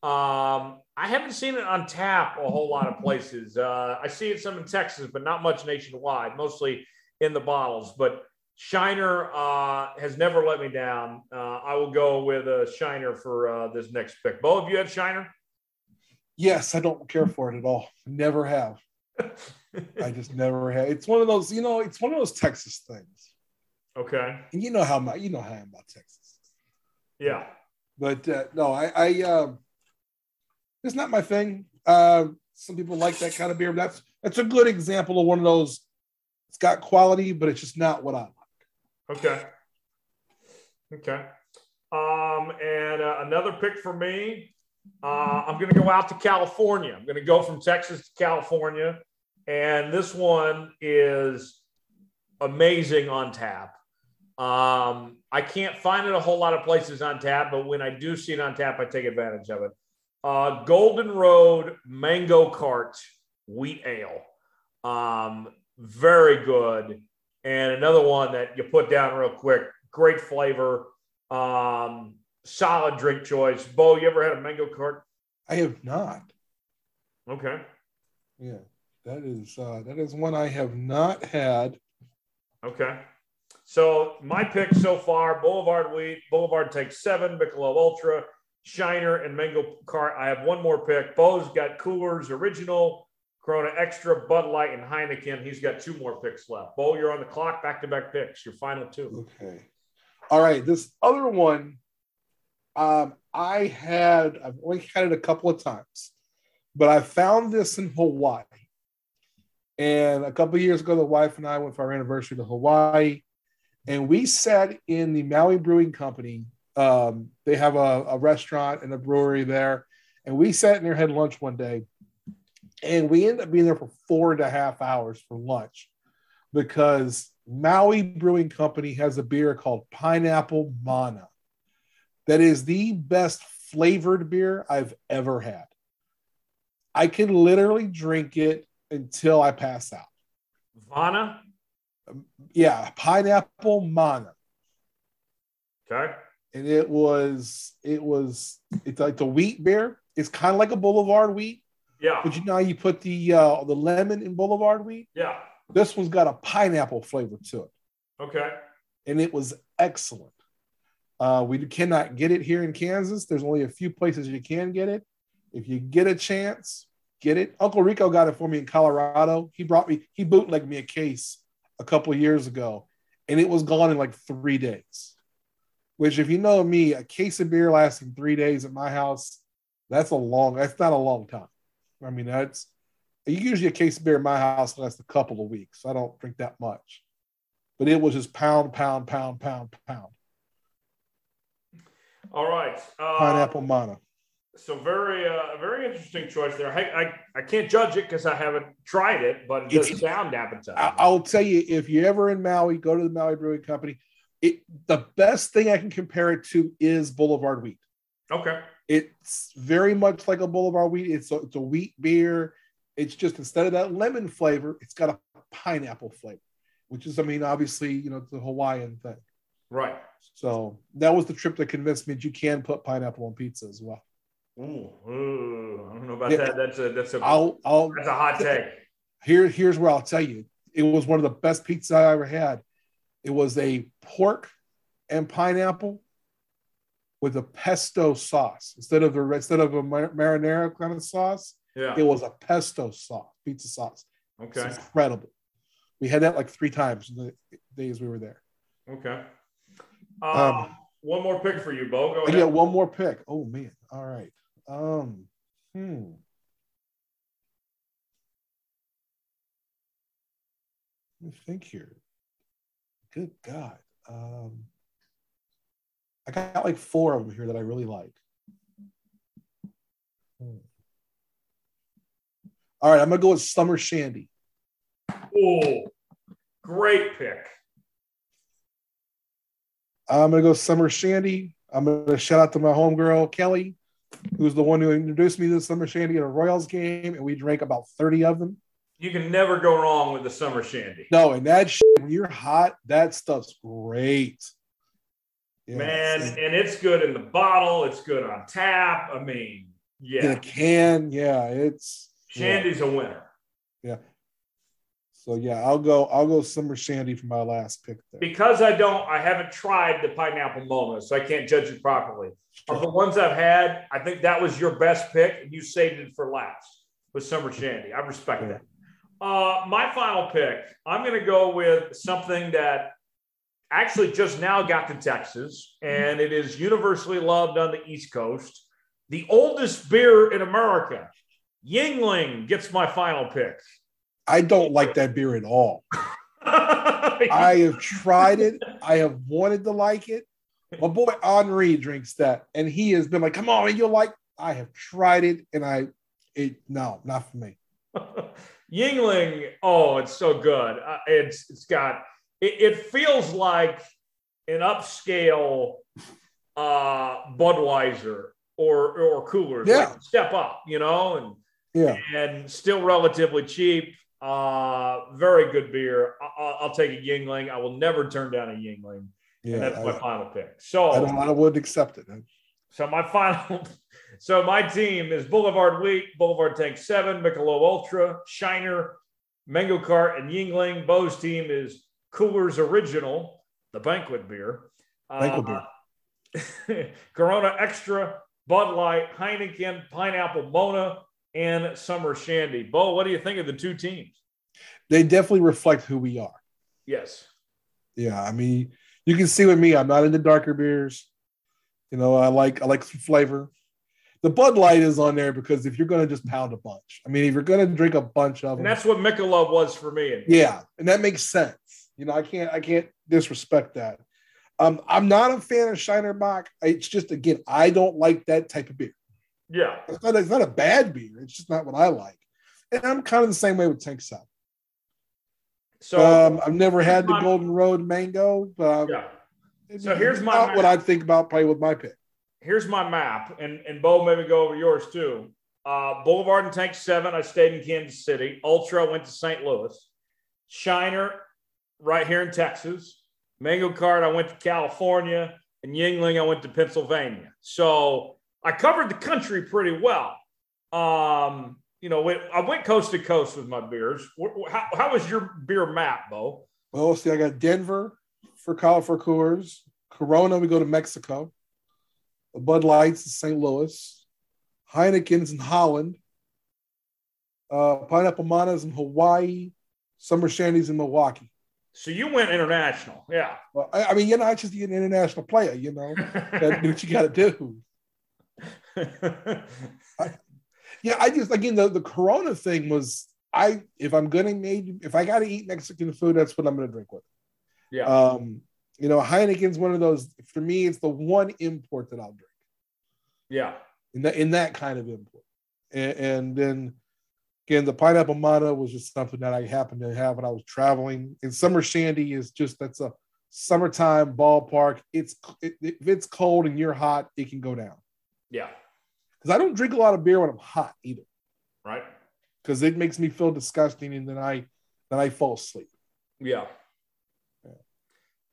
Um, I haven't seen it on tap a whole lot of places. Uh, I see it some in Texas, but not much nationwide, mostly in the bottles. But Shiner uh, has never let me down. Uh, I will go with a Shiner for uh, this next pick. Bo, have you had Shiner? Yes, I don't care for it at all. Never have. <laughs> I just never have. It's one of those, you know, it's one of those Texas things. Okay. And you know how my, you know how I'm about Texas. Yeah. But uh, no, I, I, uh, it's not my thing. Uh, some people like that kind of beer. That's that's a good example of one of those. It's got quality, but it's just not what I like. Okay. Okay. Um, and uh, another pick for me uh, I'm going to go out to California. I'm going to go from Texas to California. And this one is amazing on tap. Um, I can't find it a whole lot of places on tap, but when I do see it on tap, I take advantage of it. Uh, Golden Road Mango Cart Wheat Ale. Um, very good. And another one that you put down real quick. Great flavor. Um, solid drink choice. Bo, you ever had a mango cart? I have not. Okay. Yeah, that is uh, that is one I have not had. Okay. So my pick so far: Boulevard Wheat, Boulevard Tank Seven, Michelob Ultra, Shiner, and Mango Cart. I have one more pick. Bo's got Coors Original, Corona Extra, Bud Light, and Heineken. He's got two more picks left. Bo, you're on the clock. Back to back picks. Your final two. Okay. All right. This other one, um, I had, I've only had it a couple of times, but I found this in Hawaii. And a couple years ago, the wife and I went for our anniversary to Hawaii, and we sat in the Maui Brewing Company. Um, they have a, a restaurant and a brewery there, and we sat in there had lunch one day, and we ended up being there for four and a half hours for lunch because Maui Brewing Company has a beer called Pineapple Mana that is the best flavored beer I've ever had. I can literally drink it until I pass out. Vana. Um, yeah, Pineapple Mana. Okay. And it was, it was, it's like the wheat beer. It's kind of like a Boulevard wheat, Yeah. but you know how you put the uh, the lemon in Boulevard wheat. Yeah. This one's got a pineapple flavor to it. Okay. and it was excellent. Uh, we cannot get it here in Kansas. There's only a few places you can get it. If you get a chance, get it. Uncle Rico got it for me in Colorado. He brought me, he bootlegged me a case a couple years ago, and it was gone in like three days. Which, if you know me, a case of beer lasting three days at my house, that's a long, that's not a long time. I mean, that's usually a case of beer in my house lasts a couple of weeks. I don't drink that much but it was just pound, pound, pound, pound, pound. All right. Uh, Pineapple mana. So very, uh, very interesting choice there. I, I, I can't judge it because I haven't tried it, but it It's- does sound appetizing. I, I'll tell you, if you're ever in Maui, go to the Maui Brewing Company. It the best thing I can compare it to is Boulevard Wheat. okay. It's very much like a Boulevard Wheat. It's a, it's a wheat beer. It's just instead of that lemon flavor, it's got a pineapple flavor, which is, I mean, obviously, you know, the Hawaiian thing. Right. So that was the trip that convinced me that you can put pineapple on pizza as well. Ooh, ooh, I don't know about Yeah. that. That's a that's a I'll I'll that's a hot <laughs> take. here here's where I'll tell you. It was one of the best pizzas I ever had. It was a pork and pineapple with a pesto sauce instead of a instead of a marinara kind of sauce. Yeah. It was a pesto sauce, pizza sauce. It's Okay. incredible. We had that like three times in the days we were there. Okay. Um, Um, one more pick for you, Bo. Go ahead. get one more pick. Oh man. All right. Um, hmm. Let me think here. Good God. Um, I got like four of them here that I really like. Hmm. All right, I'm gonna go with Summer Shandy. Oh, great pick. I'm gonna go Summer Shandy. I'm gonna shout out to my homegirl Kelly, who's the one who introduced me to Summer Shandy at a Royals game, and we drank about 30 of them. You can never go wrong with the summer shandy. No, and that shit, when you're hot, that stuff's great. Yeah, Man, and- it's good in the bottle. It's good on tap. I mean, yeah, in a can, yeah, it's Shandy's a winner. Yeah. So yeah. I'll go. I'll go Summer Shandy for my last pick there. Because I don't, I haven't tried the pineapple Mana, so I can't judge it properly. Of the ones I've had, I think that was your best pick, and you saved it for last with summer shandy. I respect Yeah. that. Uh, my final pick, I'm going to go with something that actually just now got to Texas, and it is universally loved on the East Coast. The oldest beer in America, Yuengling, gets my final pick. I don't like that beer at all. <laughs> I, have tried it. I have wanted to like it. My boy Henri drinks that, and he has been like, "Come on, you'll like." I have tried it, and I, it no, not for me. <laughs> Yuengling, oh, it's so good. Uh, it's it's got it, it feels like an upscale uh, Budweiser or or Coors. Yeah. Like step up, you know, and Yeah. and still relatively cheap. Uh, very good beer. I- I'll, I'll take a Yuengling. I will never turn down a Yuengling. Yeah. and that's my I, final pick. So I I wouldn't accept it. so my final, <laughs> so my team is Boulevard Wheat, Boulevard Tank Seven, Michelob Ultra, Shiner, Mango Cart, and Yuengling. Bo's team is Coors Original, the banquet beer. Banquet uh, beer. <laughs> Corona Extra, Bud Light, Heineken, Pineapple Mana, and Summer Shandy. Bo, what do you think of the two teams? They definitely reflect who we are. Yes. Yeah, I mean, you can see with me, I'm not into darker beers. You know, I like I like some flavor. The Bud Light is on there because if you're going to just pound a bunch, I mean, if you're going to drink a bunch of And them, that's what Michelob was for me. yeah, and that makes sense. You know, I can't I can't disrespect that. Um, I'm not a fan of Shiner Bock. It's just again, I don't like that type of beer. Yeah. It's not, it's not a bad beer. It's just not what I like. And I'm kind of the same way with Tank South. So um, I've never had the my- Golden Road Mango, but yeah. So here's my what I think about probably with my pick. here's my map, and and Bo maybe go over yours too. Uh, Boulevard and Tank Seven, I stayed in Kansas City. Ultra, went to St. Louis. Shiner, right here in Texas. Mango Cart, I went to California, and Yuengling, I went to Pennsylvania. So I covered the country pretty well. Um, you know, I went coast to coast with my beers. How, how was your beer map, Bo? Well, see, I got Denver for Col for Coors. Corona, we go to Mexico. The Bud Lights in St. Louis. Heineken's in Holland. Uh, Pineapple Manas in Hawaii. Summer Shandy's in Milwaukee. So you went international, yeah. Well, I, I mean, you're not just an international player, you know. Gotta what you got to do. <laughs> Yeah, I just again the, the Corona thing was I if I'm gonna make if I gotta eat Mexican food, that's what I'm gonna drink with. yeah. Um, you know, Heineken's one of those for me, it's the one import that I'll drink yeah. in that in that kind of import. And, and then again, the pineapple Mana was just something that I happened to have when I was traveling. And summer shandy is just that's a summertime ballpark. It's it, if it's cold and you're hot, it can go down. Yeah. Because I don't drink a lot of beer when I'm hot either. Right. because it makes me feel disgusting and then I then I fall asleep. Yeah.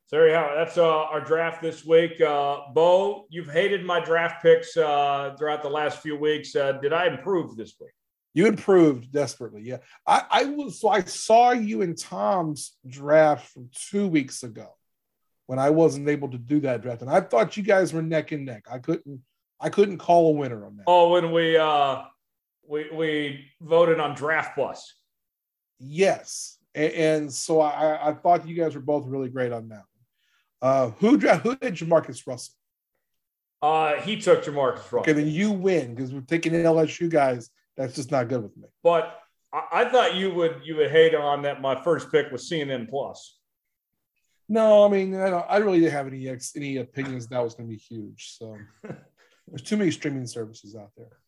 So there you have it. That's uh, our draft this week. Uh, Bo, you've hated my draft picks uh, throughout the last few weeks. Uh, did I improve this week? You improved desperately. Yeah. I, I was so I saw you in Tom's draft from two weeks ago when I wasn't able to do that draft. And I thought you guys were neck and neck. I couldn't I couldn't call a winner on that. Oh, when we uh, we we voted on Draft Plus. Yes. And, and so I, I thought you guys were both really great on that. Uh, who dra- who did Jamarcus Russell? Uh, he took Jamarcus Russell. Okay, then you win because we're taking LSU guys. That's just not good with me. But I, I thought you would you would hate on that. My first pick was CNN Plus. No, I mean, I, don't, I really didn't have any ex, any opinions that was going to be huge. So <laughs> there's too many streaming services out there.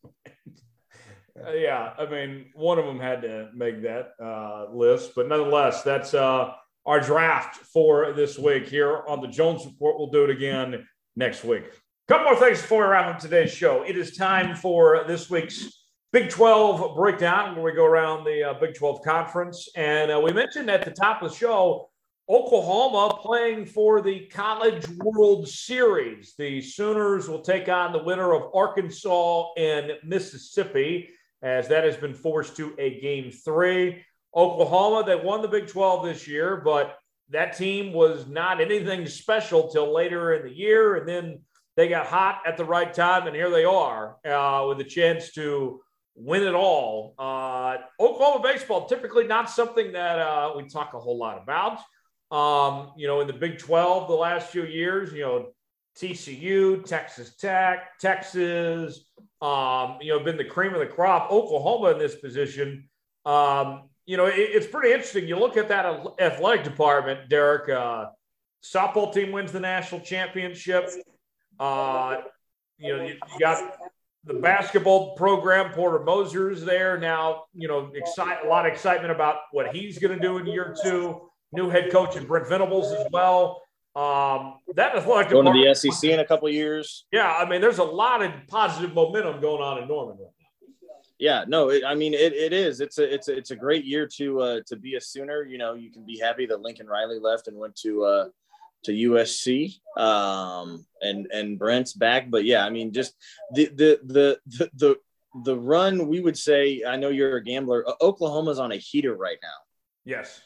Uh, <laughs> yeah, I mean, one of them had to make that uh, list, but nonetheless, that's uh, our draft for this week here on the Jones Report. We'll do it again next week. A couple more things before we wrap up today's show. It is time for this week's Big 12 breakdown, when we go around the uh, Big 12 conference. And uh, we mentioned at the top of the show Oklahoma playing for the College World Series. The Sooners will take on the winner of Arkansas and Mississippi, as that has been forced to a game three. Oklahoma, they won the Big 12 this year, but that team was not anything special till later in the year. And then they got hot at the right time, and here they are uh, with a chance to win it all. Uh, Oklahoma baseball, typically not something that uh, we talk a whole lot about. Um, you know, in the Big 12 the last few years, you know, TCU, Texas Tech, Texas, um, you know, been the cream of the crop. Oklahoma in this position, um, you know, it, it's pretty interesting. You look at that athletic department, Derek. Uh, softball team wins the national championship. Uh, you know, you, you got the basketball program. Porter Moser is there now. You know, excite a lot of excitement about what he's going to do in year two. New head coach and Brent Venables as well. Um, that athletic Going to the SEC in a couple of years. Yeah, I mean, there's a lot of positive momentum going on in Norman right now. Yeah, no, it, I mean it, it is. It's a it's a it's a great year to uh, to be a Sooner. You know, you can be happy that Lincoln Riley left and went to uh, to USC, um, and and Brent's back. But yeah, I mean, just the the the the the, the run. We would say. I know you're a gambler. Oklahoma's on a heater right now. Yes.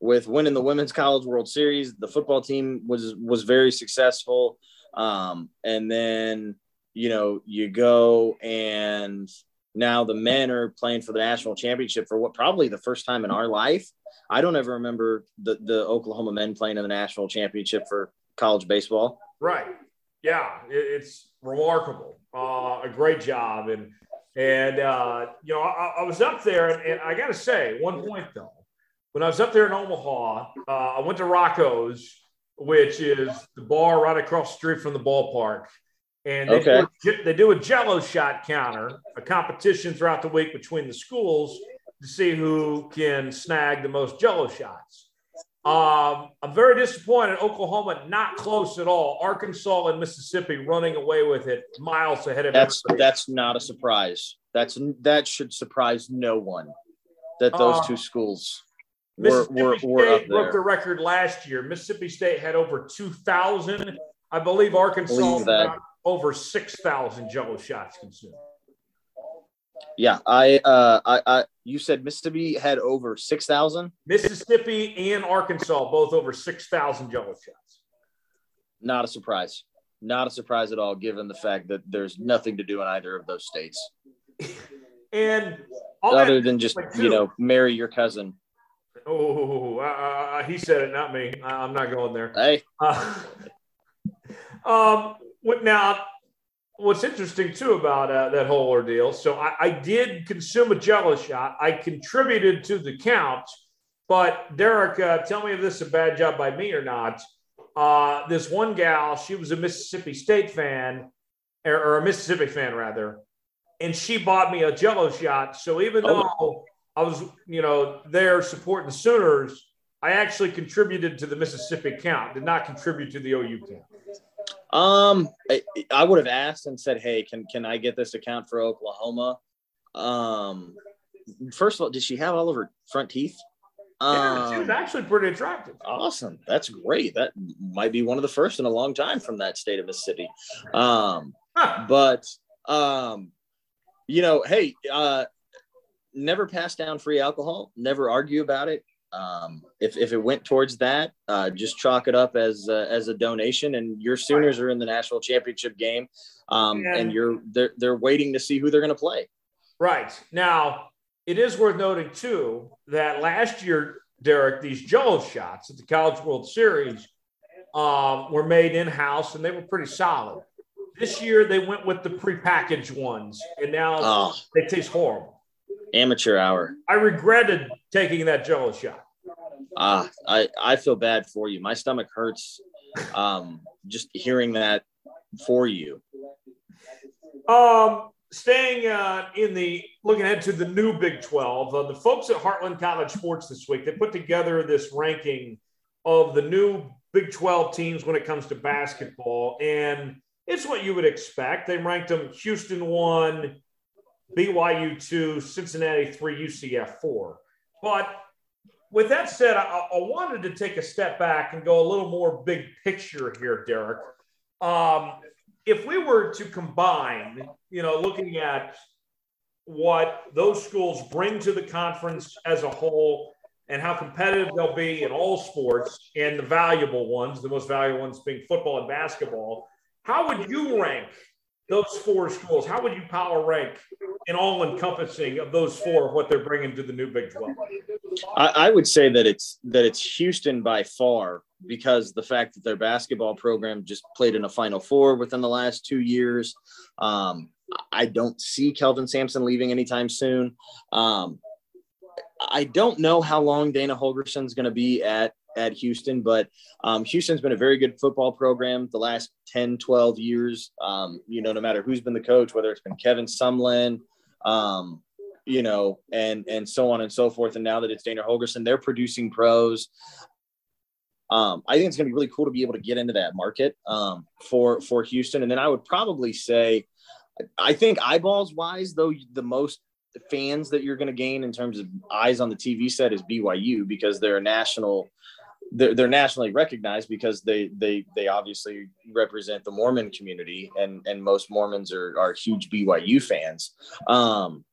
with winning the women's college world series the football team was was very successful um, and then you know you go and now the men are playing for the national championship for what probably the first time in our life i don't ever remember the, the oklahoma men playing in the national championship for college baseball Right. Yeah, it, it's remarkable. Uh, a great job, and and uh, you know I, I was up there, and, and I got to say, one point though, when I was up there in Omaha, uh, I went to Rocco's, which is the bar right across the street from the ballpark, and they, Okay. do, a, they do a Jello shot counter, a competition throughout the week between the schools to see who can snag the most Jello shots. Um, I'm very disappointed. Oklahoma not close at all. Arkansas and Mississippi running away with it, miles ahead of that's everybody. that's not a surprise that's that should surprise no one that those Uh, two schools were, Mississippi were, were up State broke the record last year. Mississippi State had over 2,000. I believe Arkansas Believe over 6,000 Jello shots consumed. yeah i uh i, I you said mississippi had over 6000 Mississippi and Arkansas both over 6,000 Jello shots. not a surprise. Not a surprise at all, given the fact that there's nothing to do in either of those states <laughs> And other than just like, you know marry your cousin. oh, uh, he said it, not me. I'm not going there. Hey, Uh, <laughs> um, what now? What's interesting too about uh, that whole ordeal? So I, I did consume a Jello shot. I contributed to the count, but Derek, uh, tell me if this is a bad job by me or not. Uh, this one gal, she was a Mississippi State fan, or, or a Mississippi fan rather, and she bought me a Jello shot. So even though I was, you know, there supporting the Sooners, I actually contributed to the Mississippi count, did not contribute to the OU count. Um, I, I would have asked and said, "Hey, can can I get this account for Oklahoma?" Um, first of all, did she have all of her front teeth? Yeah, she was Um, actually pretty attractive. awesome. That's great. That might be one of the first in a long time from that state of Mississippi. Um, Huh. but um you know hey uh never pass down free alcohol never argue about it um if, if it went towards that uh just chalk it up as uh, as a donation and your sooners are in the national championship game um Yeah. and you're they're they're waiting to see who they're going to play Right. Now, it is worth noting, too, that last year, Derek, these Jello shots at the College World Series um, were made in house and they were pretty solid. This year, they went with the prepackaged ones, and now oh they taste horrible. amateur hour I regretted taking that Jello shot. Ah i i feel bad for you my stomach hurts um just hearing that for you Um, staying uh, in the looking ahead to the new Big 12, uh, the folks at Heartland College Sports this week, they put together this ranking of the new Big 12 teams when it comes to basketball. And it's what you would expect. They ranked them Houston 1, BYU 2, Cincinnati 3, UCF 4. But with that said, I, I wanted to take a step back and go a little more big picture here, Derek. Um, if we were to combine, you know, looking at what those schools bring to the conference as a whole and how competitive they'll be in all sports and the valuable ones, the most valuable ones being football and basketball, how would you rank those four schools? How would you power rank in all encompassing of those four, what they're bringing to the new Big 12? I, I would say that it's that it's Houston by far because the fact that their basketball program just played in a Final Four within the last two years. Um, I don't see Kelvin Sampson leaving anytime soon. Um, I don't know how long Dana Holgorsen's going to be at at Houston, but um, Houston's been a very good football program the last 10, 12 years. Um, you know, no matter who's been the coach, whether it's been Kevin Sumlin, um, you know, and and so on and so forth. And now that it's Dana Holgorsen, they're producing pros. um, I think it's going to be really cool to be able to get into that market um, for for Houston. And then I would probably say, I think eyeballs wise, though, the most fans that you're going to gain in terms of eyes on the TV set is BYU because they're a national. They're, they're nationally recognized because they they they obviously represent the Mormon community and and most Mormons are are huge BYU fans. Um,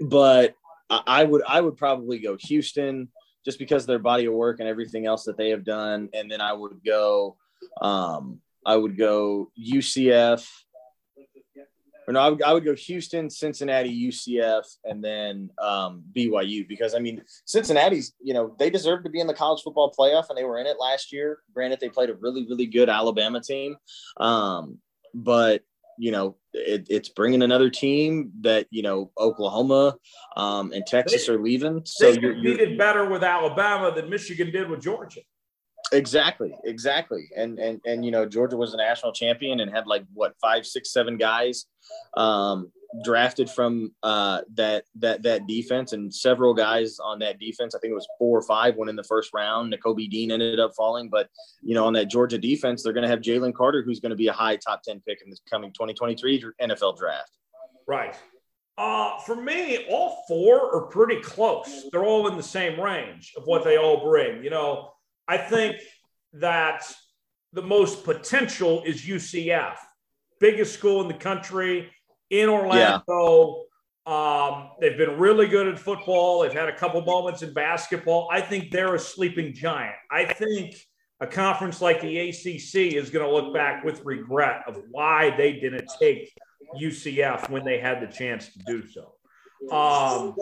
but I would I would probably go Houston just because their body of work and everything else that they have done. And then I would go, um, I would go UCF. Or no, I would, I would go Houston, Cincinnati, UCF, and then um, BYU because I mean Cincinnati's, you know, they deserve to be in the college football playoff and they were in it last year. Granted, they played a really, really good Alabama team, um, but you know, it, it's bringing another team that you know Oklahoma um, and Texas they, are leaving. So they you're, competed better with Alabama than Michigan did with Georgia. Exactly, exactly, and and and you know Georgia was a national champion and had like what five, six, seven guys um, drafted from uh, that that that defense, and several guys on that defense. I think it was four or five went in the first round. Nakobe Dean ended up falling, but you know on that Georgia defense, they're going to have Jalen Carter, who's going to be a high top ten pick in this coming 2023 NFL draft. Right. Uh, for me, all four are pretty close. They're all in the same range of what they all bring. You know, I think that the most potential is UCF, biggest school in the country in Orlando. Yeah. Um, they've been really good at football. They've had a couple moments in basketball. I think they're a sleeping giant. I think a conference like the ACC is going to look back with regret of why they didn't take UCF when they had the chance to do so. Um,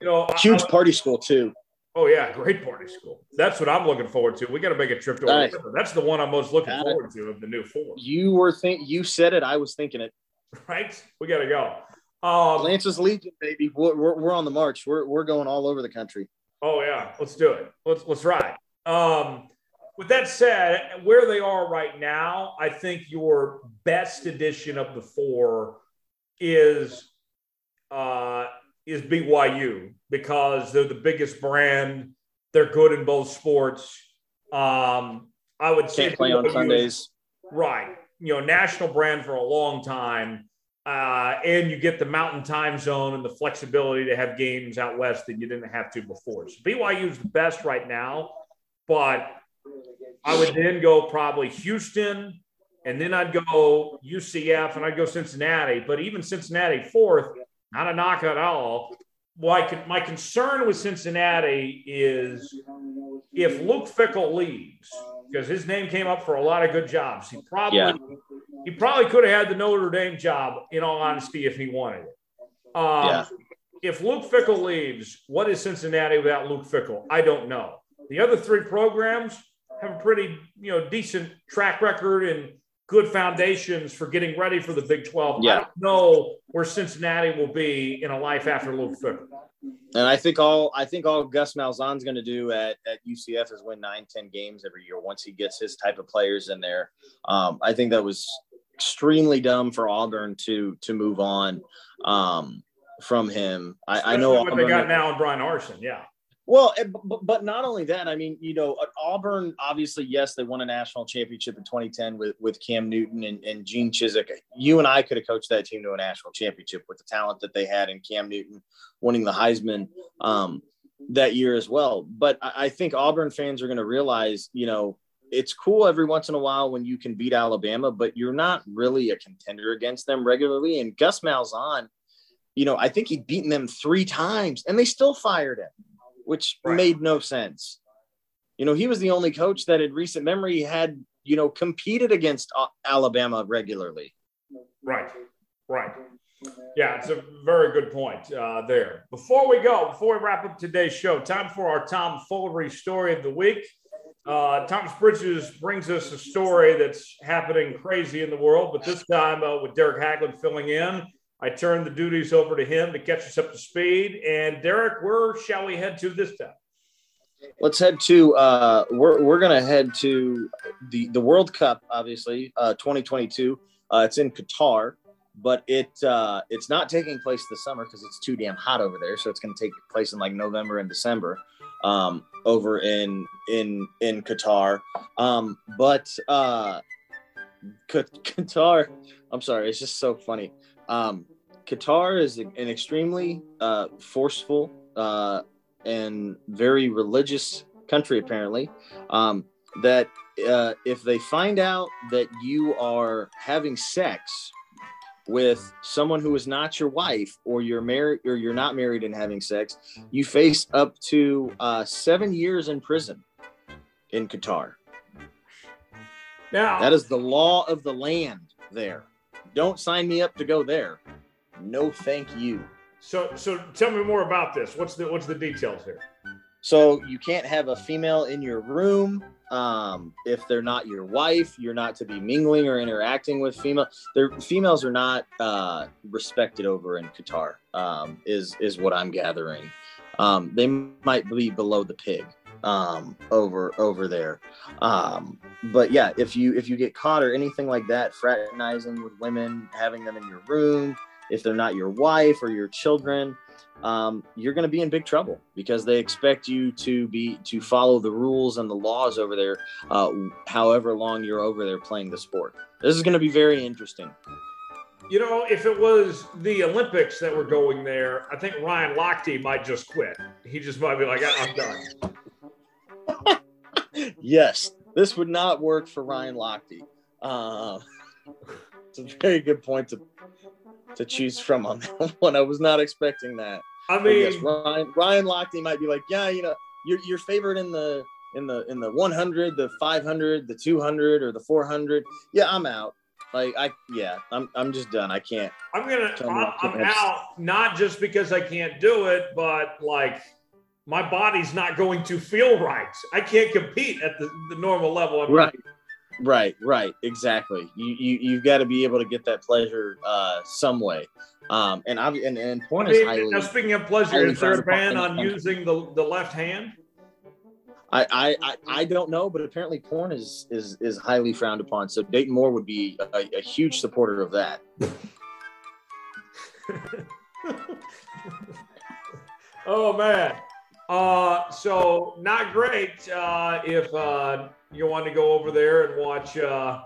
you know, huge I, party school too. Oh yeah, great party school. That's what I'm looking forward to. We got to make a trip to Orlando. That's the one I'm most looking forward to of the new four. You were think you said it. I was thinking it. <laughs> right? We got to go. Um, Lance's Legion, baby. We're, we're, we're, on the march. We're, we're going all over the country. Oh yeah, let's do it. Let's let's ride. Um, with that said, where they are right now, I think your best edition of the four is uh, is BYU because they're the biggest brand. They're good in both sports. Um, I would say Can't play on Sundays. Right you know national brand for a long time, uh, and you get the mountain time zone and the flexibility to have games out west that you didn't have to before. So BYU is the best right now, but I would then go probably Houston, and then I'd go UCF, and I'd go Cincinnati. But even Cincinnati fourth, not a knock at all. Why? My concern with Cincinnati is if Luke Fickell leaves because his name came up for a lot of good jobs. He probably yeah. he probably could have had the Notre Dame job in all honesty if he wanted it. Um, yeah. If Luke Fickell leaves, what is Cincinnati without Luke Fickell? I don't know. The other three programs have a pretty you know decent track record and good foundations for getting ready for the Big 12. Yeah. I don't know where Cincinnati will be in a life after Luke Fickell. And I think all I think all Gus Malzahn's going to do at, at UCF is win nine, 10 games every year once he gets his type of players in there. Um, I think that was extremely dumb for Auburn to to move on um, from him. I, I know what Auburn, they got now in Bryan Harsin. Yeah. Well, but, not only that, I mean, you know, Auburn, obviously, yes, they won a national championship in 2010 with, with Cam Newton and, and Gene Chizik. You and I could have coached that team to a national championship with the talent that they had in Cam Newton winning the Heisman um, that year as well. But I, I think Auburn fans are going to realize, you know, it's cool every once in a while when you can beat Alabama, but you're not really a contender against them regularly. And Gus Malzahn, you know, I think he'd beaten them three times and they still fired him which right. made no sense. You know, he was the only coach that in recent memory had, you know, competed against Alabama regularly. Right, right. Yeah, it's a very good point uh, there. Before we go, before we wrap up today's show, time for our Tom Foolery story of the week. Uh, Thomas Bridges brings us a story that's happening crazy in the world, but this time uh, with Derek Haglund filling in. I turn the duties over to him to catch us up to speed. And Derek, where shall we head to this time? Let's head to. Uh, we're we're gonna head to the the World Cup, obviously, uh, 2022. Uh, it's in Qatar, but it uh, it's not taking place this summer because it's too damn hot over there. So it's gonna take place in like November and December. Um, over in in in Qatar. Um, but uh, <laughs> Qatar, I'm sorry, it's just so funny. Um, Qatar is an extremely uh, forceful uh, and very religious country, apparently. Um, that uh, if they find out that you are having sex with someone who is not your wife or you're married or you're not married and having sex you face up to uh, seven years in prison in qatar now that is the law of the land there don't sign me up to go there no thank you so so tell me more about this what's the what's the details here so you can't have a female in your room um, if they're not your wife. You're not to be mingling or interacting with female. Their females are not uh, respected over in Qatar. Um, is is what I'm gathering. Um, they might be below the pig um, over over there. Um, but yeah, if you if you get caught or anything like that, fraternizing with women, having them in your room, if they're not your wife or your children, um, you're going to be in big trouble because they expect you to be to follow the rules and the laws over there, uh, however long you're over there playing the sport. This is going to be very interesting. You know, if it was the Olympics that were going there, I think Ryan Lochte might just quit. He just might be like, I'm done. <laughs> yes, this would not work for Ryan Lochte. Uh, it's a very good point to to choose from on that <laughs> one. I was not expecting that. I mean, yes, Ryan Ryan Lochte might be like, yeah, you know, your your favorite in the in the in the 100, the 500, the 200, or the 400. Yeah, I'm out. Like I, yeah, I'm I'm just done. I can't. I'm gonna. I'm, I'm out not just because I can't do it, but like my body's not going to feel right. I can't compete at the, the normal level. I'm right. Right, right, exactly. You you you've got to be able to get that pleasure uh, some way. Um, and I and, and porn I mean, is highly. Now, speaking of pleasure, is there a ban on using the, the left hand? I, I I don't know, but apparently porn is is is highly frowned upon. So Dayton Moore would be a, a huge supporter of that. <laughs> oh man. Uh, so not great uh, if uh, you want to go over there and watch uh,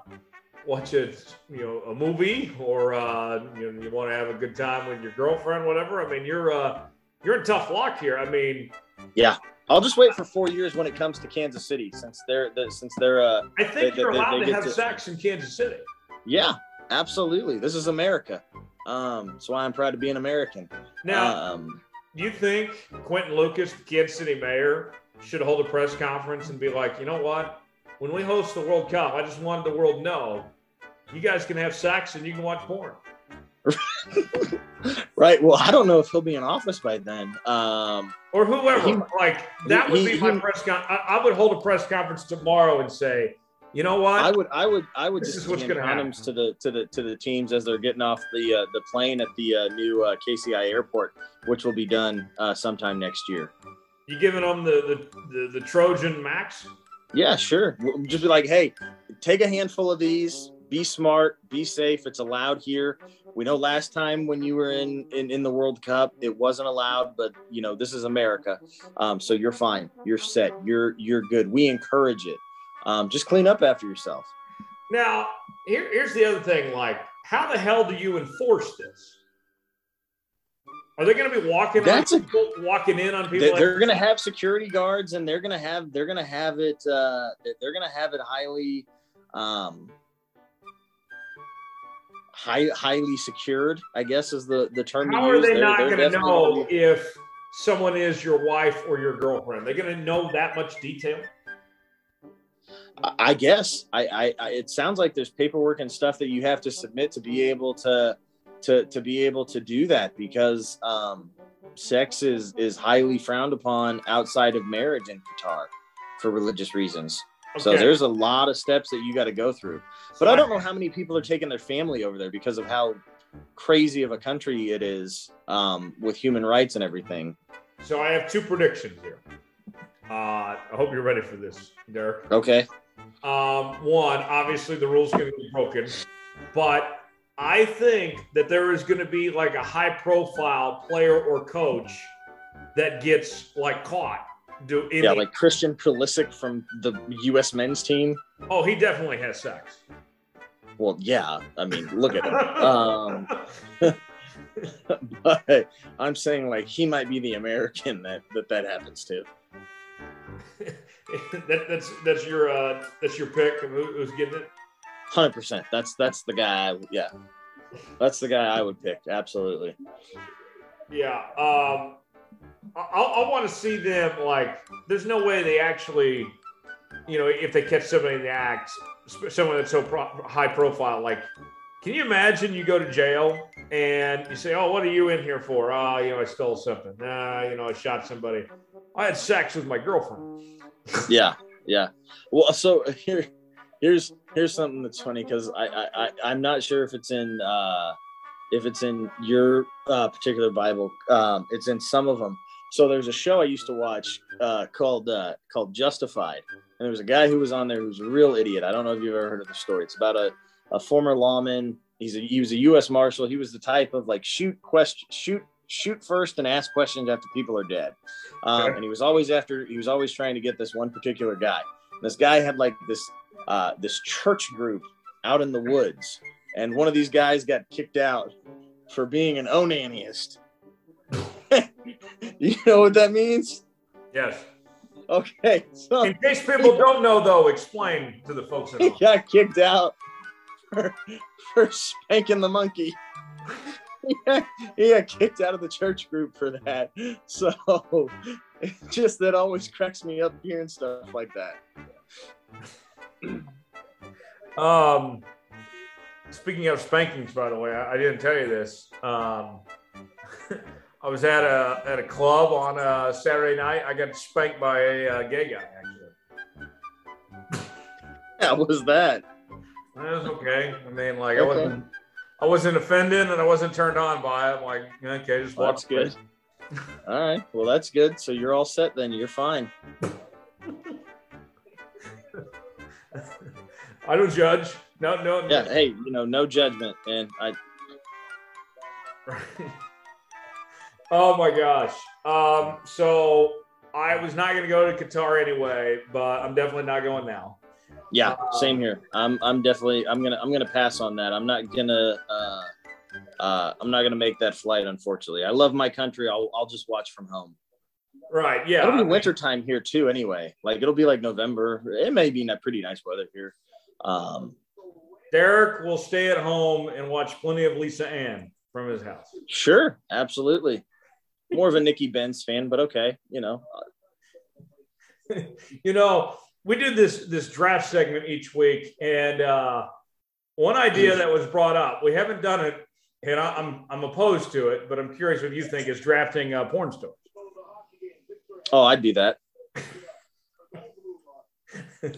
watch a you know a movie or uh, you, know, you want to have a good time with your girlfriend, whatever. I mean, you're uh, you're in tough luck here. I mean, yeah. I'll just wait for four years when it comes to Kansas City, since they're the, since they're. Uh, I think they, you're they, allowed they to have to, sex in Kansas City. Yeah, absolutely. This is America. Um, that's why I'm proud to be an American. Now, um, do you think Quinton Lucas, the Kansas City mayor, should hold a press conference and be like, you know what? when we host the World Cup, I just wanted the world to know you guys can have sex and you can watch porn. <laughs> right. Well, I don't know if he'll be in office by then. Um, or whoever. He, like that would be my he, press con- I, I, would hold a press conference tomorrow and say, you know what? I would. I would. I would this just hand condoms to the to the to the teams as they're getting off the uh, the plane at the uh, new uh, KCI airport, which will be done uh, sometime next year. You giving them the the, the, the Trojan Max? Yeah, sure. just be like, hey, take a handful of these. Be smart. Be safe. It's allowed here. We know last time when you were in in, in the World Cup, it wasn't allowed, but you know this is America, um, so you're fine. You're set. You're you're good. We encourage it. Um, just clean up after yourself. Now, here, here's the other thing. Like, how the hell do you enforce this? Are they going to be walking? That's a, people, walking in on people. They, are going to have security guards, and they're going to have they're going to have it. Uh, they're going to have it highly, um, high, highly secured. I guess is the the term. How are they they're, not going to know if someone is your wife or your girlfriend? They're going to know that much detail. I guess I, I, I, it sounds like there's paperwork and stuff that you have to submit to be able to to to be able to do that because um, sex is is highly frowned upon outside of marriage in Qatar for religious reasons. Okay. So there's a lot of steps that you got to go through. But I don't know how many people are taking their family over there because of how crazy of a country it is um, with human rights and everything. So I have two predictions here. Uh, I hope you're ready for this, Derek. Okay. Um, one, obviously the rules going to be broken, but I think that there is going to be like a high profile player or coach that gets like caught do any. Yeah, like Christian Pulisic from the U.S. men's team. oh, he definitely has sex. Well, yeah. I mean, look at him. <laughs> Um, <laughs> but I'm saying like he might be the American that that, that happens to. <laughs> that, that's that's your uh, that's your pick of who, who's getting it. Hundred percent. That's that's the guy. I, yeah, that's the guy I would pick. Absolutely. Yeah. Um, I, I want to see them like. There's no way they actually, you know, if they catch somebody in the act, someone that's so pro- high profile, like. Can you imagine you go to jail and you say, "Oh, what are you in here for?" Ah, you know, I stole something. Ah, you know, I shot somebody. I had sex with my girlfriend. Yeah, yeah. Well, so here, here's here's something that's funny because I, I I I'm not sure if it's in uh if it's in your uh, particular Bible. Um, it's in some of them. So there's a show I used to watch uh, called uh, called Justified, and there was a guy who was on there who's a real idiot. I don't know if you've ever heard of the story. It's about a a former lawman. He's a he was a U.S. Marshal. He was the type of like shoot question shoot shoot first and ask questions after people are dead. Um, Okay. And he was always after he was always trying to get this one particular guy. This guy had like this uh, this church group out in the woods, and one of these guys got kicked out for being an onanist. <laughs> you know what that means? Yes. Okay, so In case people don't know, though, explain to the folks at he home. got kicked out for, for spanking the monkey. He, <laughs> got, he got kicked out of the church group for that. <laughs> So <laughs> just that always cracks me up hearing stuff like that. <clears throat> Um, speaking of spankings, by the way, I, I didn't tell you this. Um, I was at a at a club on a Saturday night. I got spanked by a uh, gay guy. Actually, How was that? that was okay. I mean, like I wasn't I wasn't offended and I wasn't turned on by it. I'm like, okay, just Well, walk that's good. <laughs> All right. Well, that's good. So you're all set then. You're fine. <laughs> I don't judge. No, no. Yeah. Hey, you know, no judgment. And I, <laughs> oh my gosh. Um, so I was not going to go to Qatar anyway, but I'm definitely not going now. Yeah, same here. I'm, I'm definitely, I'm gonna, I'm gonna pass on that. I'm not gonna, uh, uh, I'm not gonna make that flight. Unfortunately, I love my country. I'll, I'll just watch from home. Right. Yeah. It'll be wintertime here too, anyway. Like it'll be like November. It may be not pretty nice weather here. Um, Derek will stay at home and watch plenty of Lisa Ann from his house. sure, absolutely. More of a Nikki Benz fan, but okay, you know. <laughs> you know, we do this this draft segment each week, and uh, one idea that was brought up, we haven't done it, and I- I'm I'm opposed to it, but I'm curious what you think is drafting uh, porn stars. Oh, I'd do that.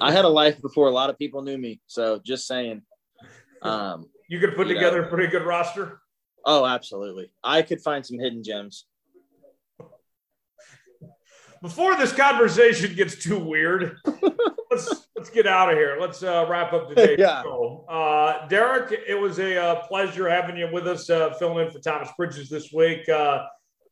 I had a life before a lot of people knew me, so just saying. Um, You could put Yeah. together a pretty good roster. oh, absolutely. I could find some hidden gems. Before this conversation gets too weird, <laughs> let's let's get out of here. Let's uh, wrap up today's <laughs> Yeah. show. Uh, Derek, it was a uh, pleasure having you with us, uh, filling in for Thomas Bridges this week. Uh,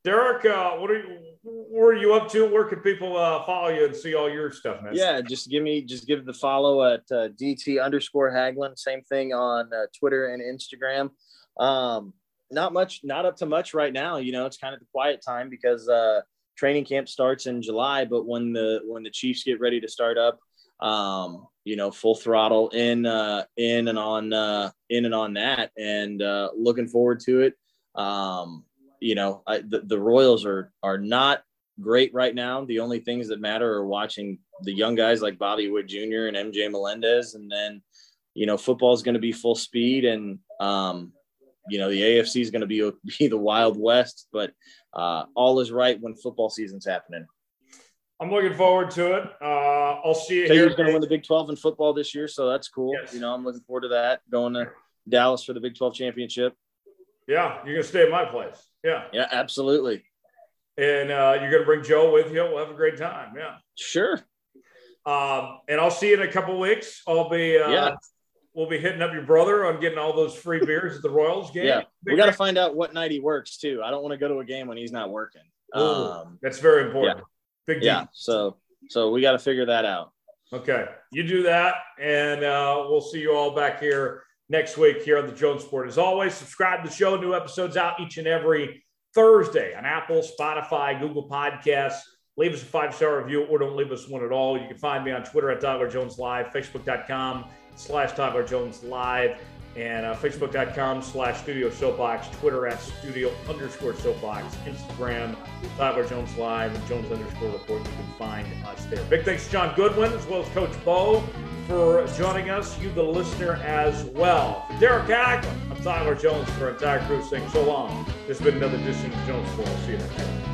Derek, uh, what are you? Where are you up to? Where can people uh, follow you and see all your stuff, man? Yeah, just give me just give the follow at uh, DT underscore Haglund. Same thing on uh, Twitter and Instagram. Um, not much, not up to much right now. You know, it's kind of the quiet time because uh, training camp starts in July. But when the when the Chiefs get ready to start up, um, you know, full throttle in uh, in and on uh, in and on that, and uh, looking forward to it. Um, you know, I, the, the Royals are are not great right now. The only things that matter are watching the young guys like Bobby Witt Jr. and MJ Melendez, and then you know football is going to be full speed, and um, you know the AFC is going to be <laughs> be the Wild West. But uh, all is right when football season's happening. I'm looking forward to it. Uh, I'll see you here. going to win the Big 12 in football this year, so that's cool. Yes. You know, I'm looking forward to that. Going to Dallas for the Big 12 championship. Yeah, you're gonna stay at my place. Yeah, Yeah, absolutely. and uh, you're gonna bring Joe with you. We'll have a great time. Yeah. Sure. Um, and I'll see you in a couple weeks. I'll be uh, Yeah. We'll be hitting up your brother on getting all those free beers at the Royals game. Yeah. We got to find out what night he works too. I don't want to go to a game when he's not working. Ooh. Um, That's very important. Yeah. Big yeah. deal. So so we got to figure that out. Okay, you do that, and uh, we'll see you all back here next week here on the Jones Report. As always, subscribe to the show. New episodes out each and every Thursday on Apple, Spotify, Google Podcasts. Leave us a five star review or don't leave us one at all. You can find me on Twitter at Tyler Jones Live, Facebook.com slash Tyler Jones Live, and uh, Facebook.com slash Studio Soapbox, Twitter at Studio underscore Soapbox, Instagram Tyler Jones Live, and Jones underscore Report. You can find us there. Big thanks to Shaun Goodwin as well as Coach Bo for joining us, you the listener as well. For Derek Haglund, I'm Tyler Jones for entire crew saying so long. This has been another edition of Jones. I'll see you next time.